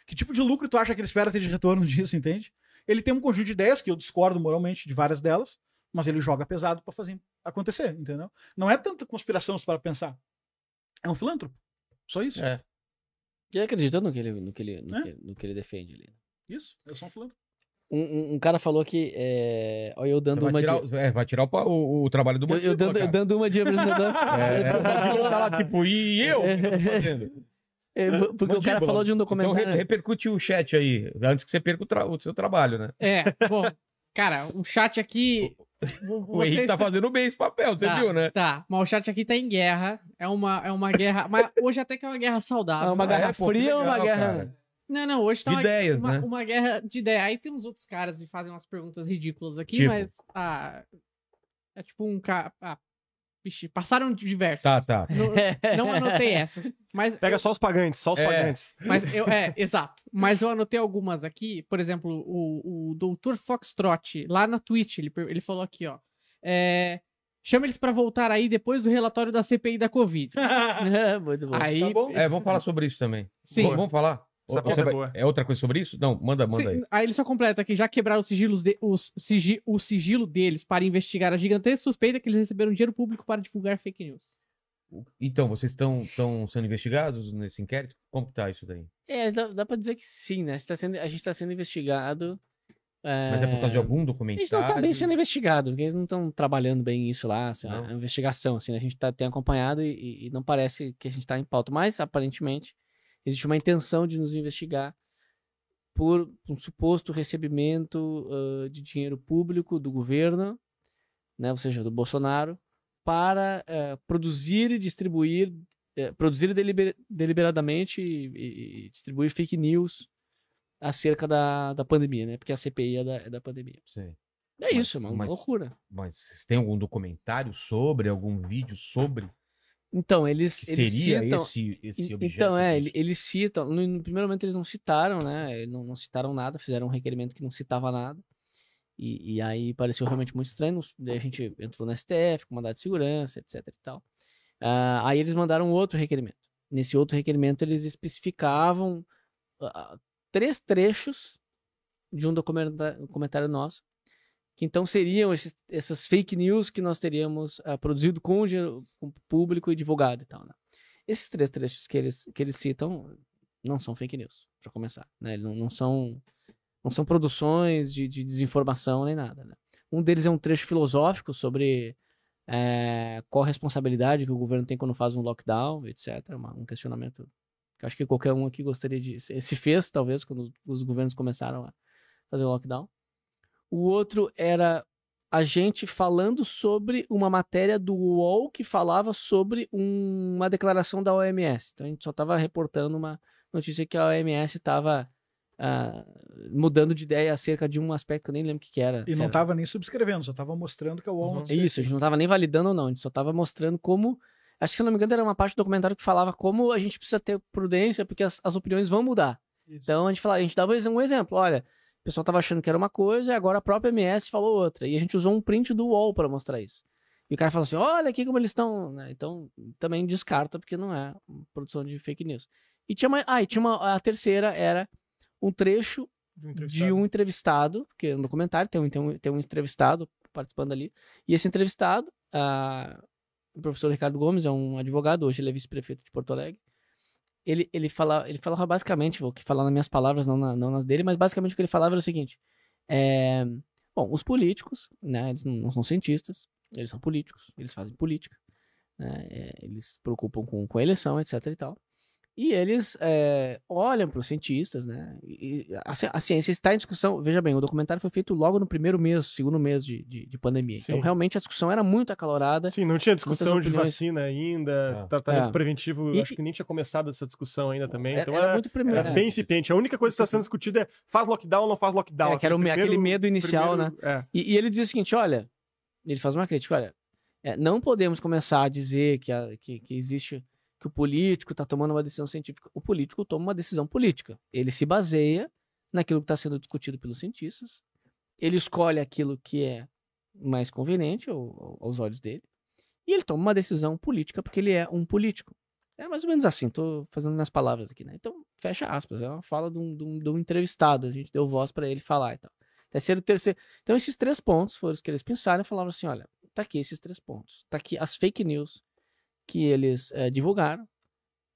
Que tipo de lucro tu acha que ele espera ter de retorno [laughs] disso, entende? Ele tem um conjunto de ideias, que eu discordo moralmente de várias delas, mas ele joga pesado pra fazer acontecer, entendeu? Não é tanta conspiração para pensar. É um filântropo. Só isso. É. E acredita no que ele, no que ele, no É? que, no que ele defende ali. Isso. Eu sou um filântropo. Um, um- um cara falou que. É... Olha, eu dando vai uma tirar, de. o- é, vai tirar o, o- o trabalho do Eu, eu Mandíbula, dando, eu dando uma de apresentador. [laughs] É, tá lá, tipo, e eu? [laughs] O que eu tô fazendo? É, porque o cara Mandíbula. falou de um Então documentário. re- repercute o chat aí, antes que você perca o, tra- o seu trabalho, né? É, bom. Cara, o chat aqui. O [laughs] Henrique tá fazendo bem esse papel, você Tá, viu, né? Tá, mas o chat aqui tá em guerra. É uma, é uma guerra. Mas hoje até que é uma guerra saudável. É uma guerra É, pô, que fria ou uma guerra. cara. Não, não, hoje tá uma, ideias, uma, né? uma guerra de ideia. Aí tem uns outros caras que fazem umas perguntas ridículas aqui, Tipo? mas. Ah, é tipo um cara. Ah, vixe, passaram diversos. Tá, tá. Não, não anotei essas. Mas Pega só os pagantes, só os É. pagantes. Mas eu, é, exato. Mas eu anotei algumas aqui. Por exemplo, o, o Dr. Foxtrot, lá na Twitch, ele, ele falou aqui, ó. É, chama eles pra voltar aí depois do relatório da CPI da Covid. [laughs] Muito bom. Aí, Tá bom. É, vamos falar sobre isso também. Sim. Vamos, vamos falar? Essa é boa. é outra coisa sobre isso? Não, manda, manda aí. Sim, aí ele só completa que já quebraram os sigilos de- os sigi- o sigilo deles para investigar a gigantesca suspeita que eles receberam dinheiro público para divulgar fake news. Então, vocês estão estão sendo investigados nesse inquérito? Como que tá isso daí? É, dá, dá pra dizer que sim, né? A gente tá sendo, a gente tá sendo investigado. Mas é por causa de algum A documentário? gente não tá bem sendo investigado, porque eles não estão trabalhando bem isso lá, assim, a investigação, assim, né? a gente tá, tem acompanhado e- e, e não parece que a gente tá em pauta, mas aparentemente existe uma intenção de nos investigar por um suposto recebimento ah, de dinheiro público do governo, né, ou seja, do Bolsonaro, para eh, produzir e distribuir, eh, produzir deliber- deliberadamente e, e- e distribuir fake news acerca da, da pandemia, né? Porque a CPI é da, é da pandemia. Sei. É Mas- isso, é uma mas- loucura. Mas têm algum documentário sobre, algum vídeo sobre? Então, eles, Que eles seria citam... esse, esse En- objeto? Então, é, disso? ele- eles citam. No, no primeiro momento eles não citaram, né? Não, não citaram nada, fizeram um requerimento que não citava nada. E, e aí pareceu realmente muito estranho. Daí a gente entrou no STF, com mandado de segurança, etc e tal. Ah, aí eles mandaram outro requerimento. Nesse outro requerimento eles especificavam ah, três trechos de um um comentário nosso, que então seriam esses- essas fake news que nós teríamos ah, produzido com o dinheiro com o público e divulgado e tal, né? Esses três trechos que eles, que eles citam não são fake news, para começar, né? Não, não são não são produções de, de desinformação nem nada, né? Um deles é um trecho filosófico sobre eh, qual a responsabilidade que o governo tem quando faz um lockdown, etc. Uma- um questionamento que acho que qualquer um aqui gostaria de... Se fez, talvez, quando os governos começaram a fazer o lockdown. O outro era a gente falando sobre uma matéria do UOL que falava sobre um- uma declaração da OMS. Então a gente só estava reportando uma notícia que a OMS estava mudando de ideia acerca de um aspecto que eu nem lembro o que, que era. E não era- tava nem subscrevendo, só tava mostrando que a UOL não é isso, a gente não tava nem validando ou não, a gente só tava mostrando como. Acho que se eu não me engano, era uma parte do documentário que falava como a gente precisa ter prudência, porque as, as opiniões vão mudar. Isso. Então a gente, falava, a gente dava um exemplo: olha, pessoal tava achando que era uma coisa e agora a própria MS falou outra. E a gente usou um print do UOL para mostrar isso. E o cara falou assim: olha aqui como eles estão. né? Então também descarta, porque não é produção de fake news. E tinha uma. Ah, e tinha uma. A terceira era um trecho de um entrevistado, porque no documentário tem um, tem um, tem um entrevistado participando ali, e esse entrevistado, o professor Ricardo Gomes, é um advogado, hoje ele é vice-prefeito de Porto Alegre, ele, ele, fala, ele falava basicamente, vou falar nas minhas palavras, não, na- não nas dele, mas basicamente o que ele falava era o seguinte, é, bom, os políticos, né, eles não, não são cientistas, eles são políticos, eles fazem política, né, é, eles se preocupam com, com a eleição, etc e tal, e eles é, olham para os cientistas, né? E a, a ciência está em discussão. Veja bem, o documentário foi feito logo no primeiro mês, segundo mês de, de, de pandemia. Então, Sim. realmente, a discussão era muito acalorada. Sim, não tinha discussão de vacina ainda, Ah. tratamento É. preventivo, E- acho que nem tinha começado essa discussão ainda também. Era, então era era, muito primeiro. era é. bem incipiente. A única coisa que está sendo discutida é faz lockdown ou não faz lockdown. É, que era o me- aquele medo inicial, né? É. E, e ele dizia o seguinte: olha, ele faz uma crítica, olha, é, não podemos começar a dizer que, a- que, que existe que o político está tomando uma decisão científica. O político toma uma decisão política. Ele se baseia naquilo que está sendo discutido pelos cientistas. Ele escolhe aquilo que é mais conveniente ao- ao- aos olhos dele. E ele toma uma decisão política porque ele é um político. É mais ou menos assim, tô fazendo minhas palavras aqui, né? Então, fecha aspas, é uma fala de um, de um- de um entrevistado, a gente deu voz para ele falar e tal. Terceiro, terceiro. Então, esses três pontos foram os que eles pensaram e falaram assim: olha, tá aqui esses três pontos. Tá aqui as fake news que eles eh, divulgaram.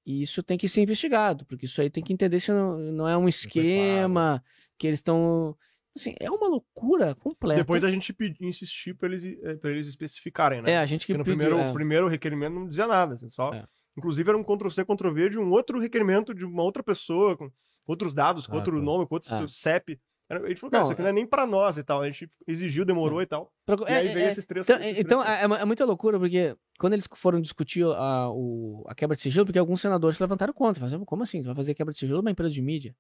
E isso tem que ser investigado, porque isso aí tem que entender se não, não é um esquema, que eles estão. Assim, é uma loucura completa. Depois a gente pedi, insistir para eles, eh, pra eles especificarem, né? É, a gente que Porque no pediu, primeiro, é. o primeiro requerimento não dizia nada, assim, só. É. Inclusive era um Ctrl-C, Ctrl-V de um outro requerimento de uma outra pessoa, com outros dados, com Ah, outro tá. nome, com outro Ah. CEP. A gente falou, cara, Não, isso aqui não é nem pra nós e tal. A gente exigiu, demorou e tal. E aí é, veio é, esses três. Então, esses então três é, é muita loucura, porque quando eles foram discutir a, o- a quebra de sigilo, porque alguns senadores se levantaram contra. Falaram, como assim? Tu vai fazer quebra de sigilo uma empresa de mídia?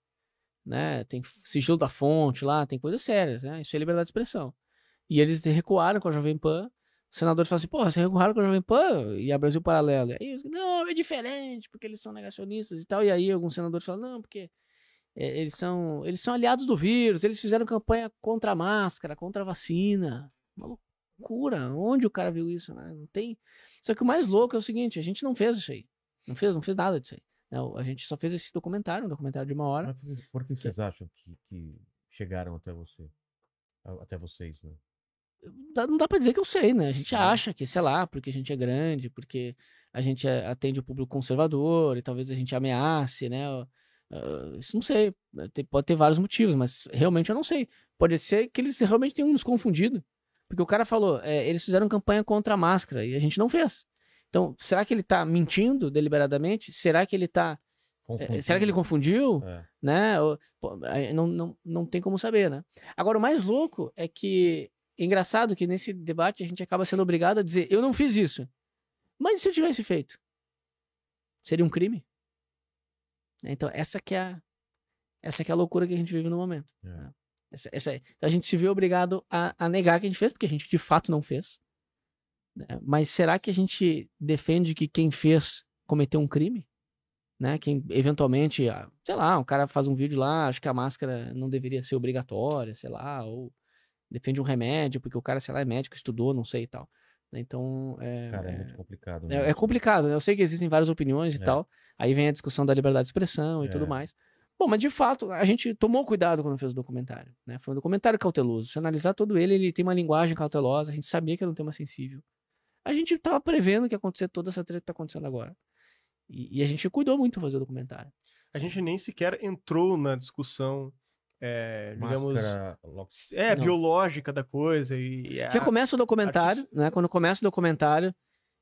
Né? Tem sigilo da fonte lá, tem coisas sérias, né? Isso é liberdade de expressão. E eles recuaram com a Jovem Pan. Os senadores falaram assim, porra, vocês recuaram com a Jovem Pan e a Brasil Paralelo. Aí eles, não, é diferente, porque eles são negacionistas e tal. E aí alguns senadores falam, não, porque é, eles, são, eles são aliados do vírus, eles fizeram campanha contra a máscara, contra a vacina. Uma loucura. Onde o cara viu isso, né? Não tem. Só que o mais louco é o seguinte: a gente não fez isso aí. Não fez, não fez nada disso aí. Não, a gente só fez esse documentário, um documentário de uma hora. Mas por que vocês acham que, que chegaram até você? Até vocês, né? Não dá pra dizer que eu sei, né? A gente acha que, sei lá, porque a gente é grande, porque a gente é- atende o público conservador e talvez a gente ameace, né? Ah, isso não sei. Tem- pode ter vários motivos, mas realmente eu não sei. Pode ser que eles realmente tenham nos confundido. Porque o cara falou, é, eles fizeram campanha contra a máscara e a gente não fez. Então, será que ele tá mentindo deliberadamente? Será que ele tá. é, será que ele confundiu? É. né? Pô, não, não, não tem como saber, né? Agora, o mais louco é que. Engraçado que nesse debate a gente acaba sendo obrigado a dizer: eu não fiz isso. Mas e se eu tivesse feito? Seria um crime? Então, essa que é a, essa que é a loucura que a gente vive no momento. É. né? Essa, essa é- então a gente se vê obrigado a, a negar que a gente fez, porque a gente de fato não fez. né? Mas será que a gente defende que quem fez cometeu um crime? Né? Quem eventualmente, ah, sei lá, um cara faz um vídeo lá, acho que a máscara não deveria ser obrigatória, sei lá, ou defende um remédio, porque o cara, sei lá, é médico, estudou, não sei e tal. Então, é, Cara, é é- muito complicado. é, né? é complicado, né? Eu sei que existem várias opiniões e É. tal. Aí vem a discussão da liberdade de expressão e tudo É. mais. Bom, mas de fato, a gente tomou cuidado quando fez o documentário. Né? Foi um documentário cauteloso. Se analisar todo ele, ele tem uma linguagem cautelosa. A gente sabia que era um tema sensível. A gente tava prevendo que ia acontecer toda essa treta que tá acontecendo agora. E, e a gente cuidou muito fazer o documentário. A gente nem sequer entrou na discussão, é, digamos, é, Não. biológica da coisa. E, Já começa o documentário, né? Quando começa o documentário,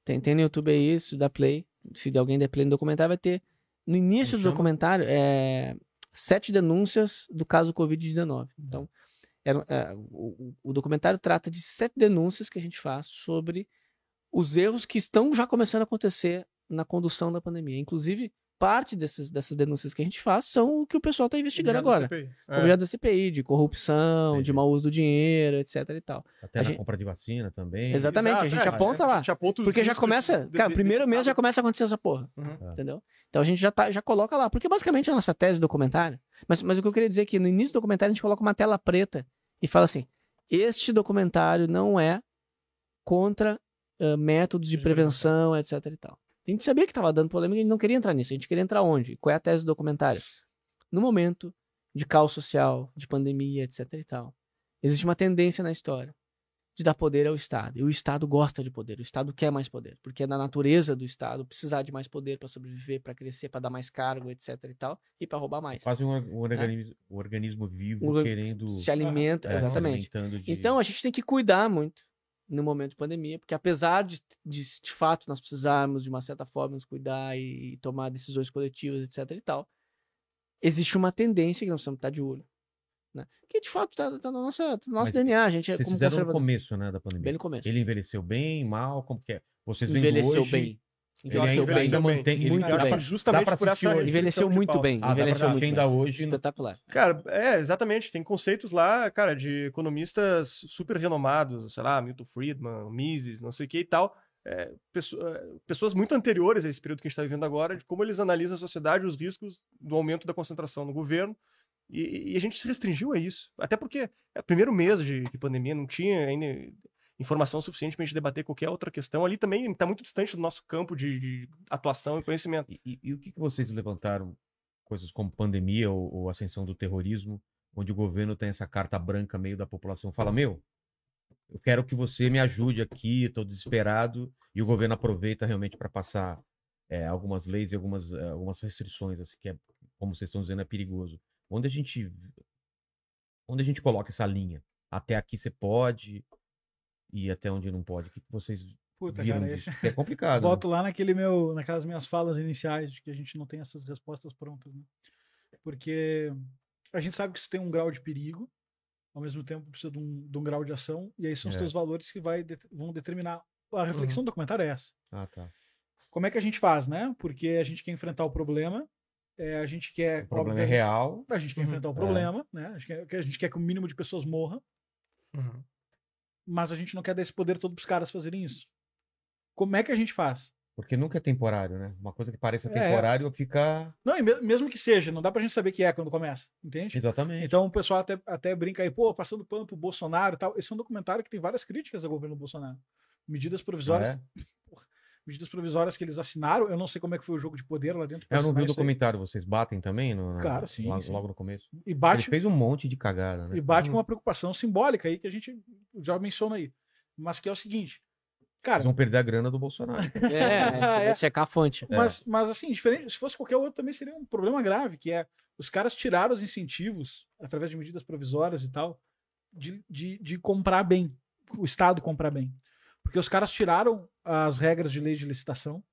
tem, tem no YouTube aí, se dá play. Se alguém der play no documentário, vai ter. No início Como do chama? documentário, é sete denúncias do caso Covid-19. Então, era, é, o, o documentário trata de sete denúncias que a gente faz sobre os erros que estão já começando a acontecer na condução da pandemia. Inclusive, parte dessas, dessas denúncias que a gente faz são o que o pessoal está investigando agora. É. Objeto da CPI, de corrupção, Entendi. de mau uso do dinheiro, etc e tal. Até a na gente- compra de vacina também. Exatamente, a gente aponta lá. A gente aponta Porque já começa. de- Cara, de- primeiro mês já começa a acontecer essa porra. Uhum. Entendeu? Então a gente já, tá, já coloca lá. Porque basicamente a nossa tese do documentário. Mas, mas o que eu queria dizer é que no início do documentário a gente coloca uma tela preta e fala assim: este documentário não é contra ah, métodos de De prevenção, etc e tal. A gente sabia que estava dando polêmica e a gente não queria entrar nisso. A gente queria entrar onde? Qual é a tese do documentário? No momento de caos social, de pandemia, etc e tal, existe uma tendência na história de dar poder ao Estado. E o Estado gosta de poder, o Estado quer mais poder, porque é da natureza do Estado precisar de mais poder para sobreviver, para crescer, para dar mais cargo, etc e tal, e para roubar mais. Quase um, um organismo, um organismo vivo Um- querendo. Se alimenta, é, se exatamente. de- Então a gente tem que cuidar muito no momento de pandemia, porque apesar de, de, de fato nós precisarmos de uma certa forma nos cuidar e, tomar decisões coletivas, etc e tal, existe uma tendência que nós precisamos estar de olho. Né? Que de fato está tá no tá no nosso Mas DNA, a gente é Vocês como fizeram no começo, né, da pandemia. Bem no começo. Ele envelheceu bem, mal, como que é? Vocês envelheceu hoje, bem. Ele Envelheceu ainda, bem. ainda mantém. Ele, Muito dá bem. pra- que justamente dá pra por essa. Envelheceu muito bem. Ah, envelheceu muito ainda bem. hoje. Espetacular. Cara, é, exatamente. Tem conceitos lá, cara, de economistas super renomados, sei lá, Milton Friedman, Mises, não sei o que e tal. É, é, pessoas muito anteriores a esse período que a gente está vivendo agora, de como eles analisam a sociedade, os riscos do aumento da concentração no governo. E, e a gente se restringiu a isso. Até porque é o primeiro mês de, de pandemia, não tinha ainda informação suficiente para a gente debater qualquer outra questão. Ali também está muito distante do nosso campo de, de atuação e conhecimento. E, e- e o que, que vocês levantaram? Coisas como pandemia ou, ou ascensão do terrorismo, onde o governo tem essa carta branca meio da população, fala, meu, eu quero que você me ajude aqui, estou desesperado, e o governo aproveita realmente para passar é, algumas leis e algumas, é, algumas restrições, assim, que é, como vocês estão dizendo, é perigoso. Onde a gente onde a gente coloca essa linha? Até aqui você pode e até onde não pode? O que, vocês Puta, viram cara, esse... [laughs] É complicado. né? Volto lá naquele meu, naquelas minhas falas iniciais de que a gente não tem essas respostas prontas, né? Porque a gente sabe que isso tem um grau de perigo, ao mesmo tempo precisa de um, de um grau de ação, e aí são os É. teus valores que vai, vão determinar. A reflexão do documentário é essa. Ah, tá. Como é que a gente faz, né? Porque a gente quer enfrentar o problema, é, a gente quer. O problema é real. A gente quer Uhum. enfrentar o É. problema, né? A gente, quer, a gente quer que o mínimo de pessoas morra, mas a gente não quer dar esse poder todo pros caras fazerem isso. Como é que a gente faz? Porque nunca é temporário, né? Uma coisa que pareça É. temporário fica. Não, e me- mesmo que seja, não dá pra gente saber que é quando começa, entende? Exatamente. Então o pessoal até, até brinca aí, pô, passando pano pro Bolsonaro e tal. Esse é um documentário que tem várias críticas ao governo Bolsonaro. Medidas provisórias. É? Medidas provisórias que eles assinaram. Eu não sei como é que foi o jogo de poder lá dentro. Eu não vi o aí. documentário, vocês batem também? No, na- Cara, sim, Logo, sim. logo no começo. E Ele bate, fez um monte de cagada, né? e bate com uma preocupação simbólica aí que a gente já menciona aí. Mas que é o seguinte. Cara, Vocês vão perder a grana do Bolsonaro. [laughs] É, ser cafante. É. [laughs] Mas, mas assim, diferente, se fosse qualquer outro, também seria um problema grave, que é os caras tiraram os incentivos, através de medidas provisórias e tal, de, de, de comprar bem, o Estado comprar bem. Porque os caras tiraram as regras de lei de licitação,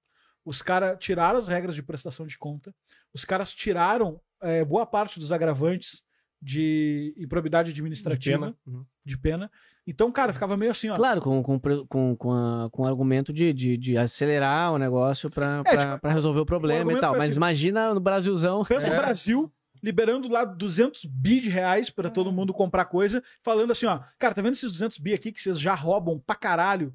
os caras tiraram as regras de prestação de conta, os caras tiraram eh, boa parte dos agravantes de improbidade De administrativa, pena. Uhum. de pena. Então, cara, ficava meio assim, ó. Claro, com, com, com, com, a- com o argumento de, de, de acelerar o negócio pra, É, pra, tipo, pra resolver o problema e argumento tal. Mas assim- imagina no Brasilzão. Pensa no É. Brasil liberando lá 200 bi de reais pra todo mundo comprar coisa, falando assim, ó, cara, tá vendo esses 200 bi aqui que vocês já roubam pra caralho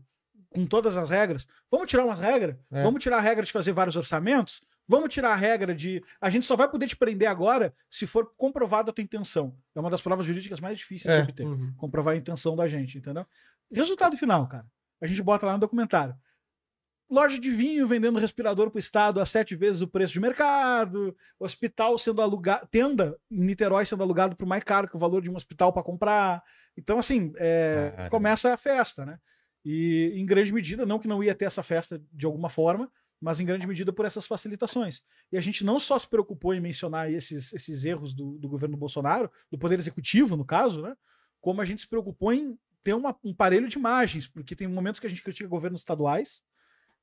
com todas as regras? Vamos tirar umas regras? É. Vamos tirar a regra de fazer vários orçamentos? Vamos tirar a regra de a gente só vai poder te prender agora se for comprovada a tua intenção. É uma das provas jurídicas mais difíceis É. de obter. Uhum. Comprovar a intenção da gente, entendeu? Resultado final, cara. A gente bota lá no documentário. Loja de vinho vendendo respirador para o Estado a sete vezes o preço de mercado, hospital sendo alugado, tenda em Niterói sendo alugado por mais caro que o valor de um hospital para comprar. Então, assim, é, começa a festa, né? E em grande medida, não que não ia ter essa festa de alguma forma, mas em grande medida por essas facilitações. E a gente não só se preocupou em mencionar esses, esses erros do, do governo Bolsonaro, do Poder Executivo, no caso, né? Como a gente se preocupou em ter uma- um parelho de imagens, porque tem momentos que a gente critica governos estaduais.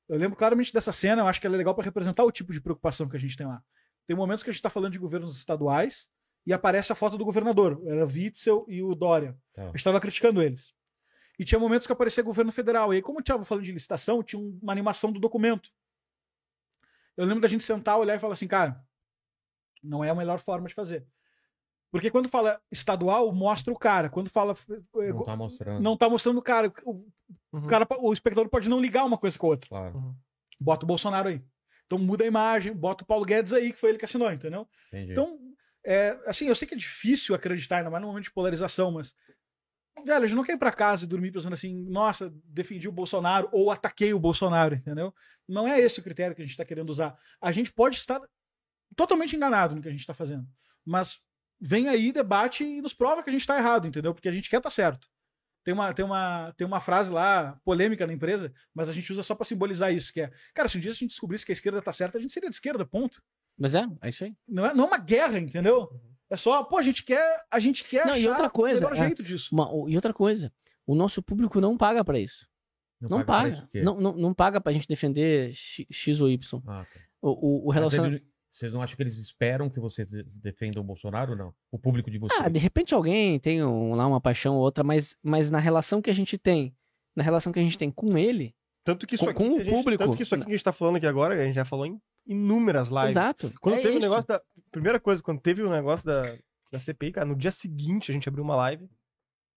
Eu lembro claramente dessa cena, eu acho que ela é legal para representar o tipo de preocupação que a gente tem lá. Tem momentos que a gente está falando de governos estaduais e aparece a foto do governador, era Witzel e o Dória. Tá. A gente estava criticando eles. E tinha momentos que aparecia governo federal. E aí, como eu estava falando de licitação, tinha um- uma animação do documento. Eu lembro da gente sentar, olhar e falar assim, cara, não é a melhor forma de fazer. Porque quando fala estadual, mostra o cara. Quando fala. eh, Não tá mostrando. não tá mostrando o cara. O, Uhum. o cara. o espectador pode não ligar uma coisa com a outra. Claro, Bota o Bolsonaro aí. Então muda a imagem, bota o Paulo Guedes aí, que foi ele que assinou, entendeu? entendi. Então, é, assim, eu sei que é difícil acreditar, ainda mais no momento de polarização, mas. Velho, a gente não quer ir pra casa e dormir pensando assim, nossa, defendi o Bolsonaro ou ataquei o Bolsonaro, entendeu? Não é esse o critério que a gente tá querendo usar. A gente pode estar totalmente enganado no que a gente tá fazendo. Mas vem aí, debate e nos prova que a gente tá errado, entendeu? Porque a gente quer estar certo. Tem uma, tem, uma, tem uma frase lá, polêmica na empresa, mas a gente usa só pra simbolizar isso, que é, cara, se um dia a gente descobrisse que a esquerda tá certa, a gente seria de esquerda, ponto. Mas é, é isso aí. Não é, não é uma guerra, entendeu? É só, pô, a gente quer, a gente quer Não, e achar outra coisa, o melhor é. jeito disso. Uma- e outra coisa, o nosso público não paga pra isso. Não, pra paga. isso o quê? Não, não, não paga pra gente defender X, X ou Y. Ah, tá. O, o, o relacionamento. Vocês não acham que eles esperam que vocês defendam o Bolsonaro ou não? O público de vocês. Ah, de repente alguém tem um- lá uma paixão ou outra, mas, mas na relação que a gente tem, na relação que a gente tem com ele, Tanto que isso Com- aqui, com o gente- público. Tanto que isso aqui que a gente tá falando aqui agora, a gente já falou em inúmeras lives. exato. Quando é teve o isso. negócio da. Primeira coisa, quando teve o negócio da, da CPI, cara, no dia seguinte a gente abriu uma live.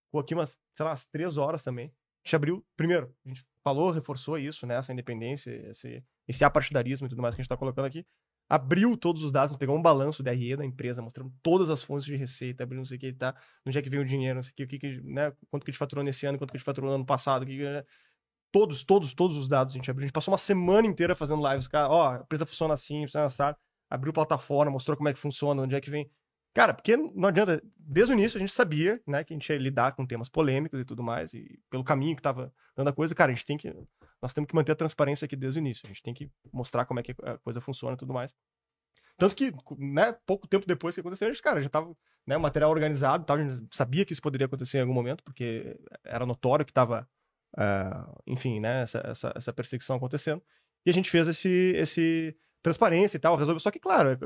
Ficou aqui umas, sei lá, umas três horas também. A gente abriu. Primeiro, a gente falou, reforçou isso, né? Essa independência, esse, esse apartidarismo e tudo mais que a gente tá colocando aqui. Abriu todos os dados, pegou um balanço da RE da empresa, mostrando todas as fontes de receita, abriu não sei o que, tá? Onde é que veio o dinheiro, não sei o que, o que, né? Quanto que a gente faturou nesse ano, quanto que a gente faturou no ano passado, o que, que, né? Todos, todos, todos os dados a gente abriu. A gente passou uma semana inteira fazendo lives, cara. Ó, a empresa funciona assim, funciona assado abriu plataforma, mostrou como é que funciona, onde é que vem. Cara, porque não adianta, desde o início a gente sabia, né, que a gente ia lidar com temas polêmicos e tudo mais, e pelo caminho que tava dando a coisa, cara, a gente tem que, nós temos que manter a transparência aqui desde o início, a gente tem que mostrar como é que a coisa funciona e tudo mais. Tanto que, né, pouco tempo depois que aconteceu, a gente, cara, já tava, né, o material organizado e tal, a gente sabia que isso poderia acontecer em algum momento, porque era notório que tava, ah, enfim, né, essa, essa, essa perseguição acontecendo, e a gente fez esse, esse transparência e tal, resolveu. Só que, claro, é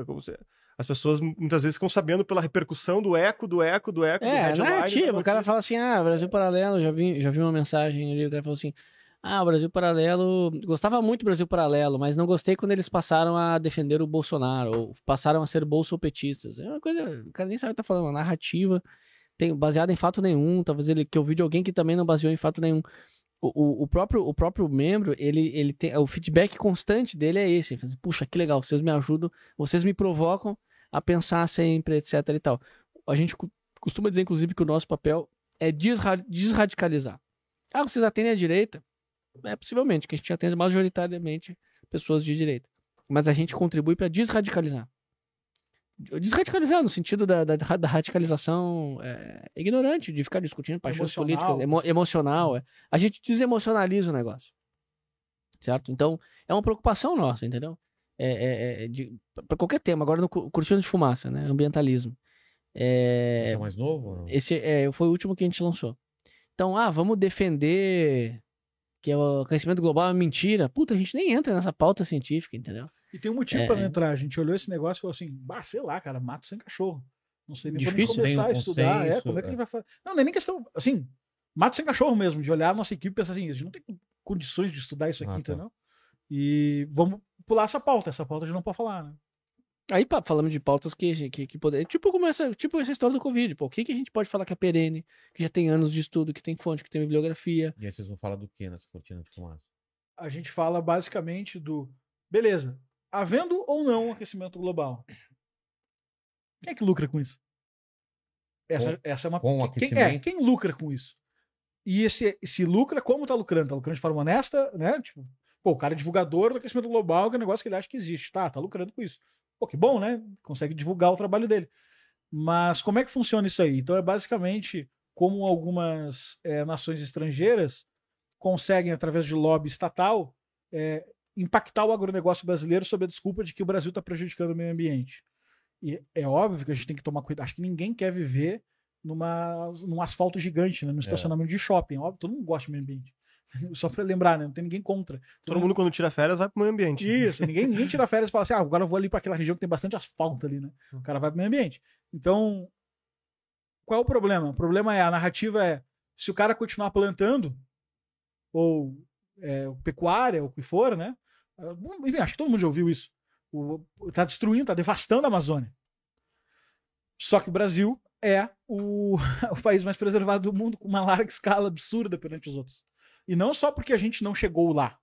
as pessoas muitas vezes ficam sabendo pela repercussão do eco, do eco, do eco, do É, tipo, headline, narrativa. O cara fala assim: ah, Brasil Paralelo, já vi, já vi uma mensagem ali, o cara falou assim. Ah, o Brasil Paralelo. Gostava muito do Brasil Paralelo, mas não gostei quando eles passaram a defender o Bolsonaro, ou passaram a ser bolsopetistas. É uma coisa. O cara nem sabe o que tá falando, uma narrativa tem, baseada em fato nenhum. Talvez ele que eu vi de alguém que também não baseou em fato nenhum. O, o, próprio, o próprio membro, ele, ele tem. O feedback constante dele é esse. Assim, Puxa, que legal, vocês me ajudam, vocês me provocam a pensar sempre, etc e tal. A gente costuma dizer, inclusive, que o nosso papel é desra- desradicalizar. Ah, vocês atendem à direita? É, possivelmente, que a gente atende majoritariamente pessoas de direita. Mas a gente contribui para desradicalizar. Desradicalizar no sentido da, da, da radicalização é, ignorante, de ficar discutindo paixões Emocional. políticas, emo- emocional. é. A gente desemocionaliza o negócio. Certo? Então, é uma preocupação nossa, entendeu? É, é, é, de, para qualquer tema. Agora, no cu- cortina de fumaça, né? Ambientalismo. É, Esse é mais novo? esse é, foi o último que a gente lançou. Então, ah, vamos defender que o aquecimento global é mentira. Puta, a gente nem entra nessa pauta científica, entendeu? E tem um motivo É. pra não entrar. A gente olhou esse negócio e falou assim: bah, sei lá, cara, mato sem cachorro. Não sei nem Difícil. como começar Tem um a estudar. É, consenso, como é que a é. gente vai fazer? Não, não é nem questão. Assim, mato sem cachorro mesmo, de olhar a nossa equipe e pensar assim: a gente não tem condições de estudar isso aqui, Ah, tá. entendeu? E vamos pular essa pauta. Essa pauta a gente não pode falar, né? Aí pá, falamos de pautas que, que, que poder. Tipo, como essa, tipo essa história do Covid. Pô, o que, que a gente pode falar que é perene, que já tem anos de estudo, que tem fonte, que tem bibliografia. E aí vocês vão falar do que nessa cortina de fumaça? A gente fala basicamente do. Beleza, havendo ou não aquecimento global. Quem é que lucra com isso? Essa, essa é uma. com quem, é, quem lucra com isso? E esse, se lucra, como tá lucrando? Tá lucrando de forma honesta, né? Tipo, pô, o cara é divulgador do aquecimento global, que é um negócio que ele acha que existe. Tá, tá lucrando com isso. Pô, que bom, né? Consegue divulgar o trabalho dele. Mas como é que funciona isso aí? Então é basicamente como algumas eh, nações estrangeiras conseguem, através de lobby estatal, eh, impactar o agronegócio brasileiro sob a desculpa de que o Brasil está prejudicando o meio ambiente. E é óbvio que a gente tem que tomar cuidado. Acho que ninguém quer viver numa, num asfalto gigante, né? num estacionamento de shopping. Óbvio, todo mundo gosta do meio ambiente. [laughs] Só para lembrar, né? Não tem ninguém contra. Todo mundo, quando tira férias, vai pro meio ambiente. Isso, ninguém, ninguém tira férias e fala assim, ah, agora eu vou ali para aquela região que tem bastante asfalto ali, né? O cara vai pro meio ambiente. Então, qual é o problema? O problema é, a narrativa é, se o cara continuar plantando, ou é, pecuária, ou o que for, né? Enfim, acho que todo mundo já ouviu isso. O, tá destruindo, tá devastando a Amazônia. Só que o Brasil é o, [laughs] o país mais preservado do mundo, com uma larga escala absurda perante os outros. E não só porque a gente não chegou lá.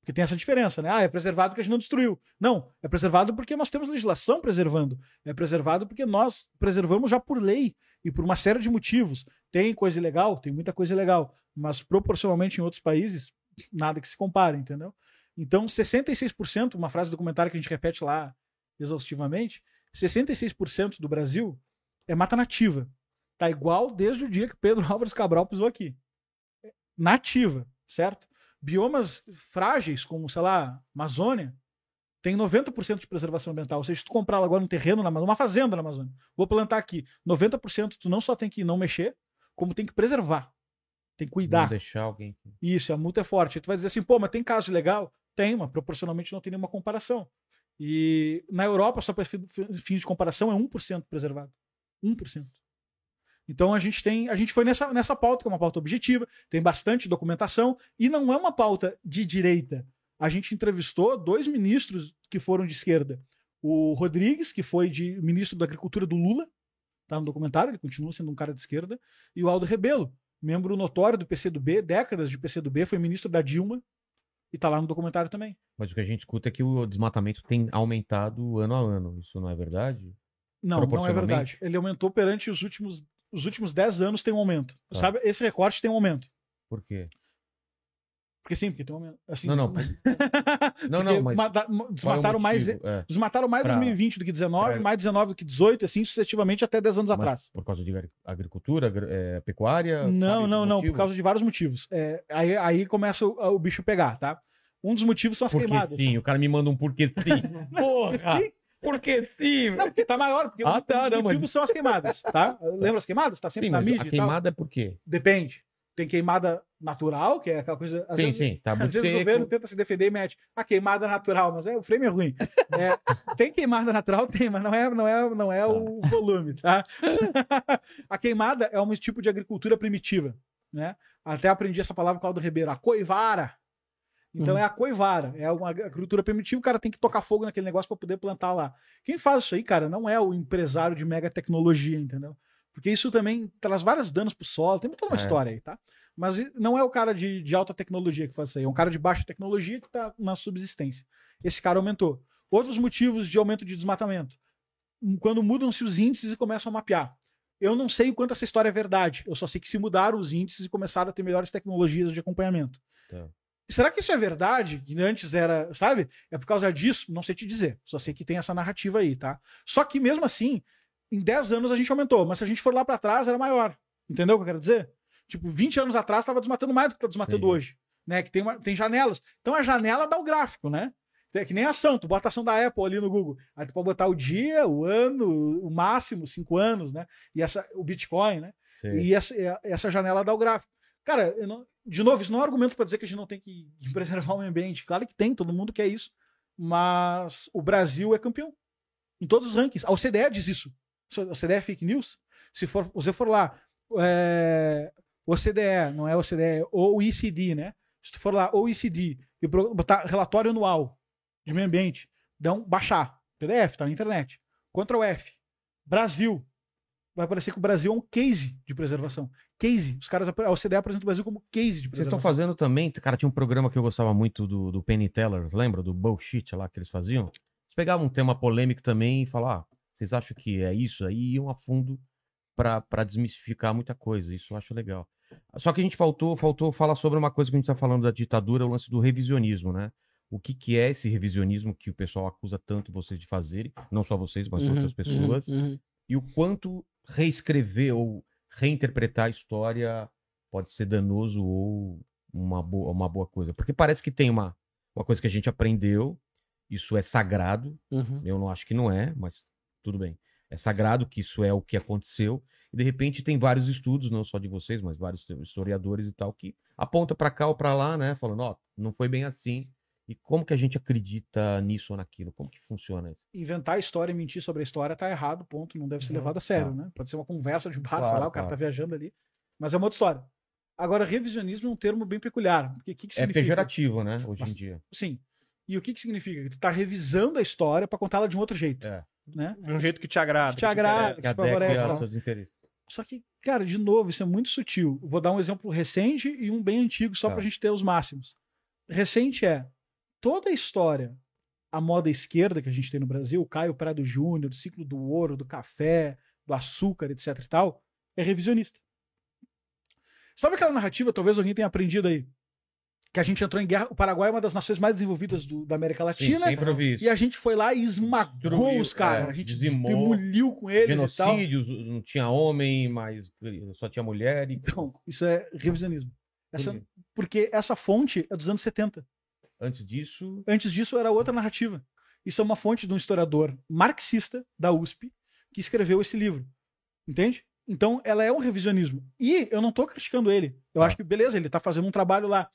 Porque tem essa diferença, né? Ah, é preservado porque a gente não destruiu. Não, é preservado porque nós temos legislação preservando. É preservado porque nós preservamos já por lei e por uma série de motivos. Tem coisa ilegal, tem muita coisa ilegal, mas proporcionalmente em outros países, nada que se compare, entendeu? Então, 66%, uma frase do documentário que a gente repete lá exaustivamente, 66% do Brasil é mata nativa. Tá igual desde o dia que Pedro [laughs] Álvares Cabral pisou aqui. É Nativa, certo? Biomas frágeis, como, sei lá, Amazônia, tem 90% de preservação ambiental. Ou seja, se tu comprar agora um terreno, na Amazônia, uma fazenda na Amazônia, vou plantar aqui, 90% tu não só tem que não mexer, como tem que preservar. Tem que Não cuidar. deixar alguém. Isso, a multa é forte. Aí tu vai dizer assim, pô, mas tem caso legal? Tem, mas proporcionalmente não tem nenhuma comparação. E na Europa, só para fi- fi- fins de comparação, é 1% preservado. 1%. Então a gente tem, a gente foi nessa, nessa pauta, que é uma pauta objetiva, tem bastante documentação, e não é uma pauta de direita. A gente entrevistou dois ministros que foram de esquerda. O Rodrigues, que foi de ministro da Agricultura do Lula, tá no documentário, ele continua sendo um cara de esquerda, e o Aldo Rebelo, membro notório do PCdoB, décadas de PCdoB, foi ministro da Dilma e tá lá no documentário também. Mas o que a gente escuta é que o desmatamento tem aumentado ano a ano. Isso não é verdade? Não, não é verdade. Ele aumentou perante os últimos os últimos 10 anos tem um aumento. Tá. Sabe? Esse recorte tem um aumento. Por quê? Porque sim, porque tem um. Assim, Não, não. [laughs] Não, não, mas. mata- desmataram mais motivo? É, desmataram mais Pra- 2020 do que 19, pra- mais 19 do que 18, assim sucessivamente até 10 anos mas atrás. Por causa de agri- agricultura, agri- é, pecuária? Não, sabe não, não, motivo? por causa de vários motivos. É, aí, aí começa o, o bicho pegar, tá? Um dos motivos são as Porque queimadas. sim, o cara me manda um porque sim. [laughs] Porra! Sim. Porque sim! Não, porque tá maior, porque Ah, os tá, não, motivos mas- são as queimadas, [laughs] tá? Lembra as queimadas? Tá sempre Sim, na mídia a queimada é por quê? Depende. Tem queimada natural, que é aquela coisa. Às sim, vezes, sim, tá muito Às vezes seco. o governo tenta se defender e mete a queimada natural, mas é, o frame é ruim. É, tem queimada natural? Tem, mas não é, não é, não é o volume, tá? [laughs] a queimada é um tipo de agricultura primitiva, né? Até aprendi essa palavra com o Aldo Ribeiro, a coivara. Então Uhum. é a coivara, é uma agricultura primitiva, o cara tem que tocar fogo naquele negócio para poder plantar lá. Quem faz isso aí, cara, não é o empresário de mega tecnologia, entendeu? Porque isso também traz vários danos pro solo, tem toda uma É. história aí, tá? Mas não é o cara de, de alta tecnologia que faz isso aí, é um cara de baixa tecnologia que está na subsistência. Esse cara aumentou. Outros motivos de aumento de desmatamento. Hum, Quando mudam-se os índices e começam a mapear. Eu não sei o quanto essa história é verdade. Eu só sei que se mudaram os índices e começaram a ter melhores tecnologias de acompanhamento. Tá. Será que isso é verdade? Que antes era, sabe? É por causa disso? Não sei te dizer. Só sei que tem essa narrativa aí, tá? Só que mesmo assim, em 10 anos a gente aumentou, mas se a gente for lá pra trás, era maior. Entendeu o que eu quero dizer? Tipo, 20 anos atrás tava desmatando mais do que tá desmatando Entendi. hoje. Né? Que tem, uma- tem janelas. Então a janela dá o gráfico, né? É que nem ação, tu bota a ação da Apple ali no Google. Aí tu pode botar o dia, o ano, o máximo, cinco anos, né? E essa, o Bitcoin, né? Sim. E essa, essa janela dá o gráfico. Cara, não- de novo, isso não é um argumento para dizer que a gente não tem que [laughs] preservar o meio ambiente. Claro que tem, todo mundo quer isso. Mas o Brasil é campeão. Em todos os rankings. A OCDE diz isso. OCDE é fake news. Se for, você for lá, é, OCDE, não é OCDE, é OECD, né? Se tu for lá, OECD, e botar relatório anual de meio ambiente, dão baixar. PDF, tá na internet. Ctrl F. Brasil. Vai aparecer que o Brasil é um case de preservação. Case. Os caras, a OCDE apresenta o Brasil como case de Vocês estão preservação. fazendo também, cara, tinha um programa que eu gostava muito do, do Penny Teller, lembra? Do bullshit lá que eles faziam? Eles pegavam um tema polêmico também e falavam, ah, vocês acham que é isso? Aí iam a fundo pra desmistificar muita coisa. Isso eu acho legal. Só que a gente faltou, faltou falar sobre uma coisa que a gente tá falando da ditadura, o lance do revisionismo, né? O que, que é esse revisionismo que o pessoal acusa tanto vocês de fazerem, não só vocês, mas Uhum, outras pessoas, uhum, uhum. e o quanto reescrever ou reinterpretar a história pode ser danoso ou uma boa, uma boa coisa. Porque parece que tem uma, uma coisa que a gente aprendeu, isso é sagrado, Uhum. eu não acho que não é, mas tudo bem. É sagrado que isso é o que aconteceu. E de repente tem vários estudos, não só de vocês, mas vários historiadores e tal, que aponta pra cá ou pra lá, né? Falando, ó, não foi bem assim. E como que a gente acredita nisso ou naquilo? Como que funciona isso? Inventar história e mentir sobre a história tá errado, ponto. Não deve ser Uhum, levado a sério, tá. né? Pode ser uma conversa de bar, sei Claro, lá, o cara tá viajando ali. Mas é uma outra história. Agora, revisionismo é um termo bem peculiar. Porque que, que É significa? pejorativo, né? Hoje Mas- em dia. Sim. E o que, que significa? Que tu tá revisando a história pra contá-la de um outro jeito. É. Né? De um jeito que te agrada. Te agrada. Que te favorece, interesses. Só que, cara, de novo, isso é muito sutil. Vou dar um exemplo recente e um bem antigo, só Tá. pra gente ter os máximos. Recente é toda a história, a moda esquerda que a gente tem no Brasil, o Caio Prado Júnior, do ciclo do ouro, do café, do açúcar, etc e tal, é revisionista. Sabe aquela narrativa, talvez alguém tenha aprendido aí, que a gente entrou em guerra, o Paraguai é uma das nações mais desenvolvidas do- da América Sim, Latina, sempre ouvi isso. e a gente foi lá e esmagou Destruiu, os caras, é, a gente dizimou, demoliu com eles tal. Genocídios, não tinha homem, mas só tinha mulher. E... Então, isso é revisionismo. Essa, porque essa fonte é dos anos 70. Antes disso, Antes disso era outra narrativa. Isso é uma fonte de um historiador marxista da USP que escreveu esse livro. Entende? Então, ela é um revisionismo. E eu não tô criticando ele. Eu Tá. acho que, beleza, ele tá fazendo um trabalho lá.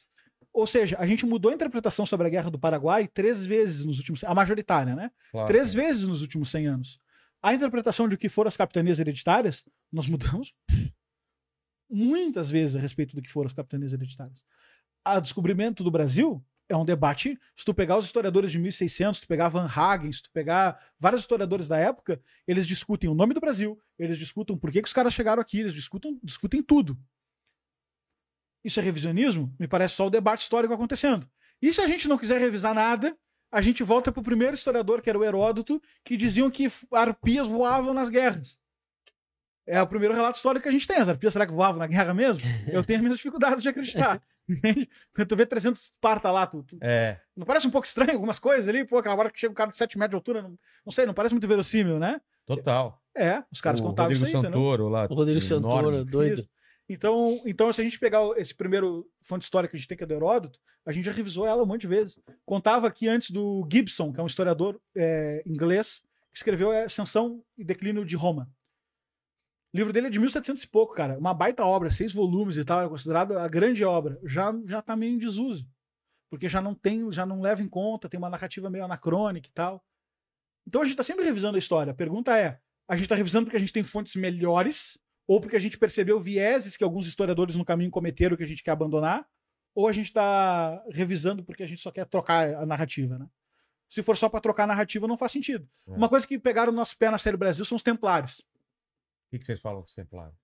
Ou seja, a gente mudou a interpretação sobre a Guerra do Paraguai três vezes nos últimos... A majoritária, né? claro, Três vezes nos últimos 100 anos. A interpretação de o que foram as capitanias hereditárias, nós mudamos muitas vezes a respeito do que foram as capitanias hereditárias. O descobrimento do Brasil é um debate. Se tu pegar os historiadores de 1600, se tu pegar Van Hagen, se tu pegar vários historiadores da época, eles discutem o nome do Brasil, eles discutem por que, que os caras chegaram aqui, eles discutem, discutem tudo. Isso é revisionismo? Me parece só o debate histórico acontecendo. E se a gente não quiser revisar nada, a gente volta pro primeiro historiador, que era o Heródoto, que diziam que arpias voavam nas guerras. É o primeiro relato histórico que a gente tem. As arpias será que voavam na guerra mesmo? [laughs] Eu tenho minhas dificuldades de acreditar. Tu vê 300 Esparta lá, tu, tu- É, não parece um pouco estranho algumas coisas ali? Pô, aquela hora que chega um cara de 7 metros de altura, não, não sei, não parece muito verossímil, né? total. É, os caras o contavam Rodrigo isso aí? Santoro lá. O Rodrigo Santoro, enorme. doido. Isso. Então, então, se a gente pegar esse primeiro fonte histórica que a gente tem, que é do Heródoto, a gente já revisou ela um monte de vezes. Contava aqui antes do Gibson, que é um historiador é, inglês, que escreveu Ascensão e Declínio de Roma. O livro dele é de 1700 e pouco, cara. Uma baita obra, seis volumes e tal, é considerado a grande obra. Já, já tá meio em desuso. Porque já não tem, já não leva em conta, tem uma narrativa meio anacrônica e tal. Então a gente tá sempre revisando a história. A pergunta é: a gente tá revisando porque a gente tem fontes melhores ou porque a gente percebeu vieses que alguns historiadores no caminho cometeram que a gente quer abandonar, ou a gente está revisando porque a gente só quer trocar a narrativa, né? Se for só para trocar a narrativa, não faz sentido. É. Uma coisa que pegaram o nosso pé na série Brasil são os templários. O que, que vocês falam com os templários?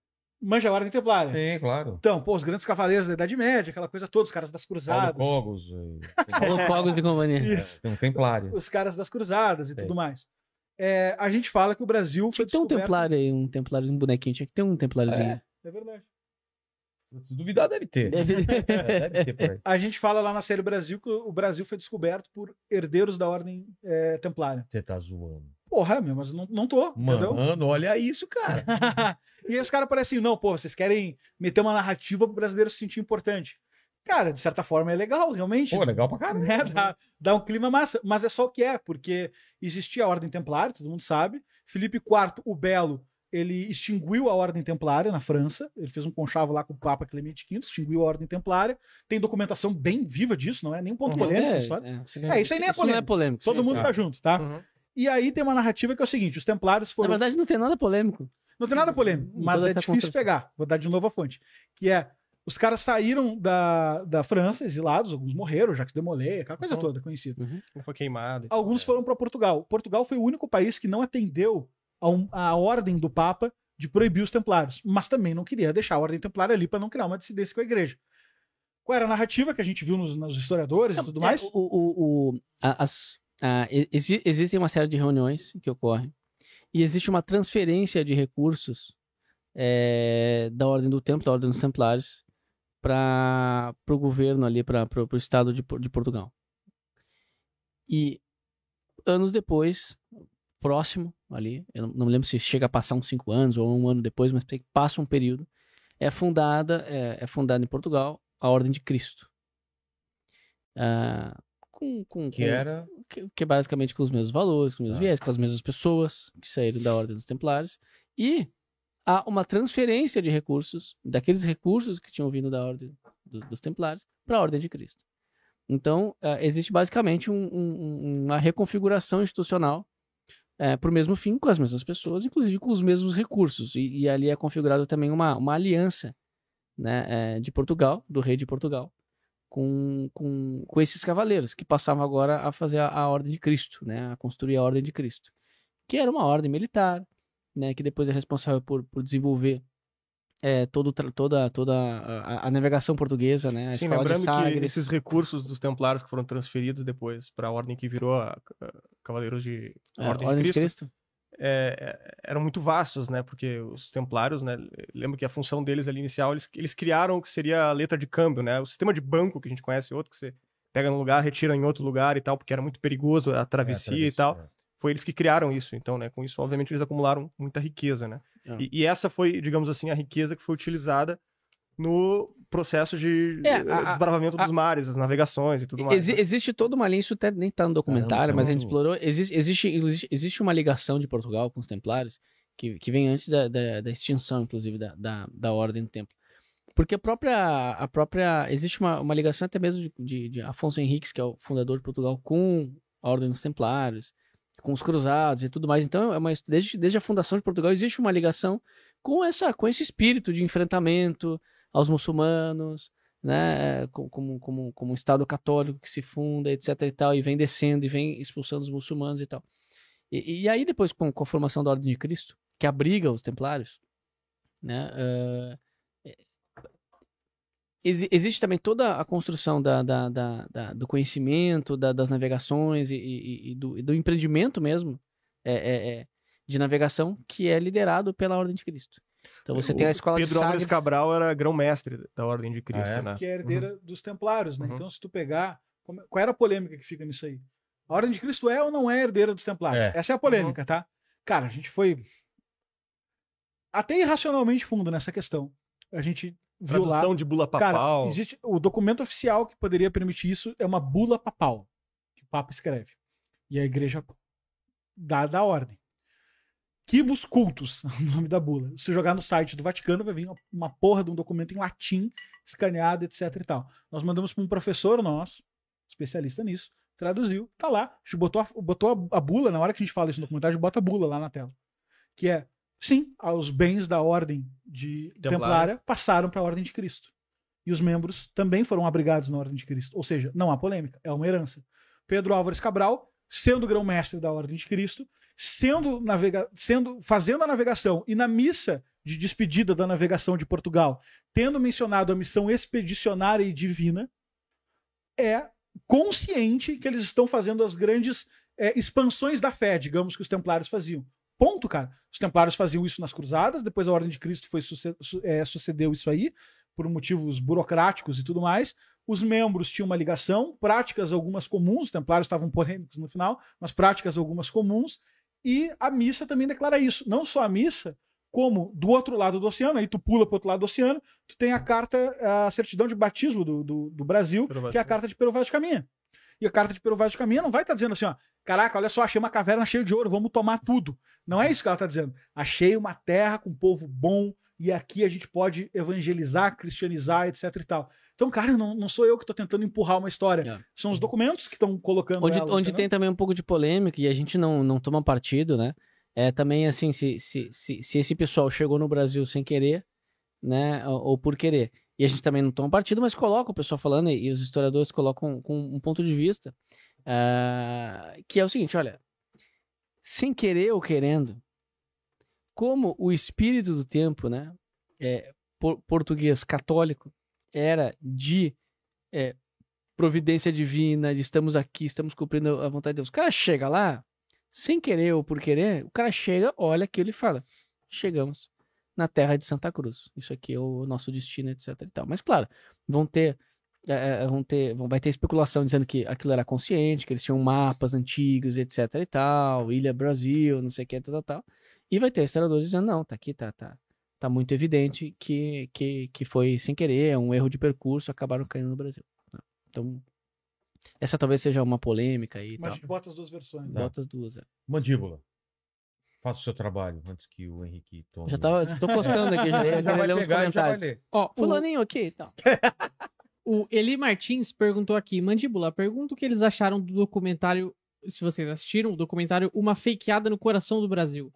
Manja a ordem templária. Sim, claro. Então, pô, os grandes cavaleiros da Idade Média, aquela coisa toda, os caras das Paulo cruzadas. Cogos. [laughs] Paulo Cogos e companhia. Isso. Tem um templário. Os caras das cruzadas e Sei. tudo mais. É, a gente fala que o Brasil foi Tinha que ter um descoberto- templário aí, um templário, um bonequinho. Tinha que ter um templáriozinho. É verdade. Se duvidar, deve ter. Deve- [laughs] É, deve [laughs] ter. A gente fala lá na série Brasil que o Brasil foi descoberto por herdeiros da ordem é, templária. Você tá zoando. Porra, meu, mas não, não tô, entendeu? Mano, olha isso, cara. [laughs] e aí os caras parecem, não, pô, vocês querem meter uma narrativa pro brasileiro se sentir importante. Cara, de certa forma é legal, realmente. Pô, legal pra caramba. né? Dá, dá um clima massa, mas é só o que é, porque existia a Ordem Templária, todo mundo sabe. Felipe IV, o Belo, ele extinguiu a Ordem Templária na França, ele fez um conchavo lá com o Papa Clemente V, extinguiu a Ordem Templária. Tem documentação bem viva disso, não é nem um ponto Mas polêmico. é, na é, É, isso aí nem é não é polêmico. Todo sim, mundo tá junto, tá? Uhum. E aí tem uma narrativa que é o seguinte: os Templários Na foram. verdade, não tem nada polêmico. Não tem nada polêmico, mas é difícil pegar. Vou dar de novo a fonte. Que é: os caras saíram da, da França, exilados, alguns morreram, Jacques de Molay, aquela coisa Uhum. toda conhecida. Não foi queimado. Alguns tal, foram para Portugal. Portugal foi o único país que não atendeu a, um- a ordem do Papa de proibir os templários, mas também não queria deixar a ordem templária ali para não criar uma dissidência com a igreja. Qual era a narrativa que a gente viu nos, nos historiadores e tudo É, mais? o, o, o- as, a- exi- existem uma série de reuniões que ocorrem e existe uma transferência de recursos é, da Ordem do Templo, da Ordem dos Templários, para o governo ali, para o Estado de, de Portugal. E anos depois, próximo ali, eu não, me lembro se chega a passar uns cinco anos ou um ano depois, mas passa um período, é fundada, é, é fundada em Portugal a Ordem de Cristo. Ah, com, com, Que com- era. que, que é basicamente com os mesmos valores, com os mesmos Ah. viés, com as mesmas pessoas que saíram da Ordem dos Templários. E há uma transferência de recursos, daqueles recursos que tinham vindo da Ordem do- dos Templários, para a Ordem de Cristo. Então, ah, existe basicamente um- um- uma reconfiguração institucional para o mesmo fim, com as mesmas pessoas, inclusive com os mesmos recursos. E, e ali é configurado também uma, uma aliança né, eh, de Portugal, do rei de Portugal, com, com, com esses cavaleiros, que passavam agora a fazer a, a Ordem de Cristo, né, a construir a Ordem de Cristo, que era uma ordem militar, né, que depois é responsável por, por desenvolver é, todo, toda, toda a, a navegação portuguesa, né, a Sim, escola de lembrando que esses recursos dos templários que foram transferidos depois para a ordem que virou a, a Cavaleiros de a é, Ordem, de Cristo, é, é, eram muito vastos, né? Porque os templários, né? Lembro que a função deles ali inicial, eles, eles criaram o que seria a letra de câmbio, né? O sistema de banco que a gente conhece, outro que você pega num lugar, retira em outro lugar e tal, porque era muito perigoso a travessia É, e tal. Foi eles que criaram isso, então, né? Com isso, obviamente, eles acumularam muita riqueza, né? Ah. E, e essa foi, digamos assim, a riqueza que foi utilizada no processo de É, eh, a- a- desbravamento a- dos mares, as navegações e tudo mais. Exi- né? Existe toda uma linha, isso até nem tá no documentário, Caramba, mas a gente muito- explorou. Existe, existe, existe, existe uma ligação de Portugal com os Templários que, que vem antes da, da, da extinção, inclusive, da, da, da Ordem do Templo. Porque a própria. A própria existe uma, uma ligação até mesmo de, de, de Afonso Henriques, que é o fundador de Portugal, com a Ordem dos Templários, com os Cruzados e tudo mais. Então, é uma, desde, desde a fundação de Portugal, existe uma ligação com, essa, com esse espírito de enfrentamento aos muçulmanos, né, co- como, como, como um Estado católico que se funda, etc e tal, e vem descendo e vem expulsando os muçulmanos e tal. E, e aí depois com, com a formação da Ordem de Cristo, que abriga os templários, né, é, exi- existe também toda a construção da, da- da- da- do conhecimento, da- das navegações e, e- e do, e do empreendimento mesmo é, é, é, de navegação que é liderado pela Ordem de Cristo. Então você tem a O escola Pedro de Álvares Sagres. Cabral era grão-mestre da Ordem de Cristo, é? né? que é herdeira dos templários, né? Uhum. Então, se tu pegar. como- Qual era a polêmica que fica nisso aí? A Ordem de Cristo é ou não é herdeira dos templários? É. Essa é a polêmica, tá? Cara, a gente foi até irracionalmente fundo nessa questão. A gente Tradução de bula Cara, papal. existe o documento oficial que poderia permitir isso é uma bula papal que o Papa escreve e a Igreja dá da ordem. Quibus cultus, [laughs] o nome da bula. Se jogar no site do Vaticano vai vir uma, uma porra de um documento em latim escaneado, etc e tal. Nós mandamos para um professor nosso, especialista nisso, traduziu, tá lá, a gente botou, a, botou a, a bula, na hora que a gente fala isso no documentário, a gente bota a bula lá na tela. Que é, sim, os bens da ordem de Templária. Templária passaram para a ordem de Cristo. E os membros também foram abrigados na ordem de Cristo. Ou seja, não há polêmica, é uma herança. Pedro Álvares Cabral, sendo grão-mestre da ordem de Cristo, sendo, navega sendo fazendo a navegação e na missa de despedida da navegação de Portugal, tendo mencionado a missão expedicionária e divina, é consciente que eles estão fazendo as grandes é, expansões da fé, digamos, que os templários faziam. Ponto, cara. Os templários faziam isso nas cruzadas, depois a Ordem de Cristo foi é, sucedeu isso aí. por motivos burocráticos e tudo mais. Os membros tinham uma ligação, práticas algumas comuns, os templários estavam polêmicos no final, mas práticas algumas comuns. E a missa também declara isso. Não só a missa, como do outro lado do oceano, aí tu pula para outro lado do oceano, tu tem a carta, a certidão de batismo do, do, do Brasil, que é a carta de Pero Vaz de Caminha. E a carta de Pero Vaz de Caminha não vai estar dizendo assim, ó, caraca, olha só, achei uma caverna cheia de ouro, vamos tomar tudo. Não é isso que ela está dizendo. Achei uma terra com povo bom e aqui a gente pode evangelizar, cristianizar, etc e tal. Então, cara, não, não sou eu que estou tentando empurrar uma história. É. São os documentos que estão colocando Onde, ela, onde entendeu? tem também um pouco de polêmica e a gente não, não toma partido, né? É também assim, se, se, se, se esse pessoal chegou no Brasil sem querer, né? Ou, ou por querer. E a gente também não toma partido, mas coloca o pessoal falando, e, os historiadores colocam com um ponto de vista, ah, que é o seguinte, olha, sem querer ou querendo, como o espírito do tempo, né? É, por- português católico, era de é, providência divina, de estamos aqui, estamos cumprindo a vontade de Deus. O cara chega lá, sem querer ou por querer, o cara chega, olha aquilo e fala: chegamos na terra de Santa Cruz. Isso aqui é o nosso destino, etc e tal. Mas claro, vão ter. é, é, vão ter, vão, vai ter especulação dizendo que aquilo era consciente, que eles tinham mapas antigos, etc e tal, Ilha Brasil, não sei o que, tal, tal, tal. E vai ter historiadores dizendo, não, tá aqui, tá, tá, tá muito evidente que, que, que foi sem querer, é um erro de percurso, acabaram caindo no Brasil. né? Então, essa talvez seja uma polêmica aí e Mas tal. bota as duas versões. Tá. Bota as duas. é. Mandíbula. Faça o seu trabalho antes que o Henrique tome. Já tava, tô postando aqui, já, [laughs] já, já vai pegar já vai comentários. Ó, o, Fulaninho aqui e tal. [laughs] o Eli Martins perguntou aqui, Mandíbula, pergunta o que eles acharam do documentário, se vocês assistiram, o documentário Uma Fakeada no Coração do Brasil.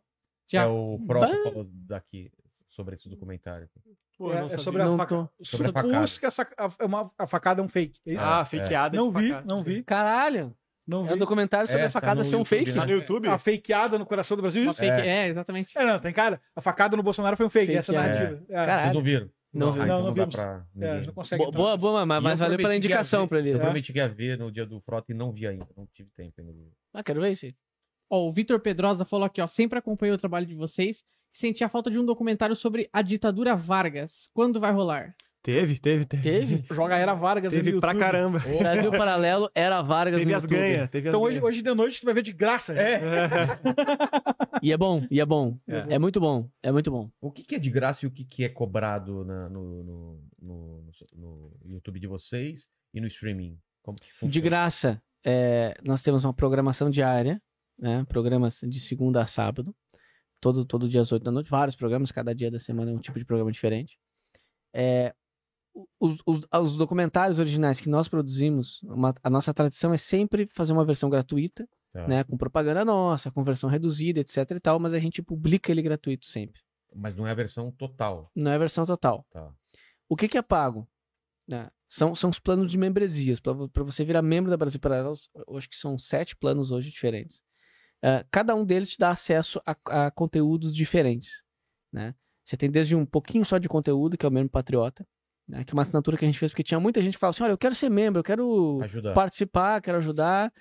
Já É o Frota Bah. falou daqui sobre esse documentário. Pô, É, não é sobre a Não faca... tô. Sobre a Supus facada. que a, sac- a- é uma- a facada é um fake. É isso? Ah, É, fakeada. não de vi, facada. não vi. Caralho! Não É um vi. documentário sobre É, a tá facada no ser um YouTube, fake. né? Tá no YouTube? A fakeada no coração do Brasil, uma isso? fake, É. é, exatamente. É, não, tem cara. A facada no Bolsonaro foi um fake, Fake, essa é é. narrativa. É. Caralho. Vocês não viram? Não Ah, vi. então Não, não, não dá vimos. pra. É, ninguém. não consegue. Bo- boa, boa, mas, E mas eu valeu pela prometi que ia indicação ver- pra ele. Eu É. prometi que ia ver no dia do Frota e não vi ainda. Não tive tempo ainda. de ver. Ah, quero ver isso aí. Ó, o Vitor Pedrosa falou aqui, ó, sempre acompanhei o trabalho de vocês e senti a falta de um documentário sobre a ditadura Vargas. Quando vai rolar? Teve, teve, teve. Teve? Joga Era Vargas Teve no pra caramba. Brasil Paralelo era Vargas Teve no as ganhas. Teve as Então hoje, ganha. hoje de noite tu vai ver de graça. É. E é bom, e é bom. É. É, muito bom, é muito bom. O que, que é de graça e o que, que é cobrado na- no, no, no, no- YouTube de vocês e no streaming? Como que funciona? De graça, é, nós temos uma programação diária, né? Programas de segunda a sábado. Todo, todo dia às 8 da noite. Vários programas, cada dia da semana é um tipo de programa diferente. É, os, os, os documentários originais que nós produzimos, uma- a nossa tradição é sempre fazer uma versão gratuita, Tá. né? Com propaganda nossa, com versão reduzida, etc e tal, mas a gente publica ele gratuito sempre. Mas não é a versão total. Não é a versão total. Tá. O que, que é pago? né? São, são os planos de membresias. Para você virar membro da Brasil Paralelos, eu acho que são sete planos hoje diferentes. Ah, cada um deles te dá acesso a, a conteúdos diferentes. Né? Você tem desde um pouquinho só de conteúdo, que é o Membro Patriota, né? que é uma assinatura que a gente fez, porque tinha muita gente que falava assim: olha, eu quero ser membro, eu quero Ajuda. participar, quero ajudar,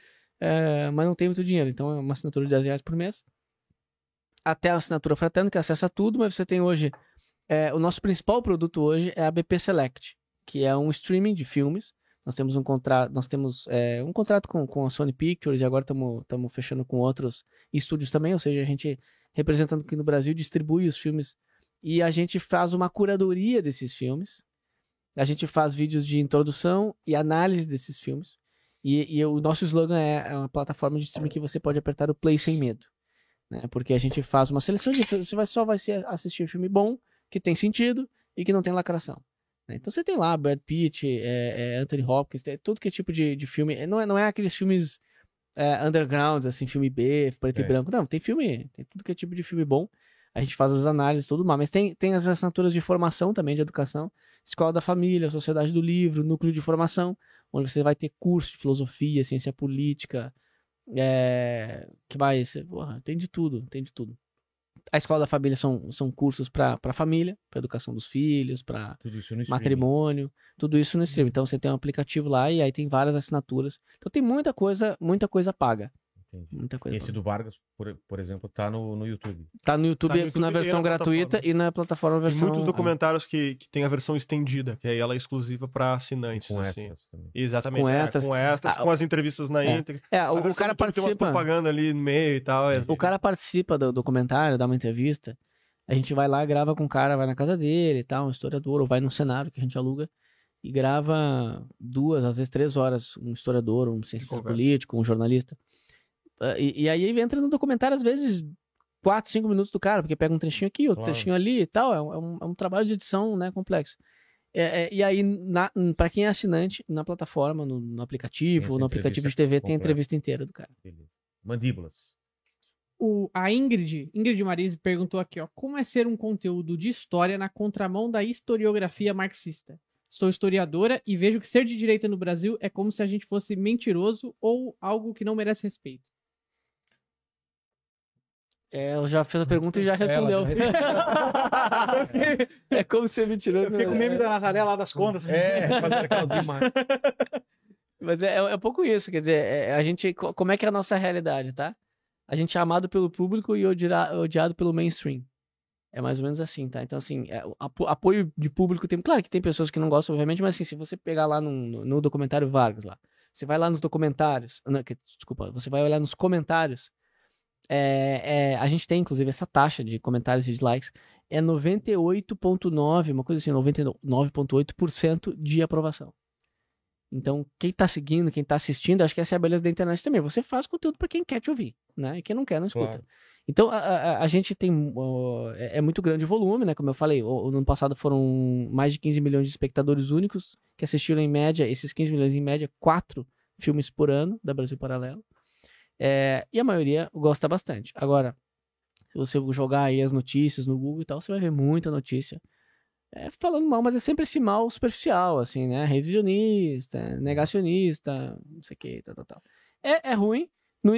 é, mas não tem muito dinheiro. Então é uma assinatura de 10 reais por mês. Até a assinatura fraterna, que acessa tudo, mas você tem hoje. é, o nosso principal produto hoje é a BP Select, que é um streaming de filmes. Nós temos um contrato, nós temos é, um contrato com, com a Sony Pictures e agora estamos fechando com outros estúdios também, ou seja, a gente representando aqui no Brasil distribui os filmes e a gente faz uma curadoria desses filmes. A gente faz vídeos de introdução e análise desses filmes. E, e o nosso slogan é, é uma plataforma de streaming que você pode apertar o play sem medo. Né? Porque a gente faz uma seleção de filmes. Você vai, só vai assistir um filme bom, que tem sentido e que não tem lacração. né? Então você tem lá Brad Pitt, é, é, Anthony Hopkins, tem tudo que é tipo de, de filme. Não é, não é aqueles filmes é, undergrounds, assim, filme B, preto É. e branco. Não, tem filme, tem tudo que é tipo de filme bom. A gente faz as análises, tudo mais. Mas tem, tem as assinaturas de formação também, de educação. Escola da Família, Sociedade do Livro, Núcleo de Formação, onde você vai ter curso de filosofia, ciência política, é... que mais? Porra, tem de tudo, tem de tudo. A Escola da Família são, são cursos para a família, para educação dos filhos, para streaming. matrimônio, tudo isso no stream. Então você tem um aplicativo lá e aí tem várias assinaturas. Então tem muita coisa, muita coisa paga. Entendi. Muita coisa. Esse boa. do Vargas, por, por exemplo, tá no, no YouTube. Tá no YouTube, Tá no YouTube na versão na gratuita e na plataforma Tem versão. muitos documentários que, que tem a versão estendida, que aí ela é exclusiva pra assinantes. Com assim. Exatamente. Com é, com extras, Ah, com as entrevistas na é. íntegra. É, o, o cara YouTube Tem umas participa. propaganda ali no meio e tal. é- O cara participa do documentário, dá uma entrevista. A gente vai lá, grava com o cara, vai na casa dele e tal, um historiador, ou vai num cenário que a gente aluga e grava duas, às vezes três horas, um historiador, um cientista político, um jornalista. Ah, E, e aí entra no documentário, às vezes, quatro, cinco minutos do cara, porque pega um trechinho aqui, outro Claro. trechinho ali e tal. É um, é um- é trabalho de edição né, complexo. É, é, e aí, para quem é assinante, na plataforma, no, no aplicativo, no aplicativo de TV, tem a entrevista inteira do cara. Beleza. Mandíbulas. O, a Ingrid, Ingrid Marise perguntou aqui, ó, como é ser um conteúdo de história na contramão da historiografia marxista? Sou historiadora e vejo que ser de direita no Brasil é como se a gente fosse mentiroso ou algo que não merece respeito. É, ela já fez a pergunta e já respondeu. Ela [laughs] é como ser mentiroso. Eu fiquei com meme da Nazaré lá das contas. É, imagens. [laughs] Mas é, é um pouco isso, quer dizer, é- a gente, co- como é que é a nossa realidade, tá? A gente é amado pelo público e odia- odiado pelo mainstream. É mais ou menos assim, tá? Então, assim, é, apoio de público tem. Claro que tem pessoas que não gostam, obviamente, mas assim, se você pegar lá no, no, no documentário Vargas lá, você vai lá nos documentários. não, que- desculpa, você vai olhar nos comentários. É, é, a gente tem, inclusive, essa taxa de comentários e de likes. É 98,9%, uma coisa assim, 99,8% de aprovação. Então, quem tá seguindo, quem tá assistindo, acho que essa é a beleza da internet também. Você faz conteúdo pra quem quer te ouvir, né? E quem não quer, não escuta. Claro. Então, a, a- a gente tem. é, é muito grande o volume, né? Como eu falei, o, no ano passado foram mais de 15 milhões de espectadores únicos que assistiram, em média, esses 15 milhões, em média, quatro filmes por ano da Brasil Paralelo. É, e a maioria gosta bastante. Agora, se você jogar aí as notícias no Google e tal, você vai ver muita notícia é, falando mal, mas é sempre esse mal superficial, assim, né? Revisionista, negacionista, não sei o que, tal, tal, tal. É, é ruim. no-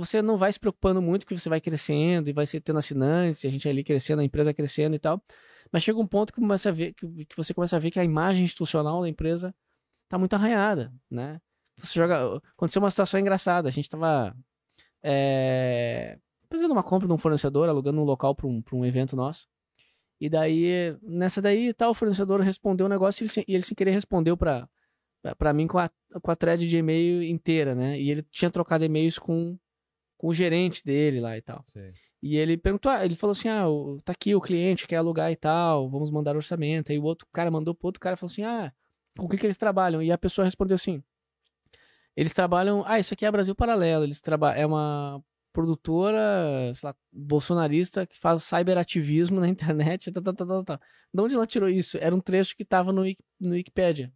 você não vai se preocupando muito que você vai crescendo e vai ser tendo assinantes, a gente ali crescendo, a empresa crescendo e tal. Mas chega um ponto que, começa a ver, que, que você começa a ver que a imagem institucional da empresa tá muito arranhada, né? Você joga. Aconteceu uma situação engraçada. A gente tava. É, fazendo uma compra de um fornecedor, alugando um local para um, pra um evento nosso. E daí, nessa daí, tal, o fornecedor respondeu um negócio e ele, sem- e ele sem querer respondeu pra, pra- pra mim com a, com a thread de e-mail inteira, né? E ele tinha trocado e-mails com, com o gerente dele lá e tal. Sei. E ele perguntou, ah, ele falou assim, ah, tá aqui o cliente quer alugar e tal, vamos mandar orçamento. Aí o outro cara mandou pro outro cara e falou assim, ah, com o que que eles trabalham? E a pessoa respondeu assim, eles trabalham, ah, isso aqui é Brasil Paralelo, eles trabalham, é uma produtora, sei lá, bolsonarista que faz cyberativismo [laughs] na internet, tá, tá, tá, tá, tá. De onde ela tirou isso? Era um trecho que tava no, no Wikipedia.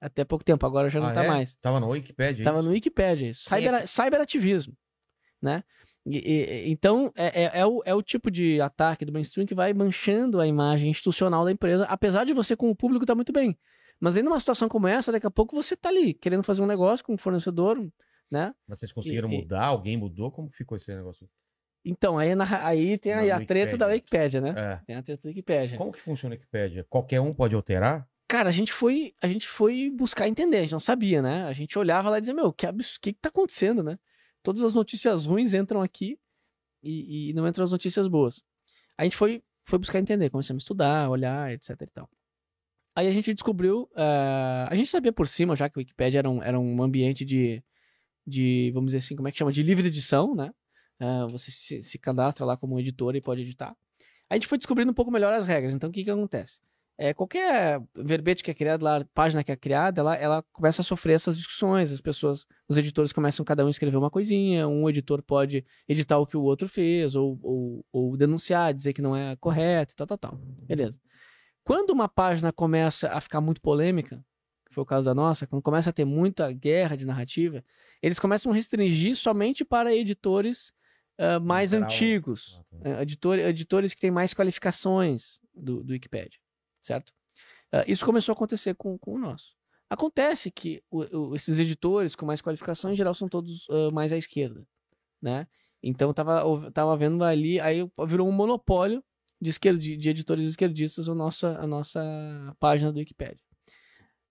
Até pouco tempo, agora já não Ah, tá é? mais. Tava no Wikipedia. Tava isso? no Wikipedia isso. Cyber, cyberativismo, né? E- e- então, é, é, é o, é o tipo de ataque do mainstream que vai manchando a imagem institucional da empresa, apesar de você com o público tá muito bem. Mas aí numa situação como essa, daqui a pouco você tá ali, querendo fazer um negócio com um fornecedor, né? Mas vocês conseguiram E- e- mudar? Alguém mudou? Como que ficou esse negócio? Então, aí, na- aí tem aí Na a treta da Wikipédia, né? É. Tem a treta da Wikipédia. Como que funciona a Wikipedia? Qualquer um pode alterar? Cara, a gente foi, a gente foi buscar entender, a gente não sabia, né? A gente olhava lá e dizia, meu, que abs... que, que tá acontecendo, né? Todas as notícias ruins entram aqui e, e não entram as notícias boas. A gente foi, foi buscar entender, começamos a estudar, olhar, etc e tal. Aí a gente descobriu, ah, a gente sabia por cima já que o Wikipedia era um, era um ambiente de, de, vamos dizer assim, como é que chama? De livre edição, né? Ah, você se, se cadastra lá como editor e pode editar. A gente foi descobrindo um pouco melhor as regras. Então, o que que acontece? É, qualquer verbete que é criado lá, página que é criada, ela, ela começa a sofrer essas discussões. As pessoas, os editores começam cada um a escrever uma coisinha. Um editor pode editar o que o outro fez, ou, ou, ou denunciar, dizer que não é correto, tal, tal, tal. Beleza. Quando uma página começa a ficar muito polêmica, que foi o caso da nossa, quando começa a ter muita guerra de narrativa, eles começam a restringir somente para editores ah, mais Geral. antigos, eh, editor- editores que têm mais qualificações do, do Wikipedia, certo? Ah, isso começou a acontecer com, com o nosso. Acontece que o- o- esses editores com mais qualificação, em geral, são todos ah, mais à esquerda, né? Então tava, tava vendo ali, aí virou um monopólio de, esquerda, de, editores esquerdistas a nossa, a nossa página do Wikipedia.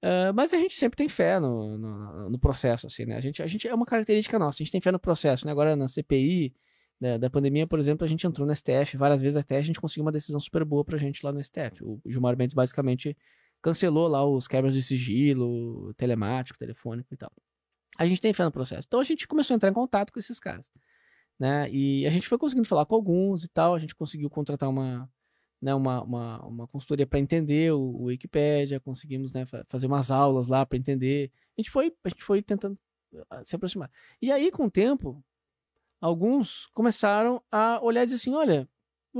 Ah, mas a gente sempre tem fé no, no, no processo, assim, né? A gente, a gente é uma característica nossa, a gente tem fé no processo, né? Agora na CPI da, da pandemia, por exemplo, a gente entrou no STF várias vezes até a gente conseguiu uma decisão super boa pra gente lá no STF. O Gilmar Mendes basicamente cancelou lá os quebras de sigilo, telemático, telefônico e tal. A gente tem fé no processo. Então a gente começou a entrar em contato com esses caras, né? E a gente foi conseguindo falar com alguns e tal, a gente conseguiu contratar uma, né, uma, uma, uma consultoria para entender o, o Wikipédia, conseguimos né, fa- fazer umas aulas lá para entender. A gente foi, a gente foi tentando ah, se aproximar. E aí, com o tempo, alguns começaram a olhar e dizer assim: olha,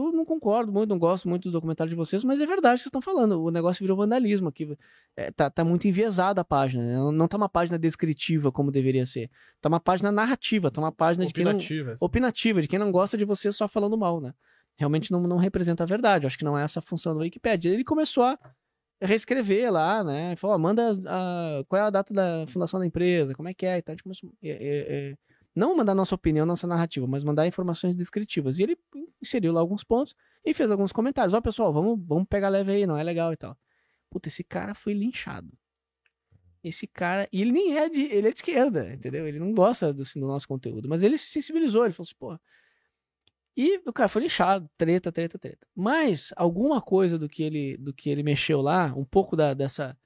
eu não concordo muito, não gosto muito do documentário de vocês, mas é verdade que vocês estão falando. O negócio virou vandalismo aqui. É, tá, tá muito enviesada a página. né? Não, tá uma página descritiva como deveria ser. Tá uma página narrativa, tá uma página de quem não, Opinativa. opinativa, de quem não gosta de você só falando mal, né? Realmente não, não representa a verdade. Acho que não é essa a função do Wikipedia. Ele começou a reescrever lá, né? Falou, manda a- qual é a data da fundação da empresa, como é que é e tal. A gente começou. é, é, é, não mandar nossa opinião, nossa narrativa, mas mandar informações descritivas. E ele inseriu lá alguns pontos e fez alguns comentários. Ó, pessoal, vamos, vamos pegar leve aí, não é legal e tal. Puta, esse cara foi linchado. Esse cara. E ele nem é de. Ele é de esquerda, entendeu? Ele não gosta do, do nosso conteúdo. Mas ele se sensibilizou, ele falou assim, pô. E o cara foi lixado, treta, treta, treta. Mas alguma coisa do que ele, do que ele mexeu lá, um pouco da, dessa.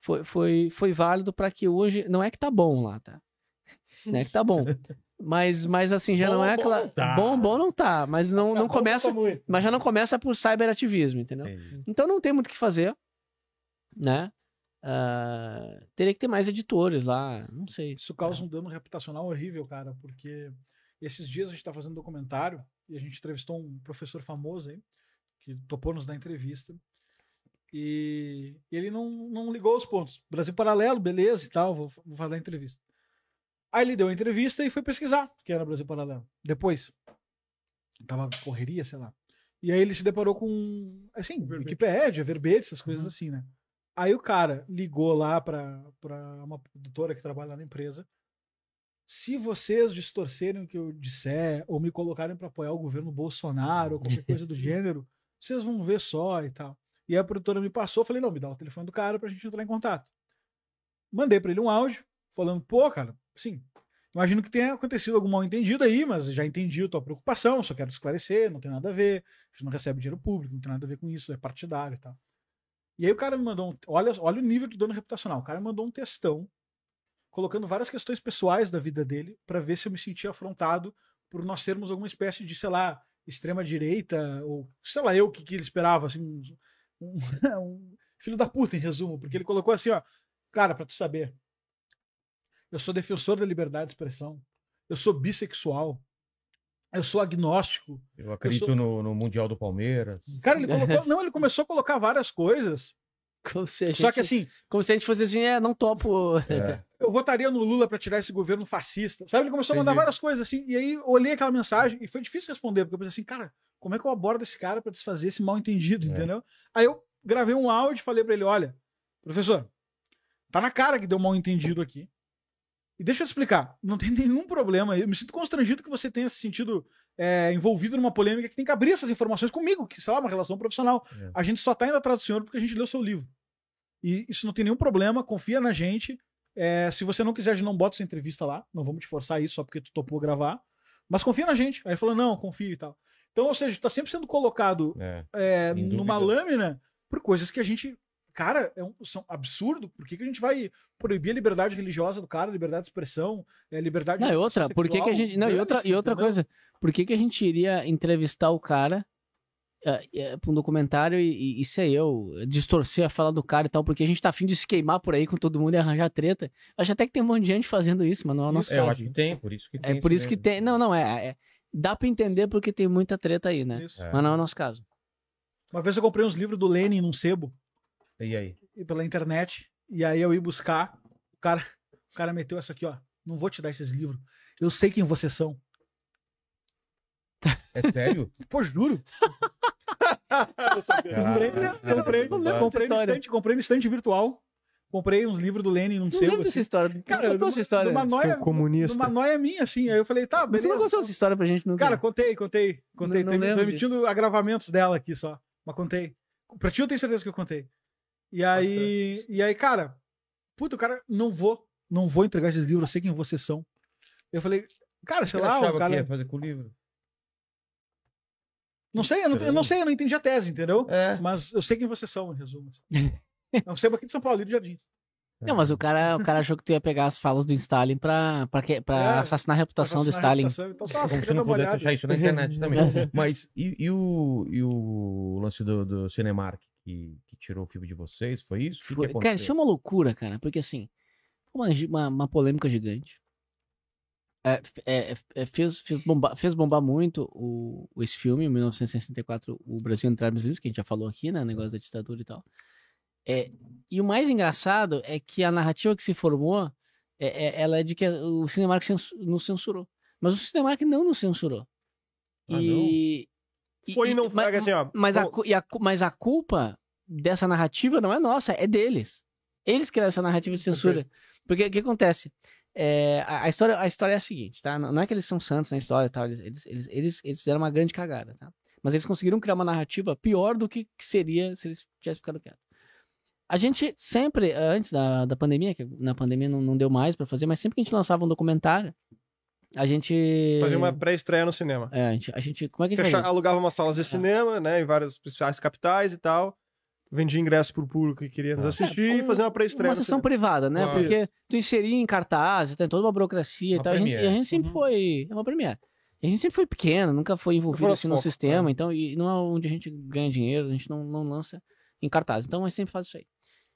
Foi, foi, foi válido para que hoje. Não é que tá bom lá, tá? Não é que tá bom. Mas, mas assim, já Bom, não é bom aquela. não tá. Bom, bom não tá. Mas não, não começa. Mas já não começa por cyberativismo, entendeu? Entendi. Então não tem muito o que fazer, né? Ah, teria que ter mais editores lá, não sei. Isso causa um dano reputacional horrível, cara, porque esses dias a gente tá fazendo documentário e a gente entrevistou um professor famoso aí, que topou nos dar entrevista. E ele não, não ligou os pontos. Brasil Paralelo, beleza e tal, vou, vou fazer a entrevista. Aí ele deu a entrevista e foi pesquisar que era Brasil Paralelo. Depois, tava correria, sei lá. E aí ele se deparou com, assim, Wikipédia, verbete, essas coisas assim, né? Aí o cara ligou lá pra, pra uma produtora que trabalha lá na empresa. Se vocês distorcerem o que eu disser ou me colocarem pra apoiar o governo Bolsonaro ou qualquer coisa do [laughs] gênero, vocês vão ver só e tal. E aí a produtora me passou, falei, não, me dá o telefone do cara pra gente entrar em contato. Mandei pra ele um áudio, falando, pô, cara, sim, imagino que tenha acontecido algum mal entendido aí, mas já entendi a tua preocupação, só quero esclarecer, não tem nada a ver, a gente não recebe dinheiro público, não tem nada a ver com isso, é partidário e tal. E aí o cara me mandou um, olha, olha o nível do dano reputacional. O cara me mandou um textão colocando várias questões pessoais da vida dele pra ver se eu me sentia afrontado por nós sermos alguma espécie de, sei lá, extrema direita ou sei lá eu o que, que ele esperava, assim, um, um- [laughs] um filho da puta em resumo, porque ele colocou assim, ó, cara, pra tu saber, eu sou defensor da liberdade de expressão, eu sou bissexual, eu sou agnóstico, Eu acredito sou- no, no Mundial do Palmeiras. Cara, ele [laughs] colocou, não, ele começou a colocar várias coisas. Como se a gente, Só que assim, como se a gente fosse assim, é, não topo. É. [laughs] eu votaria no Lula pra tirar esse governo fascista. Sabe? Ele começou a mandar Entendi. várias coisas assim. E aí eu olhei aquela mensagem e foi difícil responder, porque eu pensei assim, cara, como é que eu abordo esse cara pra desfazer esse mal entendido, É. entendeu? Aí eu gravei um áudio e falei pra ele: olha, professor, tá na cara que deu mal entendido aqui. E deixa eu te explicar, não tem [laughs] nenhum problema. Eu me sinto constrangido que você tenha se sentido é, envolvido numa polêmica que tem que abrir essas informações comigo, que, sei lá, uma relação profissional. É. A gente só tá indo atrás do senhor porque a gente leu seu livro. E isso não tem nenhum problema, confia na gente. É, se você não quiser, a gente não bota essa entrevista lá. Não vamos te forçar isso só porque tu topou gravar. Mas confia na gente. Aí ele falou, não, confio e tal. Então, ou seja, tá sempre sendo colocado É. é, numa lâmina por coisas que a gente. Cara, é um, são absurdo. Por que, que a gente vai proibir a liberdade religiosa do cara, liberdade de expressão, é, liberdade Não, de e outra, por que, que a gente. Não, e outra, e outra Entendeu? coisa, por que, que a gente iria entrevistar o cara é, é, pra um documentário e, e, ser eu, distorcer a fala do cara e tal, porque a gente tá afim de se queimar por aí com todo mundo e arranjar treta. Acho até que tem um monte de gente fazendo isso, mas não é o nosso É, eu caso. acho que tem, por isso que tem. É por isso que tem. Não, não, é. é- dá pra entender porque tem muita treta aí, né? Isso. É. Mas não é o nosso caso. Uma vez eu comprei uns livros do Lenin num sebo. E aí? e pela internet. E aí eu ia buscar. O cara, o cara meteu essa aqui, ó. Não vou te dar esses livros. Eu sei quem vocês são. É sério? [laughs] Pô, juro. [laughs] comprei, Caraca, comprei, não comprei, no comprei virtual. Comprei uns livros do Lenin Não sebo. lembro dessa Assim. história. Cara, contou essa história. Numa noia, comunista. numa noia minha, assim. Aí eu falei, tá, beleza. não contou essa história pra gente nunca. Cara, contei, contei. Contei. Não- Não, não lembro emitindo agravamentos dela aqui só. Mas contei. Pra ti eu tenho certeza que eu contei. E aí, e aí cara, puta, o cara, não vou, não vou entregar esses livros, eu sei quem vocês são. Eu falei, cara, sei lá, o cara. que ia fazer com o livro? Não sei, eu não, eu não sei, eu não entendi a tese, entendeu? É. Mas eu sei quem vocês são, em resumo. [laughs] Não sei aqui de São Paulo, Rio de Jardim. Não, mas o cara, o cara achou que tu ia pegar as falas do Stalin pra, pra, que, pra É, assassinar a reputação do Assassinar a Stalin. reputação. Então, só, Como dar não olhada. achar isso na internet também. [laughs] Mas e, e o, e o lance do, do Cinemark que, que tirou o filme de vocês? Foi isso? Que Foi- que cara, isso é uma loucura, cara, porque assim, foi uma, uma, uma polêmica gigante. É, f- é, é, fez, fez, bombar, fez bombar muito o, esse filme, em 1964, o Brasil entre armas livres, que a gente já falou aqui, né? Negócio da ditadura e tal. É, e o mais engraçado é que a narrativa que se formou, é, é- ela é de que o Cinemark censu- nos censurou. Mas o Cinemark não nos censurou. Ah, e, e- Foi e não e- foi mas- assim, ó. mas a, a mas a culpa dessa narrativa não é nossa, é deles. Eles criaram essa narrativa de censura. Porque o que acontece? É, a, a história, a história é a seguinte, tá? Não não é que eles são santos na história e tal. Eles, eles, eles, eles, eles fizeram uma grande cagada, tá? Mas eles conseguiram criar uma narrativa pior do que, que seria se eles tivessem ficado quietos. A gente sempre, antes da, da pandemia, que na pandemia não, não deu mais pra fazer, mas sempre que a gente lançava um documentário, a gente. Fazia uma pré-estreia no cinema. É, a gente, a gente. Como é que a gente alugava umas salas de cinema, né, em várias principais capitais e tal. Vendia ingresso pro público que queria nos Ah. assistir É, e um- fazia uma pré-estreia. Uma no sessão cinema. privada, né? Claro. Porque tu inseria em cartaz, tem toda uma burocracia Uma e tal. A gente, e a gente sempre Uhum. foi. É uma premiere. A gente sempre foi pequeno, nunca foi envolvido assim no foco, sistema, é. então, e não é onde a gente ganha dinheiro, a gente não, não lança em cartaz. Então a gente sempre faz isso aí.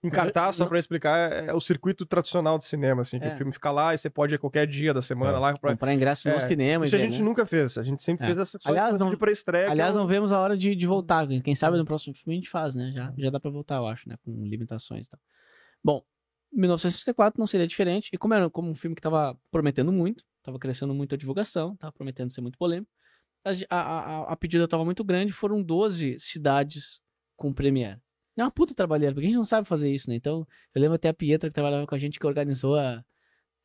Em cartaz, só pra explicar, é o circuito tradicional de cinema, assim, que É. o filme fica lá e você pode ir qualquer dia da semana É. lá. Pra... Comprar ingresso no É, cinema Isso a gente né? nunca fez. A gente sempre É. fez essa Aliás, não- de pré-estreia. Aliás, é não vemos a hora de, de voltar. Quem sabe no próximo filme a gente faz, né? Já, já dá pra voltar, eu acho, né? Com limitações e tal. Bom, 1964 não seria diferente. E como era como um filme que tava prometendo muito, tava crescendo muito a divulgação, tava prometendo ser muito polêmico, a, a, a, a pedida tava muito grande, foram 12 cidades com premiere. É uma puta trabalheira, porque a gente não sabe fazer isso, né? Então, eu lembro até a Pietra que trabalhava com a gente que organizou a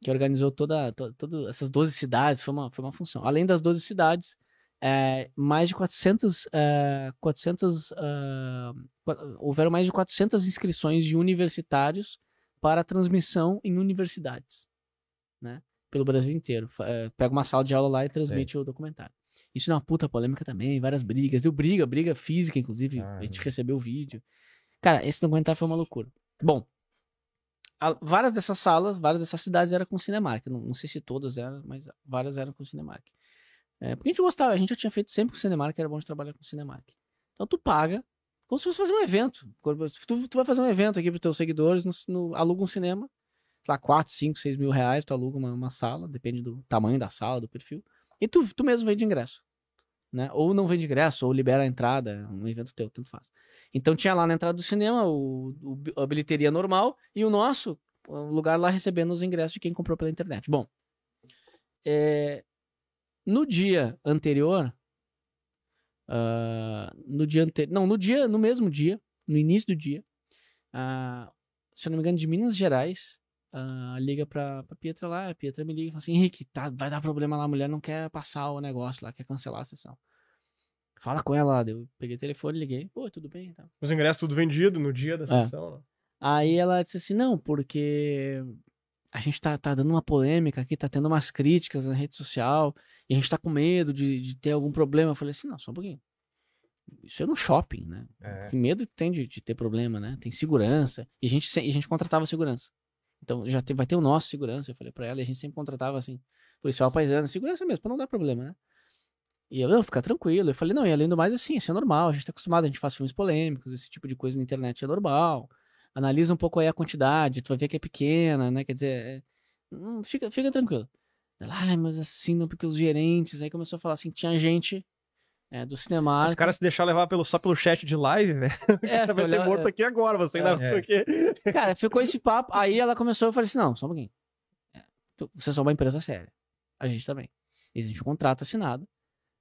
que organizou toda, to- todas essas 12 cidades, foi uma, foi uma função. Além das 12 cidades, é, mais de 400, é, 400 ah, qua- houveram mais de 400 inscrições de universitários para transmissão em universidades, né? Pelo Brasil inteiro. É, pega uma sala de aula lá e transmite o documentário. Isso é uma puta polêmica também, várias brigas. Deu briga, briga física, inclusive. A gente Caramba. recebeu o vídeo. Cara, esse documentário foi uma loucura. Bom, a- várias dessas salas, várias dessas cidades eram com Cinemark. Não, não sei se todas eram, mas várias eram com Cinemark. É, porque a gente gostava, a gente já tinha feito sempre com Cinemark, era bom de trabalhar com Cinemark. Então tu paga, como se fosse fazer um evento. Tu, tu vai fazer um evento aqui pros teus seguidores, no, no- aluga um cinema, sei lá, 4, 5, 6 mil reais, tu aluga uma, uma sala, depende do tamanho da sala, do perfil, e tu, tu mesmo vende ingresso. Né? Ou não vende ingresso, ou libera a entrada, um evento teu, tanto faz. Então tinha lá na entrada do cinema o, o a bilheteria normal e o nosso, o lugar lá recebendo os ingressos de quem comprou pela internet. Bom, é, no dia anterior, ah, no dia anterior, não, no dia, no mesmo dia, no início do dia, ah, se eu não me engano, de Minas Gerais, ah, liga pra, pra Pietra lá, a Pietra me liga e fala assim, Henrique, tá, vai dar problema lá, a mulher não quer passar o negócio lá, quer cancelar a sessão. Fala com ela, eu peguei o telefone, liguei, pô, tudo bem, tal. Os ingressos tudo vendido no dia da É. sessão. né? Aí ela disse assim, não, porque a gente tá, tá dando uma polêmica aqui, tá tendo umas críticas na rede social, e a gente tá com medo de, de ter algum problema. Eu falei assim, não, só um pouquinho. Isso é no shopping, né? É. Que medo tem de, de ter problema, né? Tem segurança. E a gente, e a gente contratava segurança. Então já tem- vai ter o nosso segurança, eu falei pra ela, e a gente sempre contratava assim, policial paisano, segurança mesmo, pra não dar problema, né? E eu, não, fica tranquilo. Eu falei, não, e além do mais, assim, isso é normal, a gente tá acostumado, a gente faz filmes polêmicos, esse tipo de coisa na internet é normal. Analisa um pouco aí a quantidade, tu vai ver que é pequena, né? Quer dizer, é- hum, fica, fica tranquilo. Ela, mas assim, não, porque os gerentes, aí começou a falar assim, tinha gente é, do cinema. Os caras se deixar levar pelo, só pelo chat de live, [laughs] velho. é, Você vai ser olhar- morto aqui agora, você ainda. É. Porque... [laughs] Cara, ficou esse papo. Aí ela começou, eu falei assim: não, só um pouquinho. É, Vocês são uma empresa séria. A gente também. Existe um contrato assinado.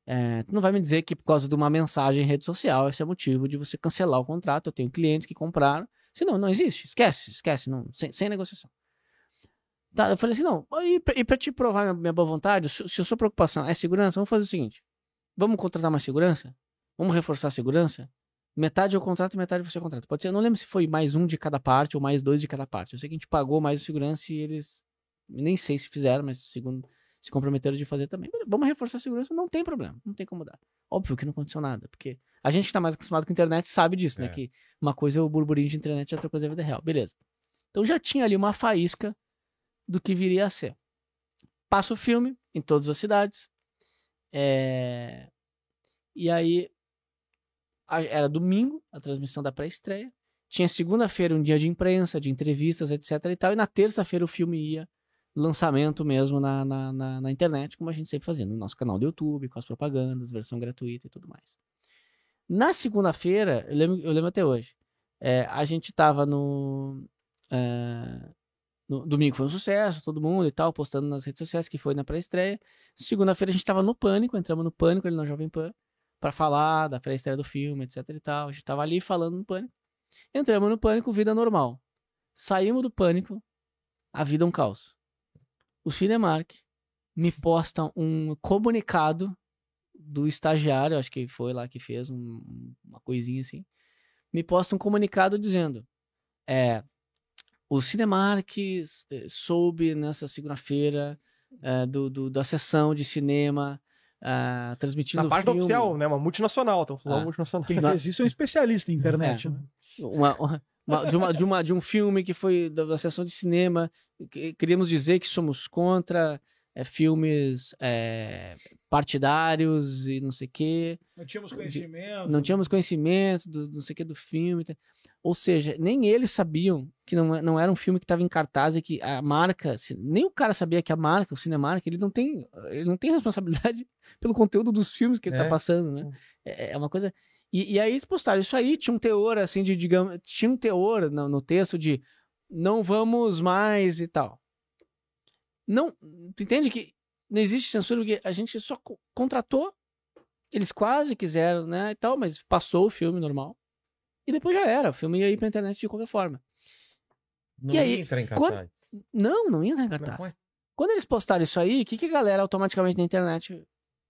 É, tu não vai me dizer que por causa de uma mensagem em rede social esse é motivo de você cancelar o contrato. Eu tenho clientes que compraram. Se não, não existe. Esquece, esquece. Não, sem, sem negociação. Tá, eu falei assim: não. E pra, e pra te provar minha, minha boa vontade, se, se a sua preocupação é segurança, vamos fazer o seguinte: vamos contratar mais segurança? Vamos reforçar a segurança? Metade eu contrato, metade você contrata. Pode ser, eu não lembro se foi mais um de cada parte ou mais dois de cada parte. Eu sei que a gente pagou mais o segurança e eles. Nem sei se fizeram, mas segundo se comprometeram de fazer também. Vamos reforçar a segurança, não tem problema, não tem como dar. Óbvio que não aconteceu nada, porque a gente que tá mais acostumado com a internet sabe disso, É. né? Que uma coisa é o burburinho de internet e outra coisa é a vida real. Beleza. Então já tinha ali uma faísca do que viria a ser. Passa o filme em todas as cidades. É... E aí a- era domingo, a transmissão da pré-estreia. Tinha segunda-feira um dia de imprensa, de entrevistas, etc e tal. E na terça-feira o filme ia lançamento mesmo na, na, na, na internet, como a gente sempre fazia, no nosso canal do YouTube, com as propagandas, versão gratuita e tudo mais. Na segunda-feira, eu lembro, eu lembro até hoje, é, a gente tava no, é, no. Domingo foi um sucesso, todo mundo e tal, postando nas redes sociais que foi na pré-estreia. Segunda-feira a gente tava no Pânico, entramos no Pânico ali na Jovem Pan, pra falar da pré-estreia do filme, etc e tal. A gente tava ali falando no Pânico. Entramos no Pânico, vida normal. Saímos do Pânico, a vida é um caos. O Cinemark me posta um comunicado do estagiário, acho que foi lá que fez um- uma coisinha assim. Me posta um comunicado dizendo: é, o Cinemark eh, soube nessa segunda-feira eh, do, do- da sessão de cinema ah, transmitindo Na o página filme. oficial, né? Uma multinacional. Estão falando Ah. multinacional. Quem fez isso é um [laughs] especialista em internet. É. né? uma, uma- uma- de, uma, de, uma, de um filme que foi da, da sessão de cinema. que- Queríamos dizer que somos contra é, filmes é, partidários e não sei o quê. Não tínhamos conhecimento. Não tínhamos conhecimento do não sei o que do filme. Ou seja, nem eles sabiam que não, é- não era um filme que estava em cartaz e que a marca, nem o cara sabia que a marca, o Cinemark, ele não tem, ele não tem [laughs] responsabilidade pelo conteúdo dos filmes que ele É. tá passando, né? É, é uma coisa. E, e aí eles postaram isso aí, tinha um teor assim de, digamos, tinha um teor no, no texto de não vamos mais e tal. Não, tu entende que não existe censura porque a gente só co- contratou, eles quase quiseram, né, e tal, mas passou o filme normal. E depois já era, o filme ia ir pra internet de qualquer forma. Não E aí, entra em quando- cartaz. Não, não ia entrar em cartaz. Não, ué, Quando eles postaram isso aí, o que, que a galera automaticamente na internet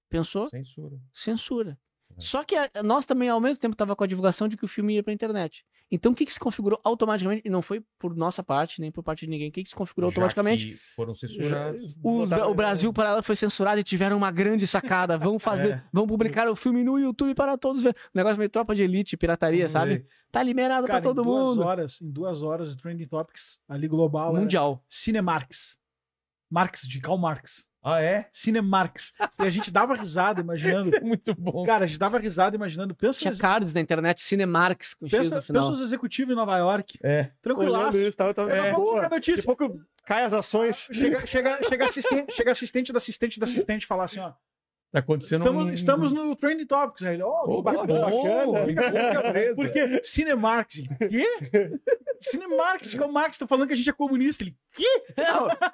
pensou? censura. Censura. É. Só que a- nós também, ao mesmo tempo, tava com a divulgação de que o filme ia pra internet. Então, o que, que se configurou automaticamente? E não foi por nossa parte, nem por parte de ninguém. O que, que se configurou Já automaticamente? foram censurados. Os- Botaram- o Brasil para ela foi censurado e tiveram uma grande sacada. Vão [laughs] fazer, É. vão publicar o filme no YouTube para todos ver. Um negócio meio tropa de elite, pirataria, sabe? Tá liberado pra todo em duas mundo. horas, em duas horas, de Trending Topics, ali global, Mundial. Cinemarx. Marx, de Karl Marx. Ah, é? Cinemarx. E a gente dava risada imaginando. Isso é muito bom. Cara, a gente dava risada imaginando. Pensa, Tinha nos- cards na internet, Cinemarks com X pensa, no pensa final. nos executivos em Nova York. É. Tranquilaço. Isso, tava, tava pouco boa. chega a Daqui a notícia. pouco cai as ações. Chega, chega, chega, assistente, chega assistente da assistente da assistente e falar assim, ó. Tá acontecendo Estamos, um... estamos no Trending Topics. Aí ele, Pô, que bacana. bom, [laughs] bacana. Porque Cinemarx. Ele, Quê? Cinemarx, que é o Marx tá falando que a gente é comunista. Ele,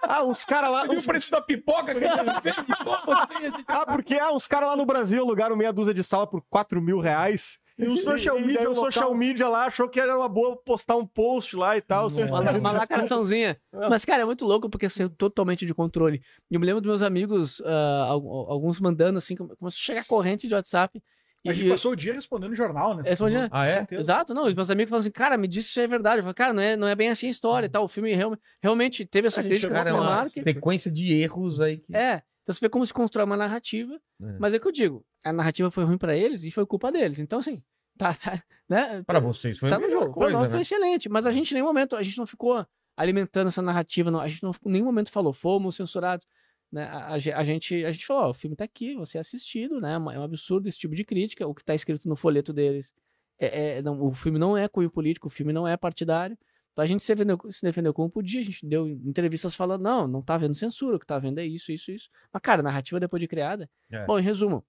Ah, os caras lá. E o preço da pipoca que a gente? Como assim? [laughs] Ah, porque ah, os caras lá no Brasil alugaram meia dúzia de sala por 4 mil reais. E o social E- [laughs] e media daí o local- social media lá achou que era uma boa postar um post lá e tal. Uma, uma lacraçãozinha. Mas, cara, é muito louco porque saiu totalmente de controle. E eu me lembro dos meus amigos, al- alguns mandando assim, come- começou a chegar corrente de WhatsApp. E, A gente passou o dia respondendo jornal, né? Respondia- Ah, é? Exato, não. Os meus amigos falam assim, cara, me diz se isso é verdade. Eu falo, cara, não é, não é bem assim a história e tal. O filme real- realmente teve essa A gente crítica Cara, é uma Cinemark. sequência de erros aí que... É. Então você vê como se constrói uma narrativa. É. Mas é que eu digo, a narrativa foi ruim pra eles e foi culpa deles. Então, assim, [laughs] tá, tá, né? Pra vocês foi tá no jogo. coisa, pra nós foi né? excelente. Mas a gente em nenhum momento, a gente não ficou alimentando essa narrativa, não. a gente não em nenhum momento falou, fomos censurados. Né? A, a a gente, a gente falou, ó, o filme tá aqui, você é assistido, né? É um absurdo esse tipo de crítica. O que tá escrito no folheto deles. É, é- não, o filme não é cunho político, o filme não é partidário. Então a gente se defendeu, se defendeu como podia, a gente deu entrevistas falando, não, não tá havendo censura, o que tá havendo é isso, isso, isso. Mas, cara, a narrativa depois de criada. É. Bom, em resumo,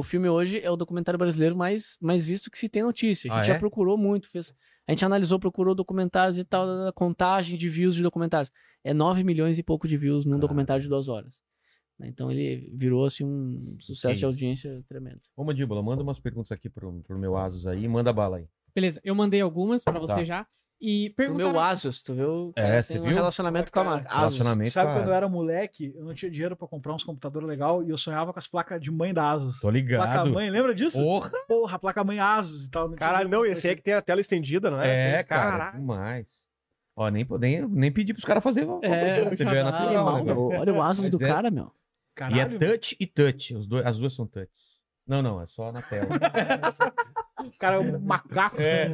o filme hoje é o documentário brasileiro mais, mais visto que se tem notícia. A gente Ah, já é? procurou muito, fez. A gente analisou, procurou documentários e tal, da contagem de views de documentários. É 9 milhões e pouco de views num Cara. documentário de duas horas. Né, Então ele virou assim um sucesso Sim. de audiência tremendo. Ô, Mandíbula, manda umas perguntas aqui pro, pro meu Asus aí. Manda bala aí. Beleza, eu mandei algumas pra você Tá. já. E Pro meu perguntaram... Asus, tu viu? É, Cara, você tem um viu? relacionamento com a marca. Asus. Relacionamento Sabe com a- quando eu era moleque, eu não tinha dinheiro pra comprar uns computadores legal e eu sonhava com as placas de mãe da Asus. Tô Placa ligado. mãe, lembra disso? Porra! Porra, placa mãe Asus e tal. tinha Caralho, não, esse aí é que tem a tela estendida, não é? É, Assim, cara, caralho. demais. Ó, nem, nem, nem pedi pros caras fazerem. É, você vê, é caralho, natural, né? Olha o Asus Mas do é- cara, meu. Caralho, E é touch e touch. Os dois, as duas são touch. Não, não, é só na tela. [laughs] o cara é um macaco. É.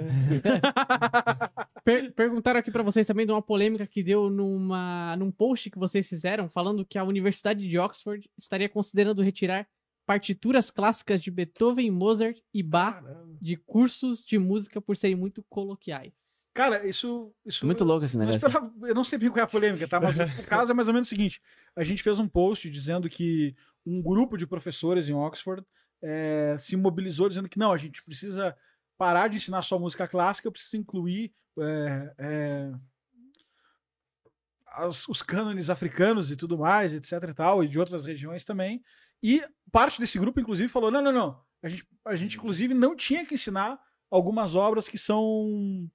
Per- perguntaram aqui pra vocês também de uma polêmica que deu numa, num post que vocês fizeram, falando que a Universidade de Oxford estaria considerando retirar partituras clássicas de Beethoven, Mozart e Bach de cursos de música por serem muito coloquiais. Cara, isso. isso Muito louco esse negócio. esperava- eu não sei bem qual é a polêmica, tá? Mas o caso é mais ou menos o seguinte: a gente fez um post dizendo que um grupo de professores em Oxford eh, se mobilizou dizendo que não, a gente precisa parar de ensinar só música clássica, precisa incluir eh, eh, as- os cânones africanos e tudo mais, etc e tal, e de outras regiões também. E parte desse grupo, inclusive, falou: não, não, não. A gente, a gente inclusive, não tinha que ensinar algumas obras que são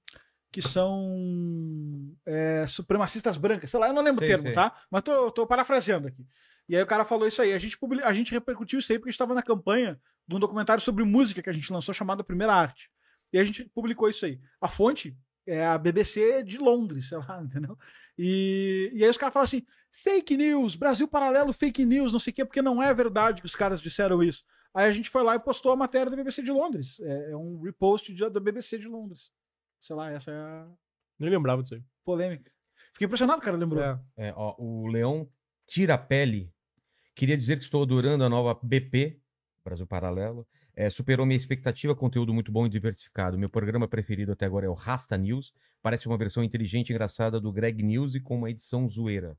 que são é, supremacistas brancas, sei lá, eu não lembro Sei, o termo, sei. tá? Mas tô, tô parafraseando aqui. E aí o cara falou isso aí. A gente, publi- a gente repercutiu isso aí porque estava na campanha de um documentário sobre música que a gente lançou chamado Primeira Arte. E a gente publicou isso aí. A fonte é a BBC de Londres, [laughs] sei lá, entendeu? E, e aí os caras falam assim: fake news, Brasil paralelo, fake news, não sei o quê, porque não é verdade que os caras disseram isso. Aí a gente foi lá e postou a matéria da BBC de Londres. É, é um repost de- da BBC de Londres. Sei lá, essa é a Nem lembrava disso aí. polêmica. Fiquei impressionado, cara, lembrou. É. É, ó, o Leão Tira Pele. Queria dizer que estou adorando a nova BP, Brasil Paralelo. É, superou minha expectativa, conteúdo muito bom e diversificado. Meu programa preferido até agora é o Rasta News. Parece uma versão inteligente e engraçada do Greg News e com uma edição zoeira.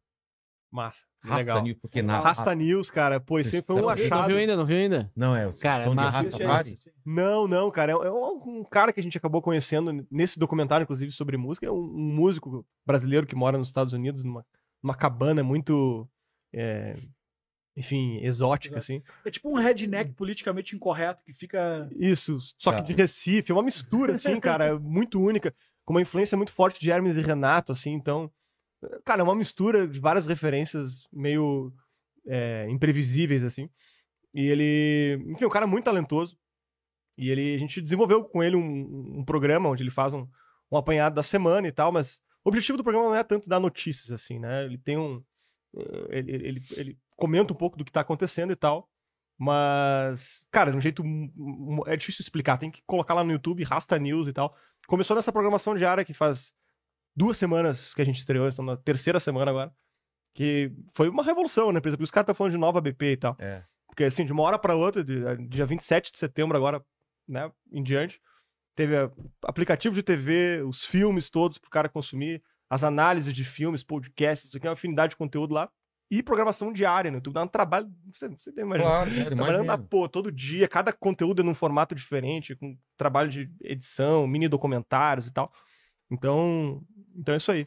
Massa. Rasta Legal. News, porque na. Rasta News, cara. Pô, isso aí foi um Não Não achado. viu ainda? Não viu ainda? Não, é o Cara, de massa. Não, não, cara. É é um, um cara que a gente acabou conhecendo nesse documentário, inclusive, sobre música. É um, um músico brasileiro que mora nos Estados Unidos, numa, numa cabana muito. é, enfim, exótica, Exato. assim. É tipo um redneck politicamente incorreto que fica. Isso, só que Tá. de Recife, é uma mistura, assim, [laughs] cara, muito única, com uma influência muito forte de Hermes e Renato, assim, então. Cara, é uma mistura de várias referências meio é, imprevisíveis, assim. E ele. Enfim, um cara muito talentoso. E ele, a gente desenvolveu com ele um, um programa onde ele faz um, um apanhado da semana e tal, mas o objetivo do programa não é tanto dar notícias, assim, né? Ele tem um. eh, Ele, ele, ele comenta um pouco do que tá acontecendo e tal. Mas, cara, de um jeito. É difícil explicar. Tem que colocar lá no YouTube, Rasta News e tal. Começou nessa programação diária que faz duas semanas que a gente estreou, estamos na terceira semana agora. Que foi uma revolução empresa. Por isso os caras estão falando de nova BP e tal. É. Porque, assim, de uma hora pra outra, de, dia 27 de setembro agora, né, em diante, teve aplicativo de TV, os filmes todos pro cara consumir, as análises de filmes, podcasts, isso aqui é uma afinidade de conteúdo lá. E programação diária no YouTube. Dá um trabalho, você, você tem imagina. Claro, claro, Trabalhando na, imagino. pô, todo dia, cada conteúdo é num formato diferente, com trabalho de edição, mini documentários e tal. Então, então é isso aí.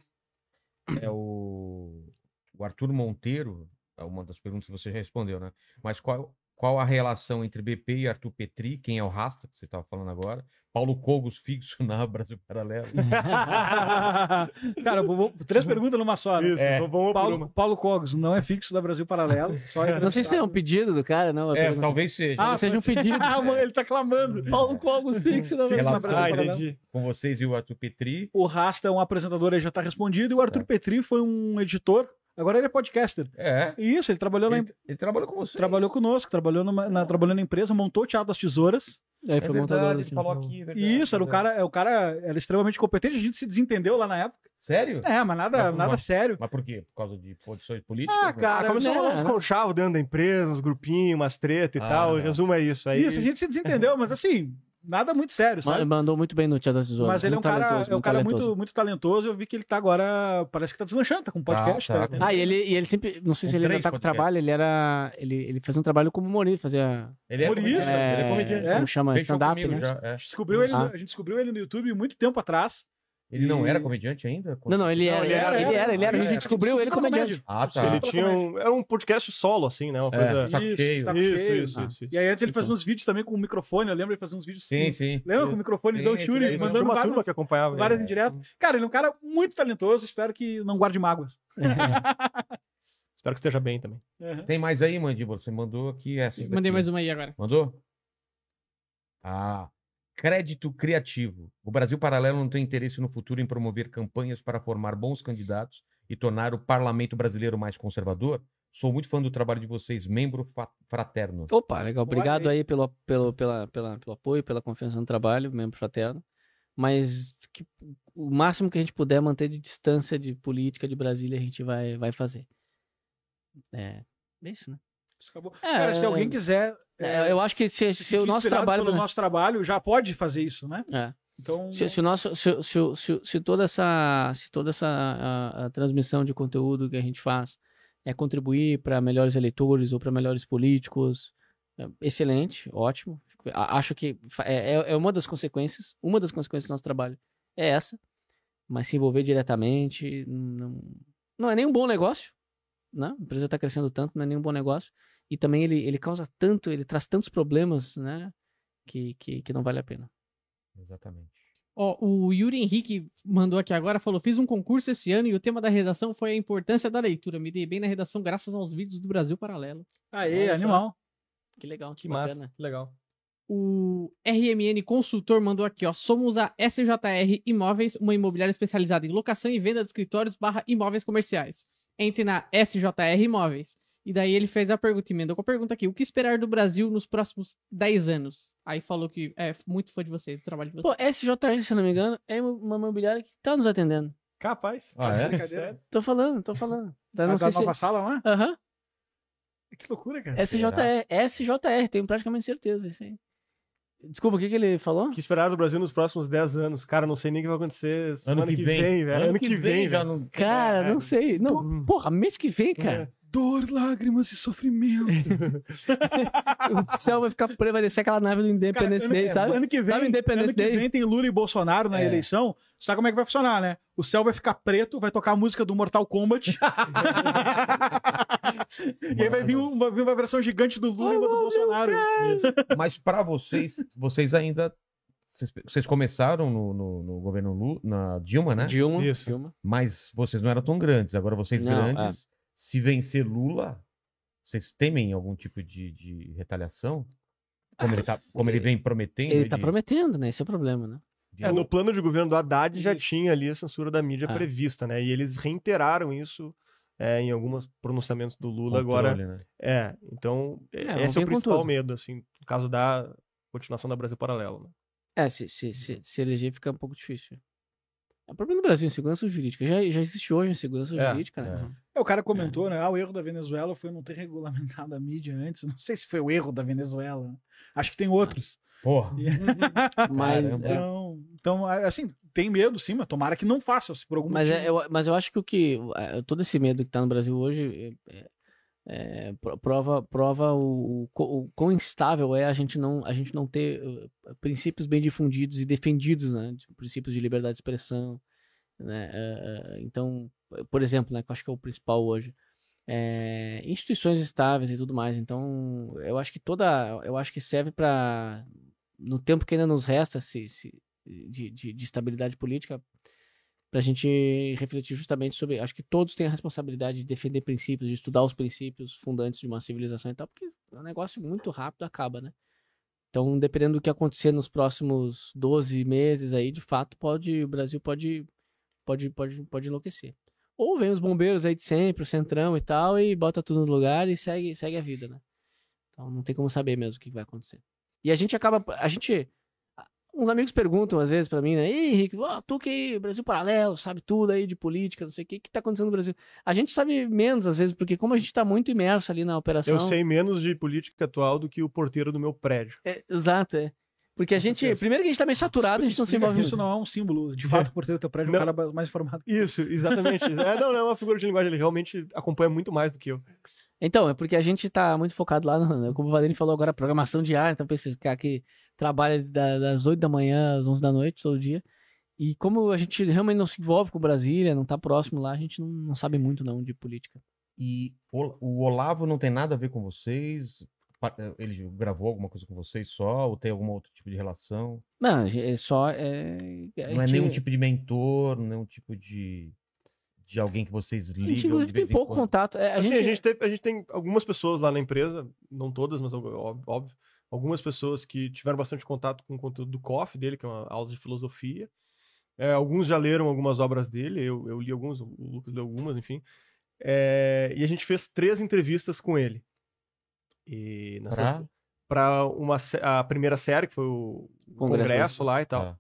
É o, o Arthur Monteiro, é uma das perguntas que você já respondeu, né? Mas qual, qual a relação entre BP e Arthur Petri? Quem é o Rasta, que você estava falando agora? Paulo Cogos fixo [laughs] na Brasil Paralelo. [laughs] Cara, vou- vou- três perguntas numa só, né? Isso, É. vamos Paulo, uma. Paulo Cogos não é fixo da Brasil Paralelo. Só [laughs] Não sei se é um pedido do cara, não. É, pergunta. talvez seja. Ah, seja um pedido. Ah, mano, ele tá clamando. Paulo Cogos fixo na Brasil Ah, Paralelo. entendi. Com vocês e o Arthur Petri. O Rasta é um apresentador aí, já tá respondido. E o Arthur Tá. Petri foi um editor. Agora ele é podcaster. É. Isso, ele trabalhou, na, Ele, ele trabalhou com você. trabalhou conosco, trabalhou, numa, na, trabalhou na empresa, montou o Teatro das Tesouras. É foi verdade, montador. ele falou aqui. é verdade, E isso, era o verdade. cara, é, o cara era extremamente competente, a gente se desentendeu lá na época. Sério? É, mas nada, Mas- nada mas- sério. Mas por quê? Por causa de posições políticas? Ah, né? cara, Ah, começou a né, uns né? conchavos dentro da empresa, uns grupinhos, umas treta e Ah, tal. Em não. resumo, é isso. Aí... Isso, a gente se desentendeu, mas assim, nada muito sério, sabe? Mandou muito bem no Teatro das Tesouras. Mas ele é um muito cara, talentoso, é um cara talentoso. muito, muito talentoso. Eu vi que ele tá agora, parece que tá deslanchando, tá com um podcast. tá, tá- tá. Ah, e ele, e ele sempre. Não sei se ele ainda tá com podcasts. trabalho, ele era. Ele, ele fazia um trabalho como humorista, fazia. Ele é Humorista, comediante, ele é comediante. é? Como chama? Fez show Stand-up, né? já, é. Descobriu ele, Ah. a gente descobriu ele no YouTube muito tempo atrás. Ele não era comediante ainda? Não, não, ele Não, era, ele ele era, era, ele era, ele era. A era. gente descobriu ele comediante. Ah, tá. Ele tinha um, era um podcast solo, assim, né? Uma É, coisa. saco Isso, cheio. saco Isso, cheio. isso, Ah. isso, isso. E aí antes ele fazia uns vídeos também com o microfone, eu lembro ele fazia uns vídeos Sim, sim. Lembra com o Sim. microfonezão Sim, Shuri. Mandando uma turma várias, que acompanhava. várias ele. indiretas. Cara, ele é um cara muito talentoso, espero que não guarde mágoas. [laughs] Espero que esteja bem também. Tem mais aí, Mandíbula? Você mandou aqui essa. Mandei daqui. mais uma aí agora. Mandou? Ah. Crédito criativo. O Brasil Paralelo não tem interesse no futuro em promover campanhas para formar bons candidatos e tornar o parlamento brasileiro mais conservador? Sou muito fã do trabalho de vocês, membro fraterno. Opa, legal. Obrigado aí. aí pelo, pelo, pela, pela, pelo apoio, pela confiança no trabalho, membro fraterno. Mas que- o máximo que a gente puder manter de distância de política de Brasília, a gente vai, vai fazer. É, é isso, né? Isso acabou. É, Cara, se alguém quiser É, eu acho que se, se se o nosso trabalho. pelo nosso trabalho, já pode fazer isso, né? É. Então, Se, se o nosso, se, se, se, toda essa, se toda essa a, a transmissão de conteúdo que a gente faz é contribuir para melhores eleitores ou para melhores políticos, é excelente, ótimo. Acho que é, é- é uma das consequências, uma das consequências do nosso trabalho é essa, mas se envolver diretamente não, não é nem um bom negócio, né? A empresa está crescendo tanto, não é nem um bom negócio. E também ele, ele causa tanto, ele traz tantos problemas, né? Que, que, que não vale a pena. Exatamente. Ó, o Yuri Henrique mandou aqui agora, falou: fiz um concurso esse ano e o tema da redação foi a importância da leitura. Me dei bem na redação graças aos vídeos do Brasil Paralelo. Aê, Olha só. animal. Que legal, Que bacana. massa, que legal. O RMN Consultor mandou aqui, ó. Somos a SJR Imóveis, uma imobiliária especializada em locação e venda de escritórios barra imóveis comerciais. Entre na SJR Imóveis. E daí ele fez a pergunta, emendou com a pergunta aqui: o que esperar do Brasil nos próximos 10 anos? Aí falou que é muito fã de você, do trabalho de você. Pô, SJR, se eu não me engano, é uma imobiliária que tá nos atendendo. Capaz. Ah, é? Tô falando, tô falando. Tá, A não da sei se... nova sala, não é? Aham. Que loucura, cara. SJR, SJR, tenho praticamente certeza, isso aí. Desculpa, o que que ele falou? O que esperar do Brasil nos próximos 10 anos? Cara, não sei nem o que vai acontecer semana Ano que vem. velho. Ano, que vem, já velho. não. Cara, É. não sei. Não, porra, mês que vem, cara. Dor, lágrimas e sofrimento. [laughs] O céu vai ficar preto, vai descer aquela nave do Independence Cara, Day, ano, sabe? ano que vem, Sabe Independence ano que Day? vem tem Lula e Bolsonaro na É. eleição. Sabe como é que vai funcionar, né? O céu vai ficar preto, vai tocar a música do Mortal Kombat. [laughs] e aí vai vir, um- vai vir uma versão gigante do Lula e uma do Bolsonaro. Mas para vocês, vocês ainda. Vocês, começaram no, no, no governo Lu, na Dilma, né? Dilma, Isso. Dilma. Mas vocês não eram tão grandes. Agora vocês Não, grandes, se vencer Lula, vocês temem algum tipo de, de retaliação? Como, ele, tá, como ele vem prometendo? Ele tá de- prometendo, né? Esse é o problema, né? É, no plano de governo do Haddad já tinha ali a censura da mídia Ah. prevista, né? E eles reiteraram isso é, em alguns pronunciamentos do Lula agora. controle, né? É, então É, esse é o principal medo, assim, no caso da continuação da Brasil Paralelo. Né? É, se, se, se, se eleger fica um pouco difícil. É o problema do Brasil, insegurança jurídica. Já, já existe hoje insegurança É, jurídica, né? É, o cara comentou, né? Ah, o erro da Venezuela foi não ter [laughs] regulamentado a mídia antes. Não sei se foi o erro da Venezuela. Acho que tem outros. Porra. [laughs] Mas, é, Então, então, assim, tem medo sim, mas tomara que não faça, se por algum mas, motivo. é, eu, mas eu acho que o que. é, Todo esse medo que tá no Brasil hoje é, pro- prova, prova o, o, o quão instável é a gente não, a gente não ter uh, princípios bem difundidos e defendidos, né? Princípios de liberdade de expressão. Né? é, é, então, por exemplo, né, que eu acho que é o principal hoje. é, instituições estáveis e tudo mais. Então, eu acho que toda. Eu acho que serve para No tempo que ainda nos resta se, se- de, de, de estabilidade política, para a gente refletir justamente sobre. Acho que todos têm a responsabilidade de defender princípios, de estudar os princípios fundantes de uma civilização e tal, porque é um negócio muito rápido acaba, né? Então, dependendo do que acontecer nos próximos 12 meses aí, de fato, pode o Brasil pode pode pode pode enlouquecer. Ou vem os bombeiros aí de sempre, o centrão e tal, e bota tudo no lugar e segue segue a vida, né? Então, não tem como saber mesmo o que vai acontecer. E a gente acaba a gente uns amigos perguntam às vezes pra mim, né? Ih, Henrique, ó, tu que Brasil Paralelo, sabe tudo aí de política, não sei o que, o que tá acontecendo no Brasil. A gente sabe menos às vezes, porque como a gente tá muito imerso ali na operação. Eu sei menos de política atual do que o porteiro do meu prédio. É, exato, é. Porque a gente. Primeiro que a gente tá meio saturado, a gente não se envolve que Isso muito. não é um símbolo. De fato, por ter o teu prédio, é um cara mais informado. Isso, exatamente. é, não, não é uma figura de linguagem, ele realmente acompanha muito mais do que eu. Então, é porque a gente tá muito focado lá, no, como o Valério falou agora, programação diária, então pra esses caras que trabalham da- das 8 da manhã às 11 da noite todo dia. E como a gente realmente não se envolve com Brasília, não tá próximo lá, a gente não, não sabe muito não de política. E o, o Olavo não tem nada a ver com vocês? Pa- Ele gravou alguma coisa com vocês só? Ou tem algum outro tipo de relação? Não, é só. É, Não é gente- nenhum tipo de mentor, nenhum tipo de, de alguém que vocês A ligam gente, de inclusive, tem pouco quando? contato. É, a, Assim, gente, a, gente teve- a gente tem algumas pessoas lá na empresa, não todas, mas óbvio, algumas pessoas que tiveram bastante contato com o conteúdo do COF dele, que é uma aula de filosofia. É, alguns já leram algumas obras dele, eu, eu li alguns, o Lucas leu algumas, enfim. É, e a gente fez três entrevistas com ele. E para uma a primeira série, que foi o Congresso. congresso, lá e tal. Ah,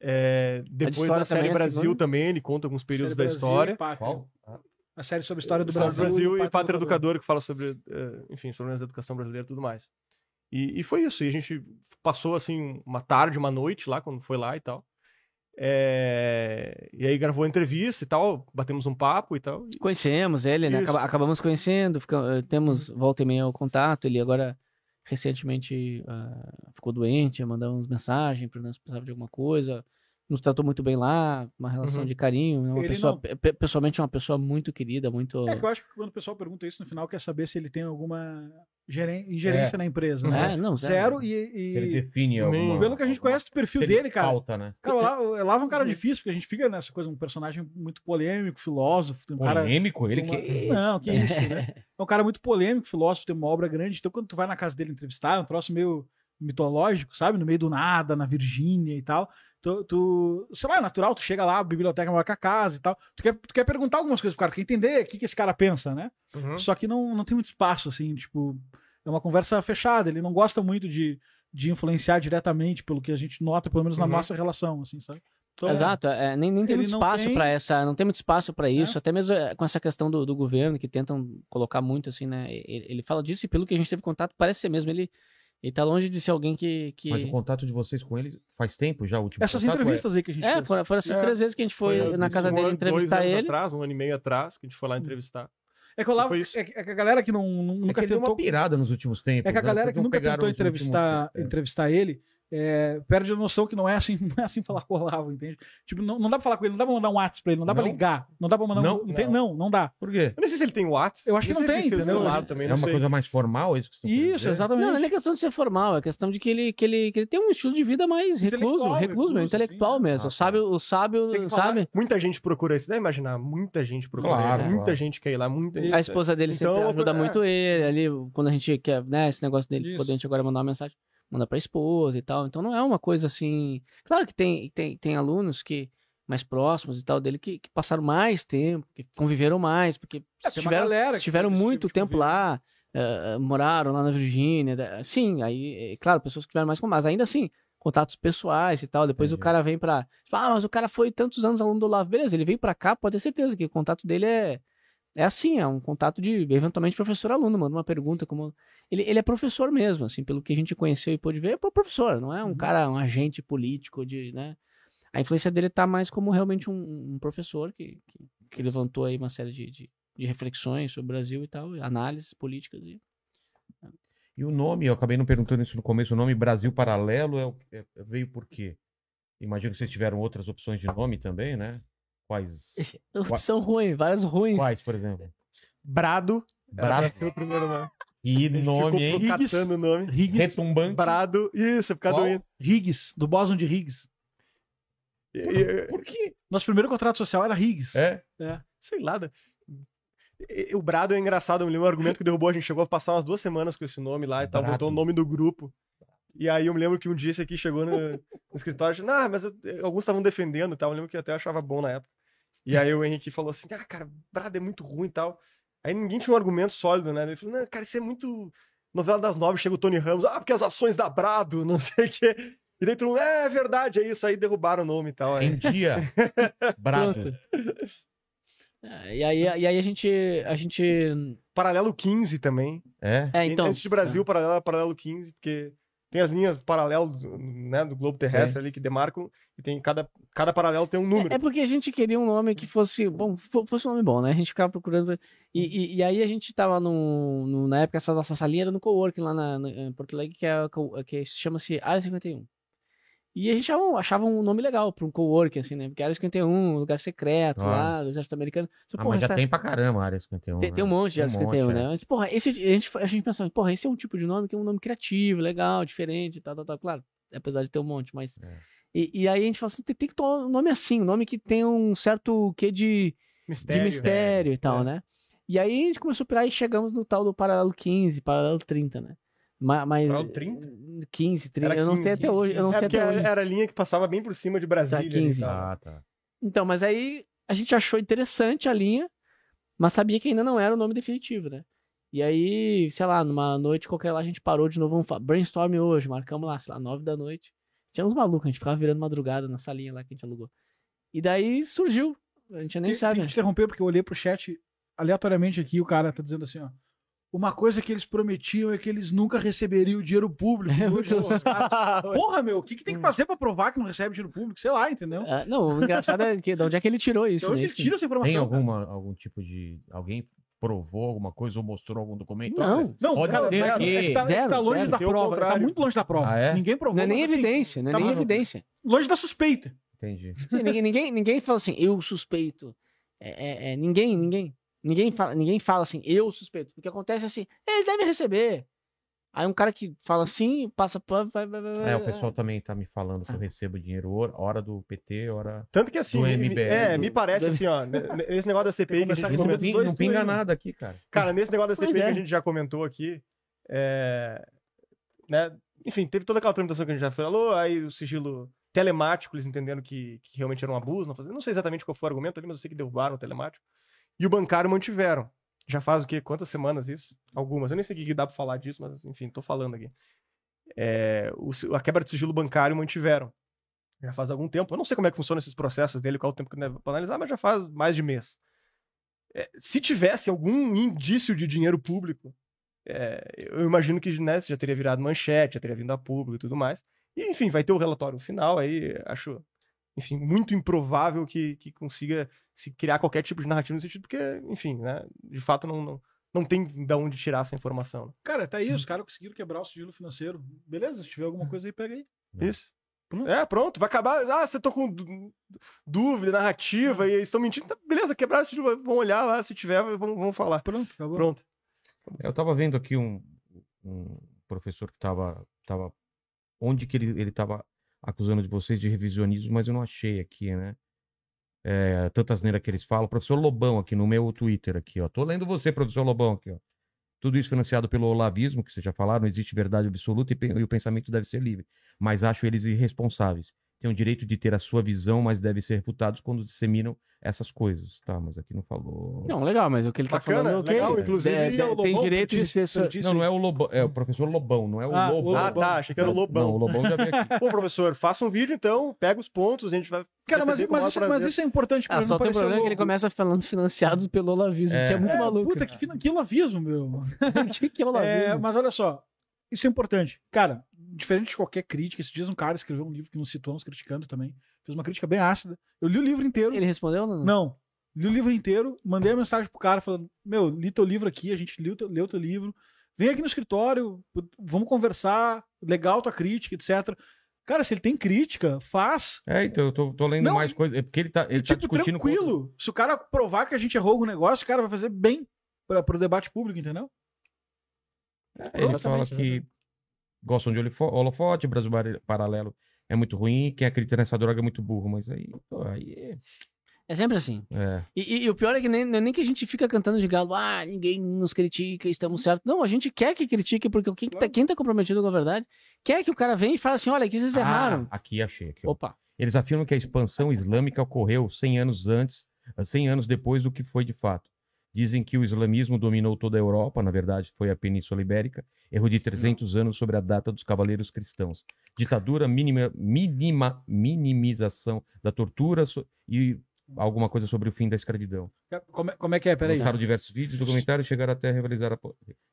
É, depois na série também é Brasil Brasil? também, ele conta alguns períodos Série da Brasil história. qual? Ah, A série sobre a história do História Brasil. e Pátria Educador. Educador, que fala sobre, eh, enfim, sobre a educação brasileira e tudo mais. E, e foi isso. E a gente passou, assim, uma tarde, uma noite lá, quando foi lá e tal. Eh, E aí gravou a entrevista e tal, batemos um papo e tal. E- Conhecemos ele, né? Acaba- acabamos conhecendo, fica- eh, temos volta e meia o contato. Ele agora recentemente ah, ficou doente, mandamos mensagem para nós precisava de alguma coisa. Nos tratou muito bem lá, uma relação Uhum. de carinho. É uma Ele pessoa, não- pe- pe- pessoalmente, é uma pessoa muito querida, muito. É que eu acho que quando o pessoal pergunta isso no final, quer saber se ele tem alguma ingerência na empresa. É, Né? não, Zero zero. e. se ele e... define alguma... Pelo que a gente conhece do perfil dele, cara. Pauta, né? Cara, o Olavo é um cara difícil, porque a gente fica nessa coisa, um personagem muito polêmico, filósofo, um cara. Polêmico? Ele uma- que... Não, que isso, né? É um cara muito polêmico, filósofo, tem uma obra grande. Então, quando tu vai na casa dele entrevistar, é um troço meio mitológico, sabe? No meio do nada, na Virgínia e tal. Tu, tu, sei lá, é natural, tu chega lá, a biblioteca maior que a casa e tal. Tu quer, tu quer perguntar algumas coisas pro cara, tu quer entender o que, que esse cara pensa, né? Uhum. Só que não, não tem muito espaço, assim, tipo, é uma conversa fechada. Ele não gosta muito de, de influenciar diretamente, pelo que a gente nota, pelo menos na Uhum. nossa relação, assim, sabe? Então, Exato, é, nem, nem tem muito espaço tem- para essa, não tem muito espaço para isso, até mesmo é, com essa questão do, do governo que tentam colocar muito assim, né? Ele, ele fala disso e pelo que a gente teve contato, parece ser mesmo ele ele tá longe de ser alguém que, que... Mas o contato de vocês com ele faz tempo já, o último Essas contato é- entrevistas aí que a gente É, fez. foram, foram essas É, três vezes que a gente foi, Foi na casa um dele entrevistar dois anos ele. atrás, um ano e meio atrás, que a gente foi lá entrevistar. É que, eu lá, é, que- é que a galera que não, É que nunca ele deu tentou. uma pirada nos últimos tempos. É que a né? galera Vocês que nunca tentou entrevistar, é. entrevistar ele é, perde a noção que não é assim, [laughs] não é assim falar com o Olavo, entende? Tipo, não, não dá pra falar com ele, não dá pra mandar um WhatsApp pra ele, não dá pra Não? ligar, não dá pra mandar Não? um. Não, tem- não, não dá. Por quê? Eu nem sei se ele tem WhatsApp. Eu acho que não tem, ele tem entendeu? celular também, É não uma sei. coisa mais formal, é isso que Isso, dizer? exatamente. Não, não é nem questão de ser formal, é questão de que ele, que ele, que ele tem um estilo de vida mais recluso, Intelectual, recluso, mesmo, intelectual assim, né? mesmo. Ah, o sábio, o sábio sabe? Muita gente procura isso. Você deve imaginar, muita gente procura Claro, ele. Muita claro. gente quer ir lá, muita gente. A esposa dele Então, sempre ajuda é. muito ele ali, quando a gente quer, né, esse negócio dele, Isso. quando a gente agora mandar uma mensagem, manda pra esposa e tal. Então não é uma coisa assim. Claro que tem, tem, tem alunos que mais próximos e tal dele que, que passaram mais tempo, que conviveram mais, porque É, tiveram, tiveram muito tipo tempo lá, eh, moraram lá na Virgínia, sim, aí, é, claro, pessoas que tiveram mais, mas ainda assim, contatos pessoais e tal. Depois o Entendi. cara vem pra. tipo, ah, mas o cara foi tantos anos aluno do Olavo. Beleza, ele veio pra cá, pode ter certeza que o contato dele é. É assim, é um contato de, eventualmente, professor-aluno, manda uma pergunta, como... Ele, ele é professor mesmo, assim, pelo que a gente conheceu e pôde ver, é professor, não é um cara, um agente político de, né? A influência dele tá mais como realmente um, um professor que, que, que levantou aí uma série de, de, de reflexões sobre o Brasil e tal, análises políticas e... E o nome, eu acabei não perguntando isso no começo, o nome Brasil Paralelo é, é- veio por quê? Imagino que vocês tiveram outras opções de nome também, né? Quais? [laughs] Opção ruim, várias ruins. Quais, por exemplo? Brado. Brado. pra ser o primeiro nome. E nome, hein? Catando o nome. Higgs, Retumbante. Brado. Isso, é por causa Qual? do Bóson de Higgs. E- e- Por quê? Nosso primeiro contrato social era Higgs. É? Sei lá. né? E- O Brado é engraçado, eu me lembro um argumento que derrubou, a gente chegou a passar umas duas semanas com esse nome lá e tal, Brado. botou o nome do grupo. E aí eu me lembro que um dia esse aqui chegou no, no escritório, não, mas eu- alguns estavam defendendo e tal, eu lembro que eu até achava bom na época. E aí o Henrique falou assim, ah, cara, Brado é muito ruim e tal. Aí ninguém tinha um argumento sólido, né? Ele falou, não, cara, isso é muito novela das nove, chega o Tony Ramos, ah, porque as ações da Brado, [laughs] não sei o quê. E daí todo mundo, é, é verdade, é isso, aí derrubaram o nome e tal. aí. Em dia. [laughs] Brado. É, e, aí, e aí a gente, a gente... Paralelo 15 também. É? É, então... Antes de Brasil, paralelo é paralelo 15, porque tem as linhas paralelo né, do globo terrestre ali que demarcam, e tem cada, cada paralelo tem um número. É, é porque a gente queria um nome que fosse bom, fo- fosse um nome bom, né? A gente ficava procurando. E, e, e aí a gente tava no, no- na época essa nossa salinha era no coworking lá na, na- em Porto Alegre, que, é, co- que chama-se Área 51. E a gente achava, achava um nome legal pra um co-work, assim, né? Porque Área 51, lugar secreto Ah. lá, do Exército Americano. Você, Ah, porra, mas já essa- tem pra caramba a área 51. tem, né? tem um monte de Área um 51, monte, né? é. Mas, porra, esse, a, gente, a gente pensava, porra, esse é um tipo de nome que é um nome criativo, legal, diferente, tal, tal, tal. Claro, apesar de ter um monte, mas. É. E, e aí a gente falou assim: tem, tem que ter um nome assim, um nome que tem um certo quê de, Mistério. de mistério e tal, É. né? E aí a gente começou a pirar e chegamos no tal do paralelo 15, paralelo 30, né? Ma- Mas, Paralelo 30? 15, 30. Era eu não sei 15, até hoje. Eu não é sei porque até hoje. era a linha que passava bem por cima de Brasília. e 15. tal. Ah, tá. Então, mas aí a gente achou interessante a linha, mas sabia que ainda não era o nome definitivo, né? E aí, sei lá, numa noite qualquer lá, a gente parou de novo, vamos fa- brainstorm hoje, marcamos lá, sei lá, nove da noite. Tinha uns malucos, a gente ficava virando madrugada na salinha lá que a gente alugou. E daí surgiu, a gente nem Tem- sabe, Tem né? que te interromper porque eu olhei pro chat aleatoriamente aqui e o cara tá dizendo assim, ó. Uma coisa que eles prometiam é que eles nunca receberiam dinheiro público. Hoje, os caras- [laughs] Porra, meu, o que, que tem que fazer pra provar que não recebe dinheiro público? Sei lá, entendeu? Ah, não, o engraçado é que de onde é que ele tirou De isso, onde né? ele tira essa informação? Tem cara? alguma, algum tipo de. Alguém provou alguma coisa ou mostrou algum documento? Não, Não, Pode cara, ter é, aqui. é que tá, é que Zero, tá longe zero. da prova. Tá muito longe da prova. Ah, é? Ninguém provou. não é nem assim, evidência, não é tá nem evidência. Longe da suspeita. Entendi. Sim, ninguém, ninguém, ninguém fala assim, eu suspeito. É, é, é, ninguém, ninguém. Ninguém fala, ninguém fala assim, eu suspeito. Porque acontece assim, eles devem receber. Aí um cara que fala assim, passa pano, vai, vai, vai, vai. É, o pessoal também tá me falando que eu recebo dinheiro hora do PT, hora. Tanto que assim, Do MBL, é, do- me parece assim, ó, ne- ne- nesse negócio da CPI que a gente com Não, comentou, pinga, não pinga nada aqui, cara. Cara, nesse negócio da Pois CPI é. que a gente já comentou aqui, é, né, enfim, teve toda aquela tramitação que a gente já falou, aí o sigilo telemático, eles entendendo que, que realmente era um abuso, não, fazia- não sei exatamente qual foi o argumento ali, mas eu sei que derrubaram o telemático. E o bancário mantiveram. Já faz o quê? Quantas semanas isso? Algumas. Eu nem sei o que dá pra falar disso, mas enfim, tô falando aqui. É, o a quebra de sigilo bancário mantiveram. Já faz algum tempo. Eu não sei como é que funcionam esses processos dele, qual o tempo que deve analisar, mas já faz mais de mês. É, se tivesse algum indício de dinheiro público, é, eu imagino que né, já teria virado manchete, já teria vindo a público e tudo mais. E, enfim, vai ter o relatório final aí, acho, enfim, muito improvável que, que consiga se criar qualquer tipo de narrativa no sentido, porque, enfim, né, de fato não, não, não tem de onde tirar essa informação. né? Cara, tá aí, os caras conseguiram quebrar o sigilo financeiro. Beleza, se tiver alguma coisa aí, pega aí. Isso. Pronto. É, pronto, vai acabar. Ah, você tô com dú- dúvida, narrativa, e eles estão mentindo. Tá, beleza, quebrar esse sigilo, vão olhar lá, se tiver, vamos, vamos falar. Pronto, acabou. Pronto. Eu tava vendo aqui um, um professor que tava, tava. Onde que ele, ele tava acusando de vocês de revisionismo, mas eu não achei aqui, né? É, tanta asneira que eles falam. Professor Lobão aqui no meu Twitter, aqui, ó. Tô lendo você, professor Lobão, aqui, ó. Tudo isso financiado pelo olavismo, que vocês já falaram, não existe verdade absoluta e, e o pensamento deve ser livre. Mas acho eles irresponsáveis. Têm o direito de ter a sua visão, mas devem ser refutados quando disseminam essas coisas. Tá, mas aqui não falou. Não, legal, mas o que ele tá Bacana, falando é o legal, inclusive, É, é o tem Lobão direito de que sua... disse Não, não é o Lobão, é o professor Lobão, não é o Ah, o Lobão. Ah, Lobão. tá, achei que era o Lobão. Não, o Lobão já veio aqui. [laughs] Pô, professor, faça um vídeo então, pega os pontos, a gente vai. Cara, mas, mas, isso, mas prazer. isso é importante pra Ah, só tem um problema que ele louco. começa falando financiados pelo olavismo, É. que é muito É, maluco. Puta, que, que olavismo, meu. [laughs] que, que é É, olavismo? mas olha só, isso é importante. Cara, diferente de qualquer crítica, esses dias um cara escreveu um livro que nos citou, nos criticando também. Fez uma crítica bem ácida. Eu li o livro inteiro. Ele respondeu ou não? Não. Li o livro inteiro, mandei a mensagem pro cara falando: Meu, li teu livro aqui, a gente leu teu, leu teu livro. Vem aqui no escritório, vamos conversar. Legal tua crítica, etc. Cara, se ele tem crítica, faz. É, então eu tô, tô lendo Não, mais coisas. É porque ele tá, ele tá tipo, discutindo. com tranquilo. Se o cara provar que a gente errou algum negócio, o cara vai fazer bem pra, pro debate público, entendeu? É, Ele fala que exatamente. Gostam de holofote, Brasil Paralelo é muito ruim, quem acredita nessa droga é muito burro, mas aí, pô, aí É sempre assim. é. E, e- e o pior é que nem, não é nem que a gente fica cantando de galo, ah, ninguém nos critica, estamos certos. Não, a gente quer que critique, porque quem, tá, quem tá comprometido com a verdade quer que o cara venha e fale assim, olha, aqui vocês erraram. Ah, aqui achei. Aqui. Opa. Eles afirmam que a expansão islâmica ocorreu 100 anos antes, 100 anos depois do que foi de fato. Dizem que o islamismo dominou toda a Europa, na verdade foi a Península Ibérica, erro de 300 anos sobre a data dos cavaleiros cristãos. Ditadura, mínima, minima, minimização da tortura so- e alguma coisa sobre o fim da escravidão. Como é, como é que é? Peraí. Lançaram diversos vídeos, documentários e chegaram até a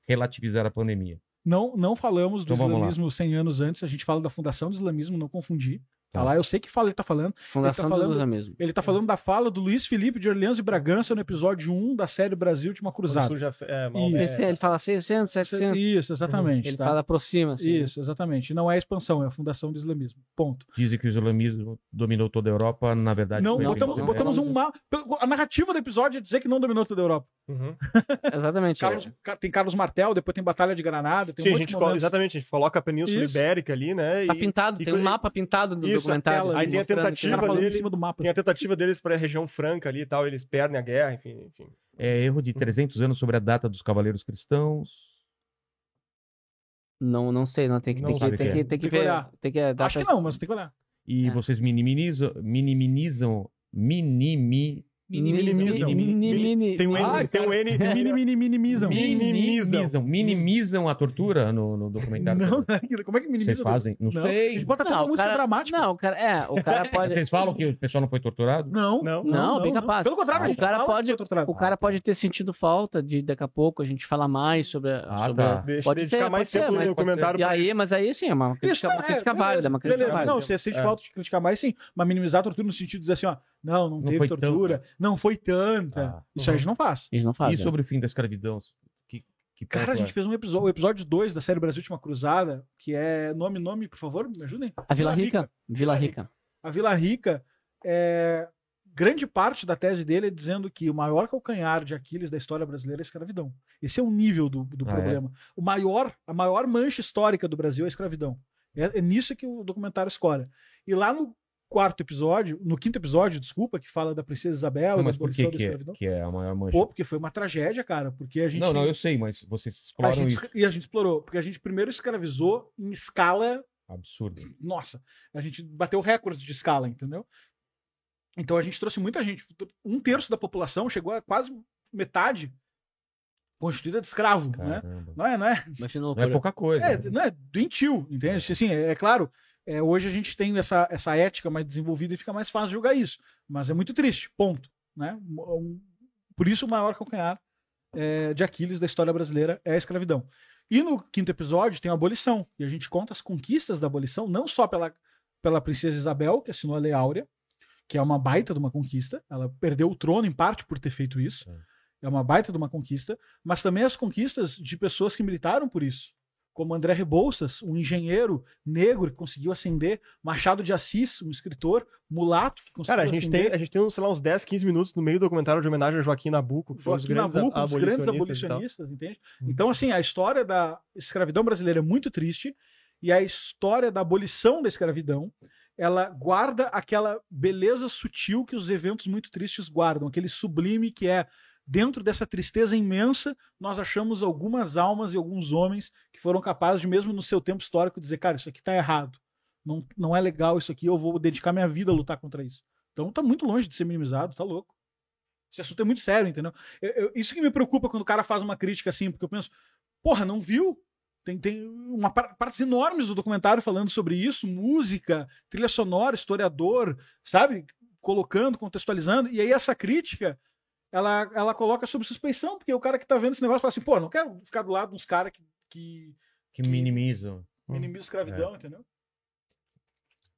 relativizar a pandemia. Não, não falamos do Então islamismo 100 anos antes, a gente fala da fundação do islamismo, não confundir. Tá lá, eu sei que fala ele tá falando. Fundação falando- do Lusa mesmo. Ele tá falando da fala do Luiz Felipe de Orleans e Bragança no episódio 1 da série Brasil Última Cruzada. Surge a fe- é, mal- Isso. é, [laughs] Ele fala 600, 700. Isso, exatamente. Ele tá? fala aproxima, assim. Isso, exatamente. Não é a expansão, é a fundação do islamismo. Ponto. Dizem que o islamismo dominou toda a Europa, na verdade. Não, foi botamos, ele, não, botamos um mapa. A narrativa do episódio é dizer que não dominou toda a Europa. uhum. [laughs] Exatamente. Carlos- é. Tem Carlos Martel, depois tem Batalha de Granada, tem Sim, um a gente de colo- momentos. exatamente, a gente coloca a Península Isso. Ibérica ali, né? Tá e- pintado, e tem um co- mapa pintado do Isso, documentário. aí tem a tentativa em dele- cima do mapa. Tem a tentativa deles para a região franca ali e tal, eles perdem a guerra, enfim. enfim. É erro de 300 anos sobre a data dos Cavaleiros Cristãos. Não, não sei, não. Tem que, Não tem que, sabe tem o que que, é. tem que Tem que ver. olhar. Tem que, data- Acho que não, mas tem que olhar. E É. vocês minimizam, minimizam, minimi, Minimizam. Mini- mini- Tem um N, tem um N. Mini, mini, minimizam. minimizam, minimizam a tortura no, no documentário. Não, [laughs] não é como é que minimiza? Vocês fazem? Não, Não, A sei. gente bota até Não, música cara- dramática. Não, o cara, é, o cara [laughs] pode. Vocês falam que o pessoal não foi torturado? Não, Não. Não, bem capaz. Pelo contrário, Ah, a o gente cara fala pode- que foi torturado. O cara pode ter sentido falta de daqui a pouco a gente falar mais sobre. a- Ah, sobre a- tá. Deixa Pode dedicar ser, mais pode ser, tempo no documentário E aí, mas aí sim, é uma crítica, uma é, crítica válida, uma crítica beleza. válida. Não, você sente É. falta de criticar mais, sim. Mas minimizar a tortura no sentido de dizer assim, ó, não, não, teve tortura, não foi tanta. Ah. Isso aí a gente não faz. Eles não fazem. E sobre o fim da escravidão? Que, que Cara, a ponto gente é? fez um episódio, o episódio 2 da série Brasil Última Cruzada, que é nome, nome, por favor, me ajudem. A Vila Vila Rica. Vila Rica. A Vila Rica, é, grande parte da tese dele é dizendo que o maior calcanhar de Aquiles da história brasileira é a escravidão. Esse é o nível do, do Ah, é? problema. O maior, a maior mancha histórica do Brasil é a escravidão. É, é nisso que o documentário escora. E lá no quarto episódio, no quinto episódio, desculpa, que fala da princesa Isabel Não, e da mas por que que é, escravidão. que é a maior mancha? Pô, porque foi uma tragédia, cara. Porque a gente. Não, não, eu sei, mas vocês gente, isso. E a gente explorou. Porque a gente primeiro escravizou em escala Absurdo. nossa, a gente bateu recorde de escala, entendeu? Então a gente trouxe muita gente. Um terço da população chegou a quase metade constituída de escravo, né? Caramba. Não é, não é, Imagina Não é pouca coisa. é, não é doentio, entende? Assim, é, é claro, é, hoje a gente tem essa, essa ética mais desenvolvida e fica mais fácil julgar isso. Mas é muito triste, ponto. Né? Um- por isso o maior calcanhar é, de Aquiles da história brasileira é a escravidão. E no quinto episódio tem a abolição. E a gente conta as conquistas da abolição, não só pela, pela princesa Isabel, que assinou a Lei Áurea, que é uma baita de uma conquista. Ela perdeu o trono em parte por ter feito isso. É uma baita de uma conquista. Mas também as conquistas de pessoas que militaram por isso. Como André Rebouças, um engenheiro negro que conseguiu ascender. Machado de Assis, um escritor mulato que conseguiu Cara, a gente, ascender. tem, a gente tem, uns, sei lá, uns 10, 15 minutos no meio do documentário de homenagem a Joaquim Nabuco, que foi um dos Joaquim grandes Nabuco, dos grandes abolicionistas, entende? Uhum. Então, assim, a história da escravidão brasileira é muito triste e a história da abolição da escravidão, ela guarda aquela beleza sutil que os eventos muito tristes guardam, aquele sublime que é dentro dessa tristeza imensa, nós achamos algumas almas e alguns homens que foram capazes de, mesmo no seu tempo histórico, dizer, cara, isso aqui tá errado. Não, não é legal isso aqui, eu vou dedicar minha vida a lutar contra isso. Então tá muito longe de ser minimizado, tá louco. Esse assunto é muito sério, entendeu? Eu- eu- isso que me preocupa quando o cara faz uma crítica assim, porque eu penso, porra, não viu? Tem, tem uma par- partes enormes do documentário falando sobre isso, música, trilha sonora, historiador, sabe? Colocando, contextualizando. E aí essa crítica, ela, ela coloca sob suspeição, porque o cara que tá vendo esse negócio fala assim, pô, não quero ficar do lado de uns caras que, que Que minimizam. minimizam escravidão, entendeu?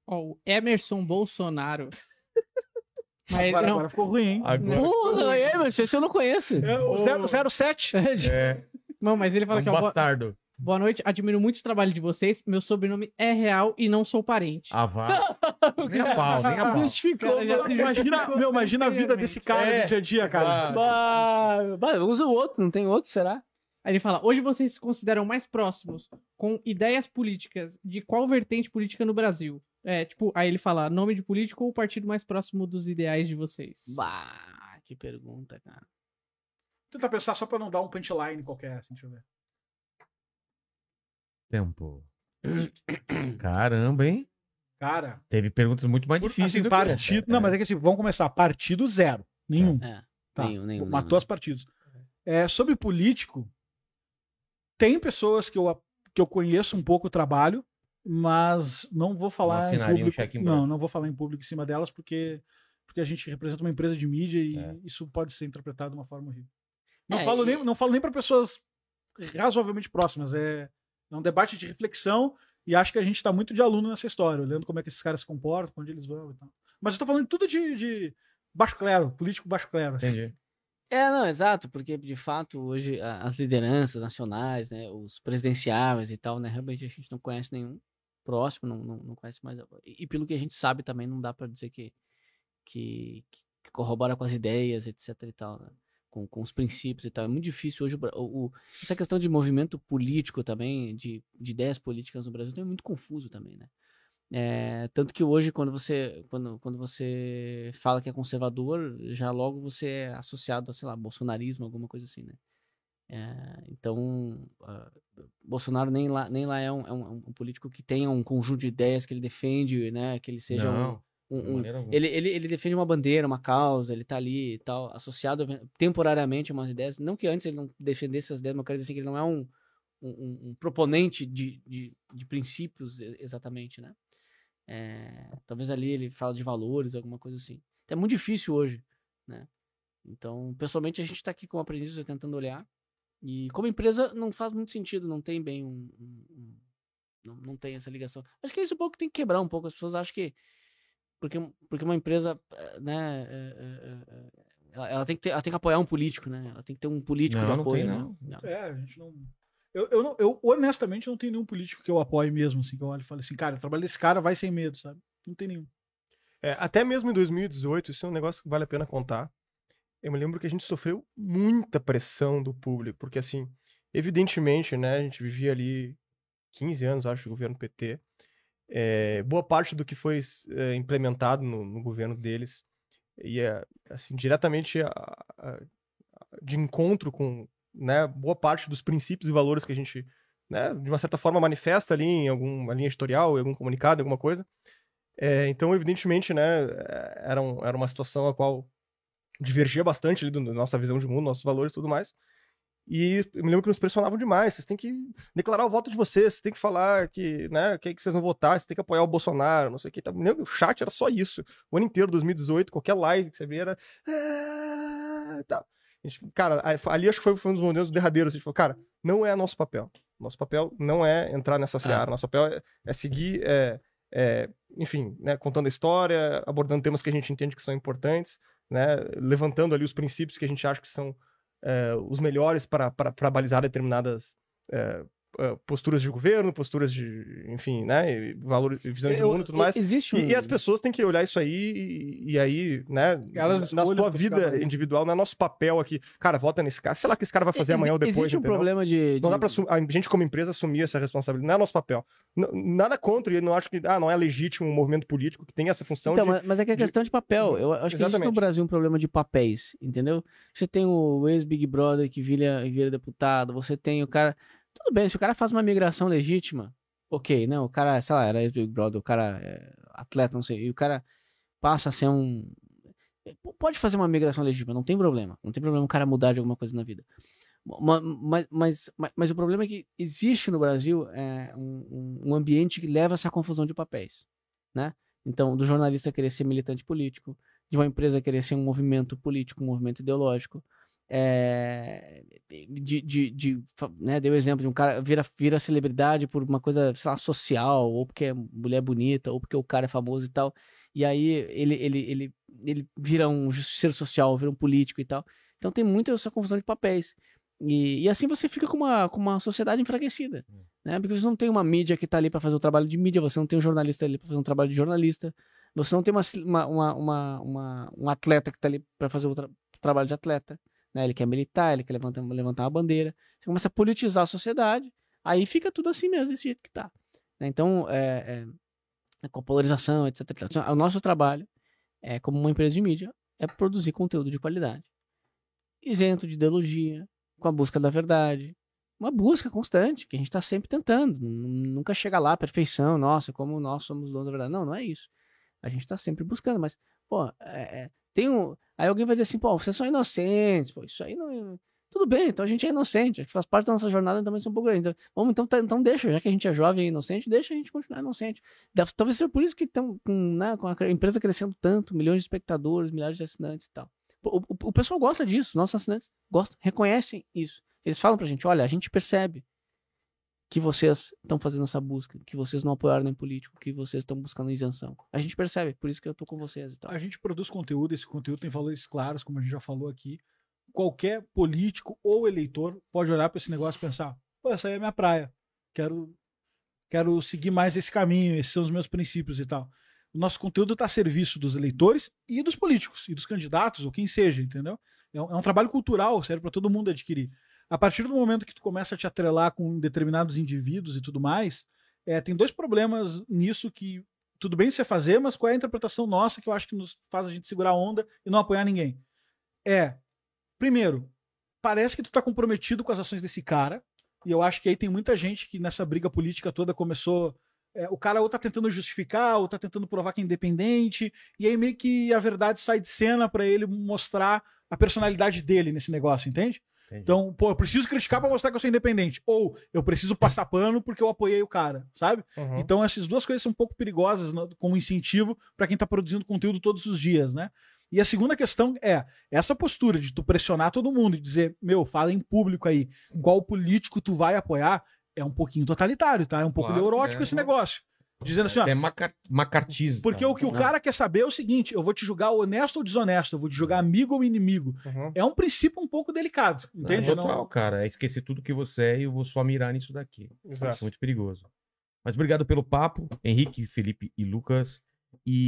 Ó, o Emerson Bolsonaro. [laughs] Mas Agora, não. agora ficou ruim, hein? Agora. Porra, é, mas esse eu não conheço. É, o zero- 07. É, Não, mas ele é fala um que ó, boa, bastardo. Boa noite, admiro muito o trabalho de vocês. Meu sobrenome é real e não sou parente. Ah, vá. nem a pau, nem a pau. Justificou. Cara, já Imagina, meu, imagina a vida desse cara É. no dia a dia, cara. Bah, bah, usa o outro, não tem outro, será? Aí ele fala: hoje vocês se consideram mais próximos com ideias políticas de qual vertente política no Brasil? É, tipo, aí ele fala: nome de político ou partido mais próximo dos ideais de vocês? Bah, que pergunta, cara. Tentar pensar só pra não dar um punchline qualquer, assim, deixa eu ver. Tempo. Caramba, hein? Cara, Teve perguntas muito mais difíceis assim, do partido. essa. Não, mas é que assim, vamos começar. Partido zero. Nenhum. É, Tá. nenhum, nenhum. Matou nenhum. os partidos. É, sobre político, tem pessoas que eu, que eu conheço um pouco o trabalho, mas não vou falar em assinaria um público. em não, não vou falar em público em cima delas, porque, porque a gente representa uma empresa de mídia e É. isso pode ser interpretado de uma forma horrível. Não, É, falo, e- nem, não falo nem para pessoas razoavelmente próximas. É, é um debate de reflexão E acho que a gente tá muito de aluno nessa história, olhando como é que esses caras se comportam, onde eles vão e tal. Mas eu tô falando tudo de, de baixo clero, político baixo clero. assim. Entendi. É, não, exato, porque de fato hoje as lideranças nacionais, né, os presidenciáveis e tal, né, realmente a gente não conhece nenhum próximo, não, não, não conhece mais. E, e pelo que a gente sabe também, não dá pra dizer que, que, que corrobora com as ideias, etc e tal, né, com, com os princípios e tal. É muito difícil hoje, o o, essa questão de movimento político também, de, de ideias políticas no Brasil, é muito confuso também, né. É, tanto que hoje, quando você, quando, quando você fala que é conservador, já logo você é associado a, sei lá, bolsonarismo, alguma coisa assim, né? É, então, ah, Bolsonaro nem lá, nem lá é, um, é um- um político que tenha um conjunto de ideias que ele defende, né? Que ele seja Não, um, um- alguma. ele, ele, ele defende uma bandeira, uma causa, ele tá ali e tal, associado temporariamente a umas ideias. Não que antes ele não defendesse essas ideias, mas eu quero dizer assim, que ele não é um, um, um- um proponente de, de, de princípios exatamente, né? É, talvez ali ele fala de valores, alguma coisa assim. Então é muito difícil hoje, né? Então, pessoalmente, a gente tá aqui como aprendiz tentando olhar. E como empresa, não faz muito sentido, não tem bem um. um- um- não, não tem essa ligação. Acho que é isso um pouco que tem que quebrar um pouco. As pessoas acham que. Porque, porque uma empresa, eh, né? eh, eh, eh, ela, ela tem que ter, ela tem que apoiar um político, né? Ela tem que ter um político de Não, não apoio. tem, né? não. É, a gente não. Eu, eu, não- eu honestamente não tenho nenhum político que eu apoie mesmo, assim, que eu olho e falo assim, cara, trabalho desse cara, vai sem medo, sabe? Não tem nenhum. É, até mesmo em 2018, isso é um negócio que vale a pena contar. Eu me lembro que a gente sofreu muita pressão do público, porque assim, evidentemente, né, a gente vivia ali 15 anos, acho, de governo PT. É, boa parte do que foi é, implementado no, no governo deles ia, assim, diretamente a- a- de encontro com, né, boa parte dos princípios e valores que a gente, né, de uma certa forma manifesta ali em alguma linha editorial, em algum comunicado, alguma coisa. É, então, evidentemente, né, era, um- era uma situação a qual divergia bastante ali da nossa visão de mundo, nossos valores e tudo mais. E eu me lembro que nos pressionavam demais. Vocês têm que declarar o voto de vocês, vocês têm que falar que, né, quem que vocês vão votar, vocês têm que apoiar o Bolsonaro, não sei o que. Tá. Me lembro que O chat era só isso. O ano inteiro, 2018, qualquer live que você via era. "Ah", tá. Gente- cara, ali acho que foi, foi um dos momentos derradeiros. A gente falou, cara, não é nosso papel. Nosso papel não é entrar nessa seara. Nosso papel é, é seguir, é, é, enfim, né, contando a história, abordando temas que a gente entende que são importantes, né, levantando ali os princípios que a gente acha que são é, os melhores para, balizar determinadas é, posturas de governo, posturas de, enfim, né, valores, e visão de mundo e tudo mais. Existe um. E, e as pessoas têm que olhar isso aí e, e aí, né, Elas na sua vida individual, não é nosso papel aqui. Cara, vota nesse cara. Sei lá que esse cara vai fazer Exi- amanhã ou depois, Existe um entendeu? problema de. Não de- dá pra a gente, como empresa, assumir essa responsabilidade. Não é nosso papel. N- nada contra, e eu não acho que ah, não é legítimo um movimento político que tem essa função Então, de. mas, é que é de- questão de papel. Eu acho que existe no Exatamente. Brasil um problema de papéis, entendeu? Você tem o ex-Big Brother que vira, vira deputado, você tem o cara. Tudo bem, se o cara faz uma migração legítima, ok, não, o cara, sei lá, era ex-Big Brother, o cara é atleta, não sei, e o cara passa a ser um. P- Pode fazer uma migração legítima, não tem problema. Não tem problema o cara mudar de alguma coisa na vida. Ma- Mas, mas, mas, mas o problema é que existe no Brasil é, um, um- um ambiente que leva a essa confusão de papéis, né? Então, do jornalista querer ser militante político, de uma empresa querer ser um movimento político, um movimento ideológico, é, de, de, de, né, deu exemplo de um cara vira, vira celebridade por uma coisa, sei lá, social, ou porque é mulher bonita, ou porque o cara é famoso e tal, e aí ele, ele, ele, ele vira um justiceiro social, vira um político e tal. Então tem muito essa confusão de papéis. E, e assim você fica com uma, com uma sociedade enfraquecida. Né? Porque você não tem uma mídia que está ali para fazer o trabalho de mídia, você não tem um jornalista ali para fazer um trabalho de jornalista, você não tem uma, uma, uma, uma- um atleta que está ali para fazer o tra- trabalho de atleta. Né? Ele quer militar, ele quer levantar, levantar uma bandeira. Você começa a politizar a sociedade, aí fica tudo assim mesmo, desse jeito que tá. Né? Então, é, é, é com a polarização, etc. Então, o nosso trabalho, é, como uma empresa de mídia, é produzir conteúdo de qualidade. Isento de ideologia, com a busca da verdade. Uma busca constante, que a gente está sempre tentando. Nunca chega lá, perfeição, nossa, como nós somos donos da verdade. Não, não é isso. A gente está sempre buscando, mas, pô, é, é, tem um. Aí alguém vai dizer assim, pô, vocês são inocentes, pô, isso aí não. Tudo bem, então a gente é inocente, acho que faz parte da nossa jornada também ser um pouco. Então, vamos, então, tá- então deixa, já que a gente é jovem e inocente, deixa a gente continuar inocente. Deve- talvez seja por isso que estão com, né, com a empresa crescendo tanto, milhões de espectadores, milhares de assinantes e tal. O, o, o pessoal gosta disso, nossos assinantes gostam, reconhecem isso. Eles falam pra gente, olha, a gente percebe que vocês estão fazendo essa busca, que vocês não apoiaram nem político, que vocês estão buscando isenção. A gente percebe, por isso que eu tô com vocês e tal. A gente produz conteúdo, esse conteúdo tem valores claros, como a gente já falou aqui. Qualquer político ou eleitor pode olhar para esse negócio e pensar: pô, essa aí é minha praia. Quero, quero seguir mais esse caminho, esses são os meus princípios e tal. O nosso conteúdo está a serviço dos eleitores e dos políticos, e dos candidatos, ou quem seja, entendeu? É um, é um trabalho cultural, serve para todo mundo adquirir. A partir do momento que tu começa a te atrelar com determinados indivíduos e tudo mais, é, tem dois problemas nisso que tudo bem você fazer, mas qual é a interpretação nossa que eu acho que nos faz a gente segurar a onda e não apoiar ninguém? É, primeiro, parece que tu tá comprometido com as ações desse cara, e eu acho que aí tem muita gente que nessa briga política toda começou. é, o cara ou tá tentando justificar, ou tá tentando provar que é independente, e aí meio que a verdade sai de cena para ele mostrar a personalidade dele nesse negócio, entende? Entendi. Então, pô, eu preciso criticar pra mostrar que eu sou independente. Ou eu preciso passar pano porque eu apoiei o cara, sabe? Uhum. Então, essas duas coisas são um pouco perigosas no- como incentivo pra quem tá produzindo conteúdo todos os dias, né? E a segunda questão é essa postura de tu pressionar todo mundo e dizer, meu, fala em público aí, qual político tu vai apoiar, é um pouquinho totalitário, tá? É um pouco Claro, neurótico é. esse negócio. Dizendo assim, ó, É macar macartismo. porque o que o cara quer saber é o seguinte: eu vou te julgar honesto ou desonesto, eu vou te julgar amigo ou inimigo. Uhum. É um princípio um pouco delicado, entende? Não, Não- total, cara. É esquecer tudo que você é e eu vou só mirar nisso daqui. Exato. Isso é muito perigoso. Mas obrigado pelo papo, Henrique, Felipe e Lucas.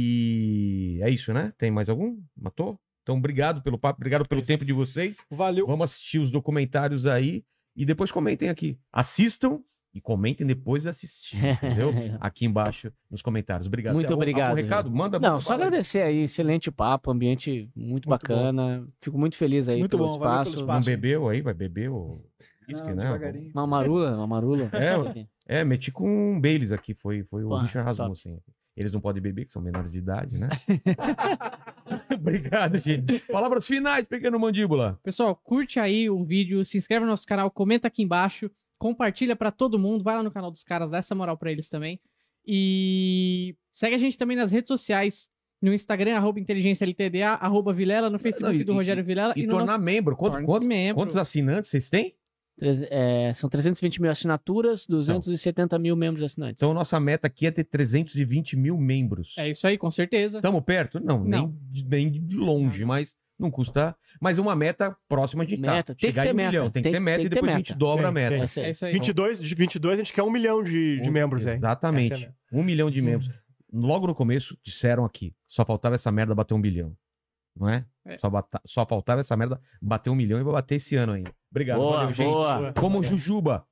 E é isso, né? Tem mais algum? Matou? Então, obrigado pelo papo, obrigado pelo tempo de vocês. Valeu. Vamos assistir os documentários aí e depois comentem aqui. Assistam e comentem depois de assistir, entendeu? [laughs] Aqui embaixo nos comentários. Obrigado. Muito obrigado, algum recado? Manda Não, só agradecer aí, excelente papo, ambiente muito, bacana. Fico muito feliz aí Muito pelo bom, valeu pelo espaço. espaço. Não bebeu aí? Vai beber ou. Whisky, Não, né? Uma marula, uma [laughs] marula. É, É, meti com um Baileys aqui, foi, foi o Pô, Richard top. Rasmussen. Eles não podem beber, que são menores de idade, né? [laughs] Obrigado, gente. Palavras finais, pequeno mandíbula. Pessoal, curte aí o vídeo, se inscreve no nosso canal, comenta aqui embaixo, compartilha pra todo mundo, vai lá no canal dos caras, dá essa moral pra eles também. E segue a gente também nas redes sociais, no Instagram, arroba inteligêncialtda, arroba Vilela, no Facebook Não, e- do Rogério Vilela E, e, no tornar nosso... membro. Quanto, quanto- membro. quantos assinantes vocês têm? Treze- é, são 320 mil assinaturas, 270 mil membros assinantes. Então, nossa meta aqui é ter 320 mil membros. É isso aí, com certeza. Estamos perto? Não, Nem, Não. de, nem de longe, mas não custa. Mas uma meta próxima de tá. Meta, tem que Chegar ter em um meta, milhão. Tem, tem- que ter meta tem e que ter depois a meta. gente dobra a Tem, meta. tem. Essa aí. É isso aí. 22, de 22 a gente quer um milhão de, de Um- membros aí. Exatamente. É a meta. Um milhão de membros. Logo no começo, disseram aqui: só faltava essa merda bater um bilhão. Não é? É. Só, bata- só faltava essa merda bater um milhão e vai bater esse ano ainda. Obrigado, Boa, valeu, gente. boa. Como Jujuba.